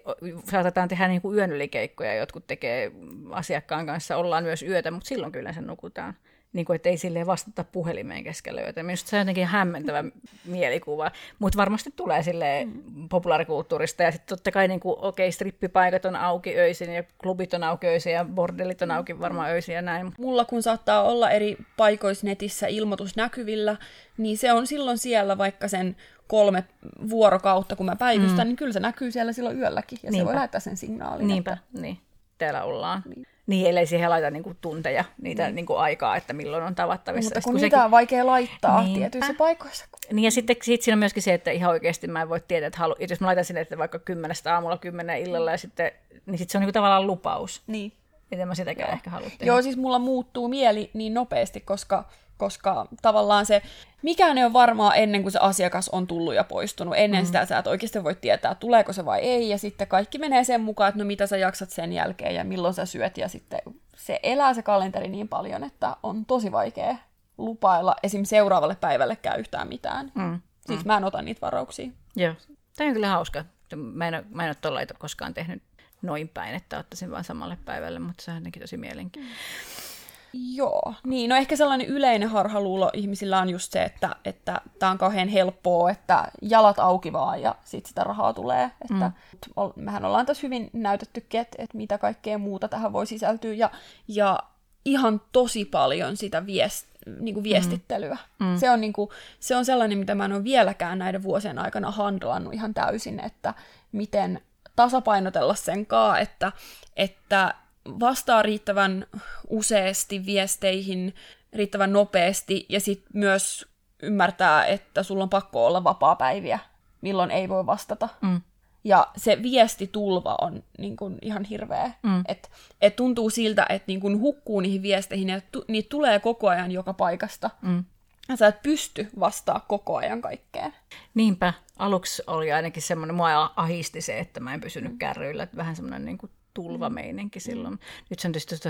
saatetaan tehdä niin kuin yön ylikeikkoja, jotkut tekee asiakkaan kanssa, ollaan myös yötä, mutta silloin kyllä sen nukutaan. Niin kuin, että ei silleen vastata puhelimeen keskellä yötä. Minusta se on jotenkin hämmentävä mielikuva, mutta varmasti tulee sille mm. populaarikulttuurista. Ja sitten totta kai, niin kuin, okei, okay, strippipaikat on auki öisin ja klubit on auki öisin ja bordellit on auki varmaan öisin ja näin. Mulla kun saattaa olla eri paikoissa netissä ilmoitus näkyvillä, niin se on silloin siellä vaikka sen kolme vuorokautta, kun mä päivystän, mm. niin kyllä se näkyy siellä silloin yölläkin, ja Niinpä. se voi lähettää sen signaalin. Niinpä, että... niin. Täällä ollaan. Niin. Niin, ellei siihen laita niinku tunteja, niitä niin. niinku aikaa, että milloin on tavattavissa. Mutta kun, kun niitä sekin... on vaikea laittaa Niinpä. tietyissä paikoissa. Niin ja sitten sit siinä on myöskin se, että ihan oikeasti mä en voi tietää, että halu... jos mä laitan sinne, että vaikka kymmenestä aamulla kymmenen illalla, ja sitten, niin sitten se on niinku tavallaan lupaus. Niin. Miten mä sitäkään Joo. ehkä halua tehdä. Joo, siis mulla muuttuu mieli niin nopeasti, koska koska tavallaan se, mikään ei ole varmaa ennen kuin se asiakas on tullut ja poistunut. Ennen mm. sitä sä et oikeasti voi tietää, tuleeko se vai ei, ja sitten kaikki menee sen mukaan, että no mitä sä jaksat sen jälkeen ja milloin sä syöt, ja sitten se elää se kalenteri niin paljon, että on tosi vaikea lupailla esim. seuraavalle päivällekään yhtään mitään. Mm. Siis mm. mä en ota niitä varauksia. Joo. Tämä on kyllä hauska. Mä en, mä en ole tuolla koskaan tehnyt noin päin, että ottaisin vain samalle päivälle, mutta se on jotenkin tosi mielenkiintoista. Mm. Joo, niin no ehkä sellainen yleinen harhaluulo ihmisillä on just se, että että tämä on kauhean helppoa, että jalat auki vaan ja sitten sitä rahaa tulee. Että mm. Mehän ollaan tässä hyvin näytettykin, että, että mitä kaikkea muuta tähän voi sisältyä ja, ja ihan tosi paljon sitä viest, niin kuin viestittelyä. Mm. Mm. Se, on niin kuin, se on sellainen, mitä mä en ole vieläkään näiden vuosien aikana handlannut ihan täysin, että miten tasapainotella sen kaa, että, että vastaa riittävän useasti viesteihin, riittävän nopeasti ja sitten myös ymmärtää, että sulla on pakko olla vapaa-päiviä, milloin ei voi vastata. Mm. Ja se viestitulva on niin kun, ihan hirveä. Mm. Että et tuntuu siltä, että niin kun hukkuu niihin viesteihin ja tu, niitä tulee koko ajan joka paikasta. Mm. Ja sä et pysty vastaa koko ajan kaikkeen. Niinpä. Aluksi oli ainakin semmoinen, mua ahisti se, että mä en pysynyt kärryillä. Että vähän semmoinen niin kuin tulvameininki mm. silloin. Nyt se on tietysti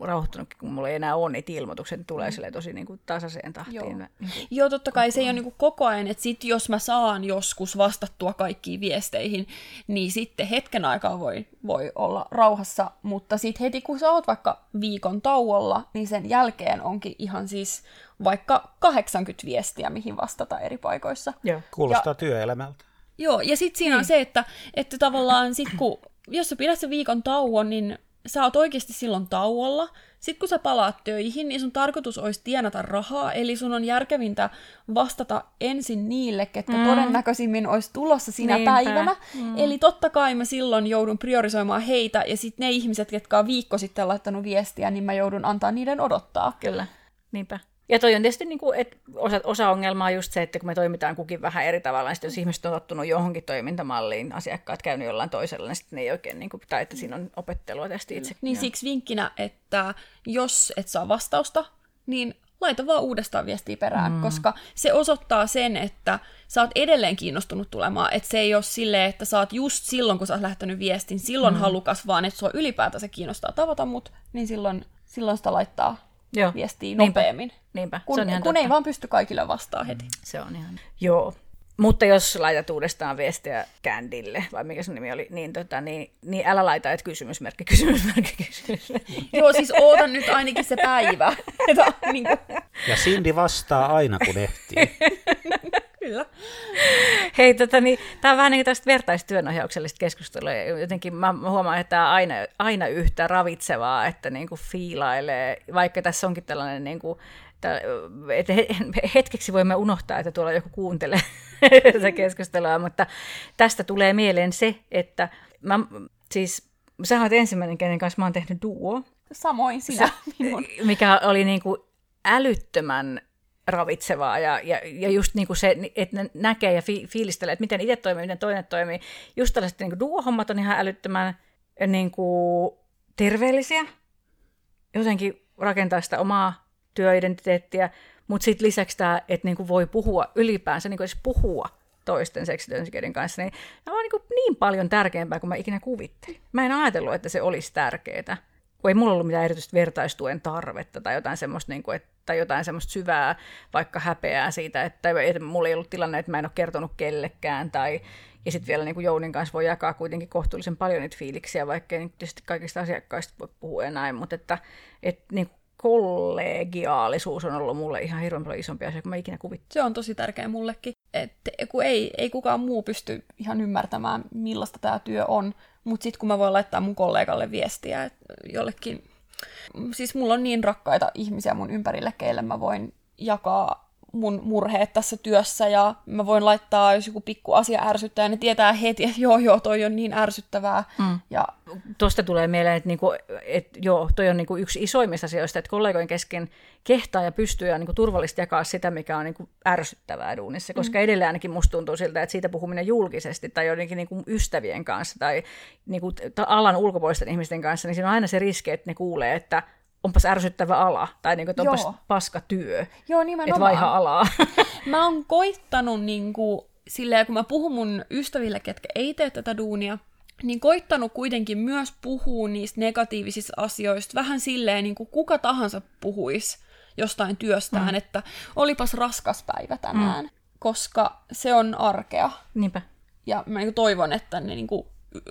rauhoittunut, kun mulla ei enää ole niitä ilmoituksia, niin tulee mm. tosi niin kuin tasaiseen tahtiin. Joo. Niin kuin Joo, totta kai se ei ole niin kuin koko ajan, että sit jos mä saan joskus vastattua kaikkiin viesteihin, niin sitten hetken aikaa voi, voi olla rauhassa, mutta sitten heti kun sä oot vaikka viikon tauolla, niin sen jälkeen onkin ihan siis vaikka 80 viestiä, mihin vastata eri paikoissa. Joo. Kuulostaa ja, työelämältä. Joo, ja sitten siinä on niin. se, että, että tavallaan sit kun jos sä pidät sen viikon tauon, niin sä oot oikeasti silloin tauolla. Sitten kun sä palaat töihin, niin sun tarkoitus olisi tienata rahaa, eli sun on järkevintä vastata ensin niille, ketkä mm. todennäköisimmin olisi tulossa sinä Niinpä. päivänä. Mm. Eli totta kai mä silloin joudun priorisoimaan heitä, ja sitten ne ihmiset, jotka on viikko sitten laittanut viestiä, niin mä joudun antaa niiden odottaa. Kyllä, niinpä. Ja toi on tietysti niin kuin, että osa, osa ongelmaa on just se, että kun me toimitaan kukin vähän eri tavalla, niin jos ihmiset on tottunut johonkin toimintamalliin, asiakkaat käynyt jollain toisella, niin sitten ne ei oikein, niin kuin, tai että siinä on opettelua tästä itse. Niin ja. siksi vinkkinä, että jos et saa vastausta, niin laita vaan uudestaan viestiä perään, mm. koska se osoittaa sen, että sä oot edelleen kiinnostunut tulemaan, että se ei ole silleen, että sä oot just silloin, kun sä oot lähtenyt viestin, silloin mm. halukas, vaan että sua ylipäätään se kiinnostaa tavata mut, niin silloin, silloin sitä laittaa Joo. viestiä nopeammin. Niinpä. Niinpä. Kun, se on ihan kun ei vaan pysty kaikille vastaan heti. Mm, se on ihan... Joo. Mutta jos laitat uudestaan viestiä Candille, vai mikä sun nimi oli, niin, tota, niin, niin älä laita, että kysymysmerkki, kysymysmerkki, kysymysmerkki. Joo, siis ootan nyt ainakin se päivä. niin kuin. Ja Cindy vastaa aina, kun ehtii. Kyllä. Hei, tota, niin, tämä on vähän niin kuin tästä vertaistyönohjauksellista keskustelua. Jotenkin mä huomaan, että tämä on aina, aina yhtä ravitsevaa, että niin kuin fiilailee, vaikka tässä onkin tällainen niin kuin, että hetkeksi voimme unohtaa, että tuolla joku kuuntelee tätä keskustelua, mutta tästä tulee mieleen se, että mä, siis sä olet ensimmäinen, kenen kanssa mä oon tehnyt duo. Samoin sinä. minun. Mikä oli niin kuin älyttömän ravitsevaa ja, ja, ja just niin kuin se, että ne näkee ja fi, fiilistelee, että miten itse toimii, miten toinen toimii. Just tällaiset niin duo-hommat on ihan älyttömän niin kuin terveellisiä. Jotenkin rakentaa sitä omaa työidentiteettiä, mutta sitten lisäksi tämä, että niin kuin voi puhua ylipäänsä, niin kuin edes puhua toisten seksityöntekijöiden kanssa, niin tämä on niin, niin paljon tärkeämpää kuin mä ikinä kuvittelin. Mä en ajatellut, että se olisi tärkeää kun ei mulla ollut mitään erityistä vertaistuen tarvetta tai jotain semmoista, niin kuin, että, tai jotain semmoista syvää vaikka häpeää siitä, että, että mulla ei ollut tilanne, että mä en ole kertonut kellekään tai ja sitten vielä niin kuin Jounin kanssa voi jakaa kuitenkin kohtuullisen paljon niitä fiiliksiä, vaikka ei tietysti kaikista asiakkaista voi puhua ja näin, mutta että, että niin kollegiaalisuus on ollut mulle ihan hirveän paljon isompi asia kuin mä ikinä kuvittelin. Se on tosi tärkeä mullekin, että kun ei, ei kukaan muu pysty ihan ymmärtämään, millaista tämä työ on, mutta sitten kun mä voin laittaa mun kollegalle viestiä että jollekin, siis mulla on niin rakkaita ihmisiä mun ympärille, keille mä voin jakaa mun murheet tässä työssä ja mä voin laittaa, jos joku pikku asia ärsyttää, niin tietää heti, että joo, joo, toi on niin ärsyttävää. Mm. Ja... Tuosta tulee mieleen, että, niinku, että joo, toi on niinku yksi isoimmista asioista, että kollegojen kesken kehtaa ja pystyy ja niinku turvallisesti jakaa sitä, mikä on niinku ärsyttävää duunissa, koska mm. edelleen ainakin musta tuntuu siltä, että siitä puhuminen julkisesti tai joidenkin niinku ystävien kanssa tai niinku alan ulkopuolisten ihmisten kanssa, niin siinä on aina se riski, että ne kuulee, että onpas ärsyttävä ala, tai niin kuin, että onpas Joo. paska työ, Joo, nimenomaan. että vaiha alaa. mä oon koittanut niin kuin, silleen, kun mä puhun mun ystäville, ketkä ei tee tätä duunia, niin koittanut kuitenkin myös puhua niistä negatiivisista asioista vähän silleen, niin kuin kuka tahansa puhuisi jostain työstään, mm. että olipas raskas päivä tänään, mm. koska se on arkea. Niinpä. Ja mä niin toivon, että ne niin kuin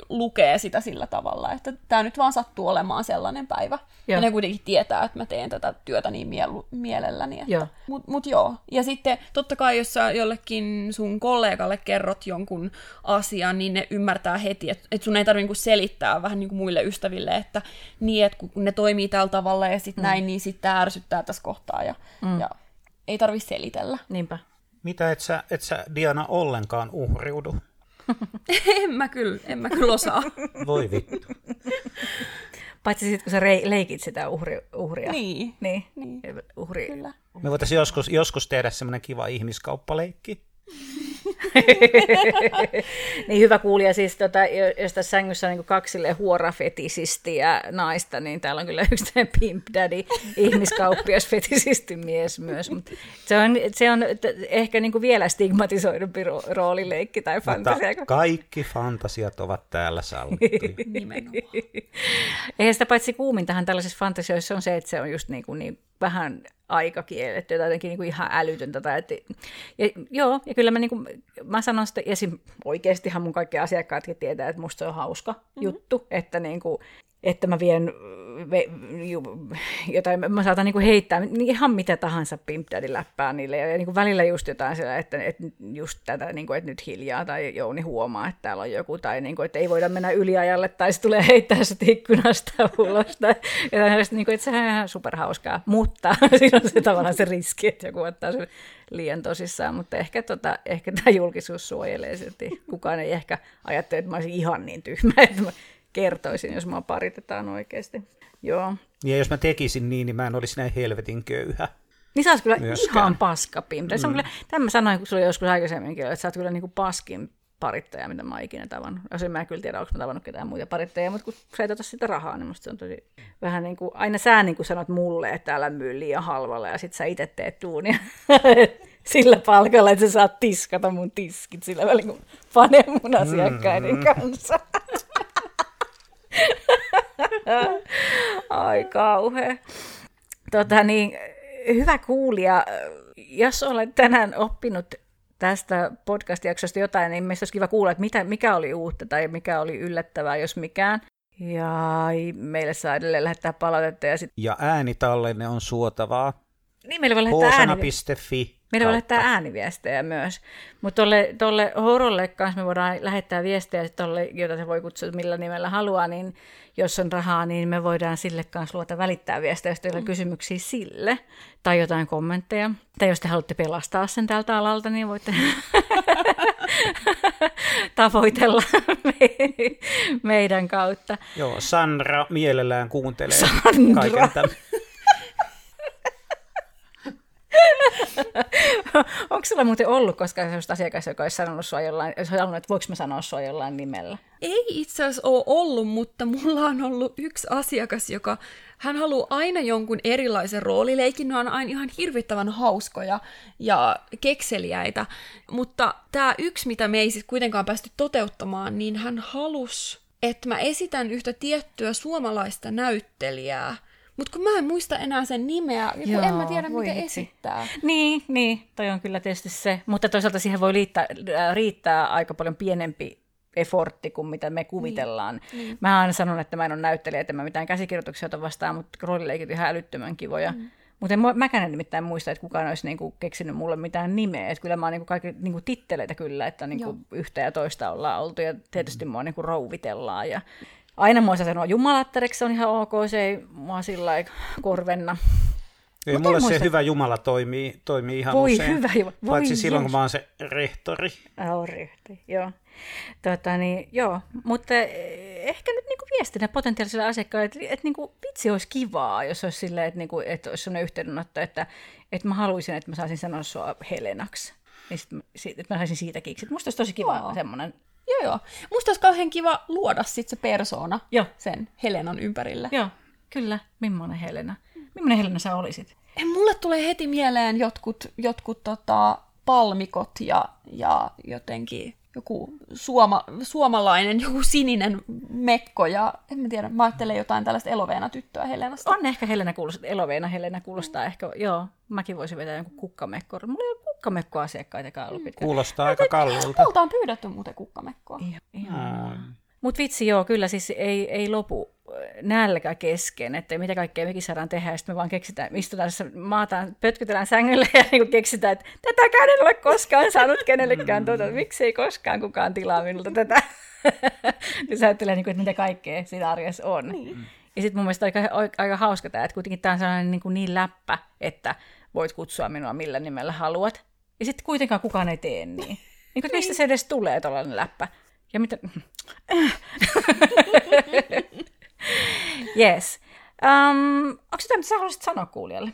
lukee sitä sillä tavalla, että tämä nyt vaan sattuu olemaan sellainen päivä. Joo. Ja ne kuitenkin tietää, että mä teen tätä työtä niin mielu- mielelläni. Että, joo. Mut, mut joo. Ja sitten totta kai, jos sä jollekin sun kollegalle kerrot jonkun asian, niin ne ymmärtää heti, että, että sun ei tarvitse niinku selittää vähän niin kuin muille ystäville, että niin, että kun ne toimii tällä tavalla ja sitten mm. näin, niin sitten tämä ärsyttää tässä kohtaa. Ja, mm. ja ei tarvitse selitellä. Niinpä. Mitä et sä, et sä Diana ollenkaan uhriudu? en mä kyllä, en mä kyllä osaa. Voi vittu. Paitsi sitten, kun sä rei, leikit sitä uhri, uhria. Niin. Niin, niin. Uhri. Kyllä. Me voitaisiin joskus, joskus tehdä semmoinen kiva ihmiskauppaleikki. niin hyvä kuulija, siis tota, jos tässä sängyssä on niin kaksi huorafetisistiä naista, niin täällä on kyllä yksi pimp daddy, ihmiskauppias fetisisti mies myös. Mutta se on, se on ehkä niin kuin vielä stigmatisoidumpi roolileikki tai fantasia. Mutta kaikki fantasiat ovat täällä sallittuja. Eihän sitä paitsi kuumintahan tällaisissa fantasioissa on se, että se on just niin, kuin niin vähän aikakielletty, jotenkin niin kuin ihan älytöntä. Tai että, ja, joo, ja kyllä mä, niin kuin, mä sanon sitä, ja oikeastihan mun kaikki asiakkaatkin tietää, että musta se on hauska mm-hmm. juttu, että niin kuin, että mä vien jotain, mä saatan niinku heittää ihan mitä tahansa Pimp läppää niille, ja niinku välillä just jotain siellä, että, että just tätä, niinku, että nyt hiljaa, tai Jouni huomaa, että täällä on joku, tai niinku, että ei voida mennä yliajalle, tai se tulee heittää se ikkunasta ulos, tai jotain, niinku, että sehän on ihan superhauskaa, mutta siinä on se tavallaan se riski, että joku ottaa sen liian tosissaan, mutta ehkä, tota, ehkä tämä julkisuus suojelee silti. Kukaan ei ehkä ajattele, että mä olisin ihan niin tyhmä, että mä kertoisin, jos mä paritetaan oikeasti. Joo. Ja jos mä tekisin niin, niin mä en olisi näin helvetin köyhä. Niin sä oot kyllä Myöskään. ihan paskapim. Mm. kyllä, tämän mä sanoin sulle joskus aikaisemminkin, että sä oot kyllä niin kuin paskin parittaja, mitä mä oon ikinä tavannut. Jos en mä kyllä tiedä, onko mä tavannut ketään muita parittajia, mutta kun sä et ota sitä rahaa, niin musta se on tosi vähän niin kuin, aina sä niin kuin sanot mulle, että täällä myy liian halvalla ja sit sä itse teet tuunia sillä palkalla, että sä saat tiskata mun tiskit sillä välin, kun panee mun asiakkaiden mm. kanssa. Ai kauhea. Tota niin, hyvä kuulija, jos olet tänään oppinut tästä podcast-jaksosta jotain, niin mielestäni olisi kiva kuulla, että mitä, mikä oli uutta tai mikä oli yllättävää, jos mikään. Ja meille saa edelleen lähettää palautetta. Ja, sit... ja äänitallenne on suotavaa. Niin, meillä voi lähettää ääni... Meidän voi lähettää ääniviestejä myös. Mutta tuolle, tuolle horolle kanssa me voidaan lähettää viestejä, tolle, jota se voi kutsua millä nimellä haluaa, niin jos on rahaa, niin me voidaan sille kanssa luota välittää viestejä, jos teillä on mm. kysymyksiä sille, tai jotain kommentteja. Tai jos te haluatte pelastaa sen tältä alalta, niin voitte tavoitella meidän kautta. Joo, Sandra mielellään kuuntelee Sandra. kaiken tämän. Onko sulla muuten ollut koskaan sellaista asiakas, joka olisi sanonut sua jollain, olisi sanonut, että voiko mä sanoa sua jollain nimellä? Ei itse asiassa ole ollut, mutta mulla on ollut yksi asiakas, joka hän haluaa aina jonkun erilaisen roolileikin. Ne on aina ihan hirvittävän hauskoja ja kekseliäitä. Mutta tämä yksi, mitä me ei siis kuitenkaan päästy toteuttamaan, niin hän halusi, että mä esitän yhtä tiettyä suomalaista näyttelijää – mutta kun mä en muista enää sen nimeä, ja Joo, en mä tiedä, miten itse. esittää. Niin, niin, toi on kyllä tietysti se. Mutta toisaalta siihen voi liittää, äh, riittää aika paljon pienempi effortti kuin mitä me kuvitellaan. Niin. Niin. Mä aina sanon, että mä en ole näyttelijä, että mä mitään käsikirjoituksia ota vastaan, mutta roolileikit ihan älyttömän kivoja. Mm. Mutta en mäkään en nimittäin muista, että kukaan olisi niinku keksinyt mulle mitään nimeä. Että kyllä mä oon niinku kaikki niinku titteleitä kyllä, että niinku yhtä ja toista ollaan oltu. Ja tietysti mua niinku rouvitellaan. Ja aina mua sanoa jumalattereksi, se on ihan ok, se ei mua sillä korvenna. Ei, Mut mulle se hyvä Jumala toimii, toimii ihan Voi usein. hyvä Jumala. Voi Paitsi silloin, kun mä oon se rehtori. Oh, rehtori, joo. Tota, niin, joo. Mutta eh, ehkä nyt niinku viestinä potentiaalisille asiakkaille, että, että niinku, vitsi olisi kivaa, jos olisi silleen, että, niinku, että olisi sellainen yhteydenotto, että, että mä haluaisin, että mä saisin sanoa sua Helenaksi. Niin sit, että mä saisin siitä kiksit. Musta olisi tosi kiva joo. semmoinen Joo, joo. Musta olisi kauhean kiva luoda sit se persona joo. sen Helenan ympärille. Joo, kyllä. Millainen Helena? Millainen Helena sä olisit? Mulle tulee heti mieleen jotkut, jotkut tota, palmikot ja, ja jotenkin joku suoma, suomalainen, joku sininen mekko ja en mä tiedä, mä ajattelen jotain tällaista eloveena tyttöä Helenasta. On ehkä Helena kuulostaa, eloveena Helena kuulostaa ehkä, joo, mäkin voisin vetää jonkun kukkamekko. Mulla ei ole kukkamekko asiakkaitakaan ollut pitkään. Kuulostaa aika kalliilta. Multa on pyydetty muuten kukkamekkoa. Ihan, mm. Mutta vitsi joo, kyllä siis ei, ei lopu nälkä kesken, että mitä kaikkea mekin saadaan tehdä, ja sitten me vaan keksitään, istutaan tässä, maataan, pötkytellään sängylle ja niin keksitään, että tätäkään en ole koskaan saanut kenellekään tuota, miksi ei koskaan kukaan tilaa minulta tätä. niin sä ajattelee, niin kuin, että mitä kaikkea siinä arjessa on. Niin. Ja sitten mun mielestä aika, aika hauska tämä, että kuitenkin tämä on sellainen niin, kuin niin läppä, että voit kutsua minua millä nimellä haluat. Ja sitten kuitenkaan kukaan ei tee niin. Niin kuin, mistä se edes tulee tuollainen läppä? Ja mitä... yes. Um, onko sitä, mitä sä haluaisit sanoa kuulijalle?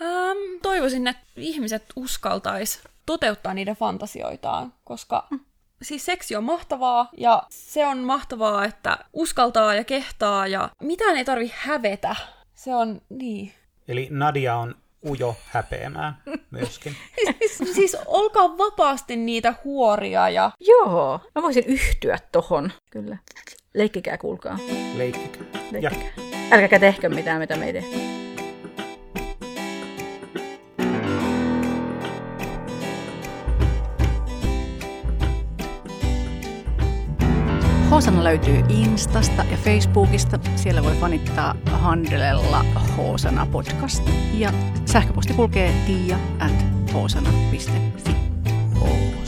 Um, toivoisin, että ihmiset uskaltais toteuttaa niiden fantasioitaan, koska mm. siis seksi on mahtavaa ja se on mahtavaa, että uskaltaa ja kehtaa ja mitään ei tarvi hävetä. Se on niin. Eli Nadia on ujo häpeämään myöskin. siis, siis olkaa vapaasti niitä huoria ja... Joo, mä voisin yhtyä tohon, kyllä. Leikkikää, kuulkaa. Leikkikää. Leikkikää. Ja. Älkääkä tehkö mitään, mitä me ei tehdä. Hoosana löytyy Instasta ja Facebookista. Siellä voi fanittaa handelella Hoosana podcast. Ja sähköposti kulkee tiia at hoosana.fi. Oh.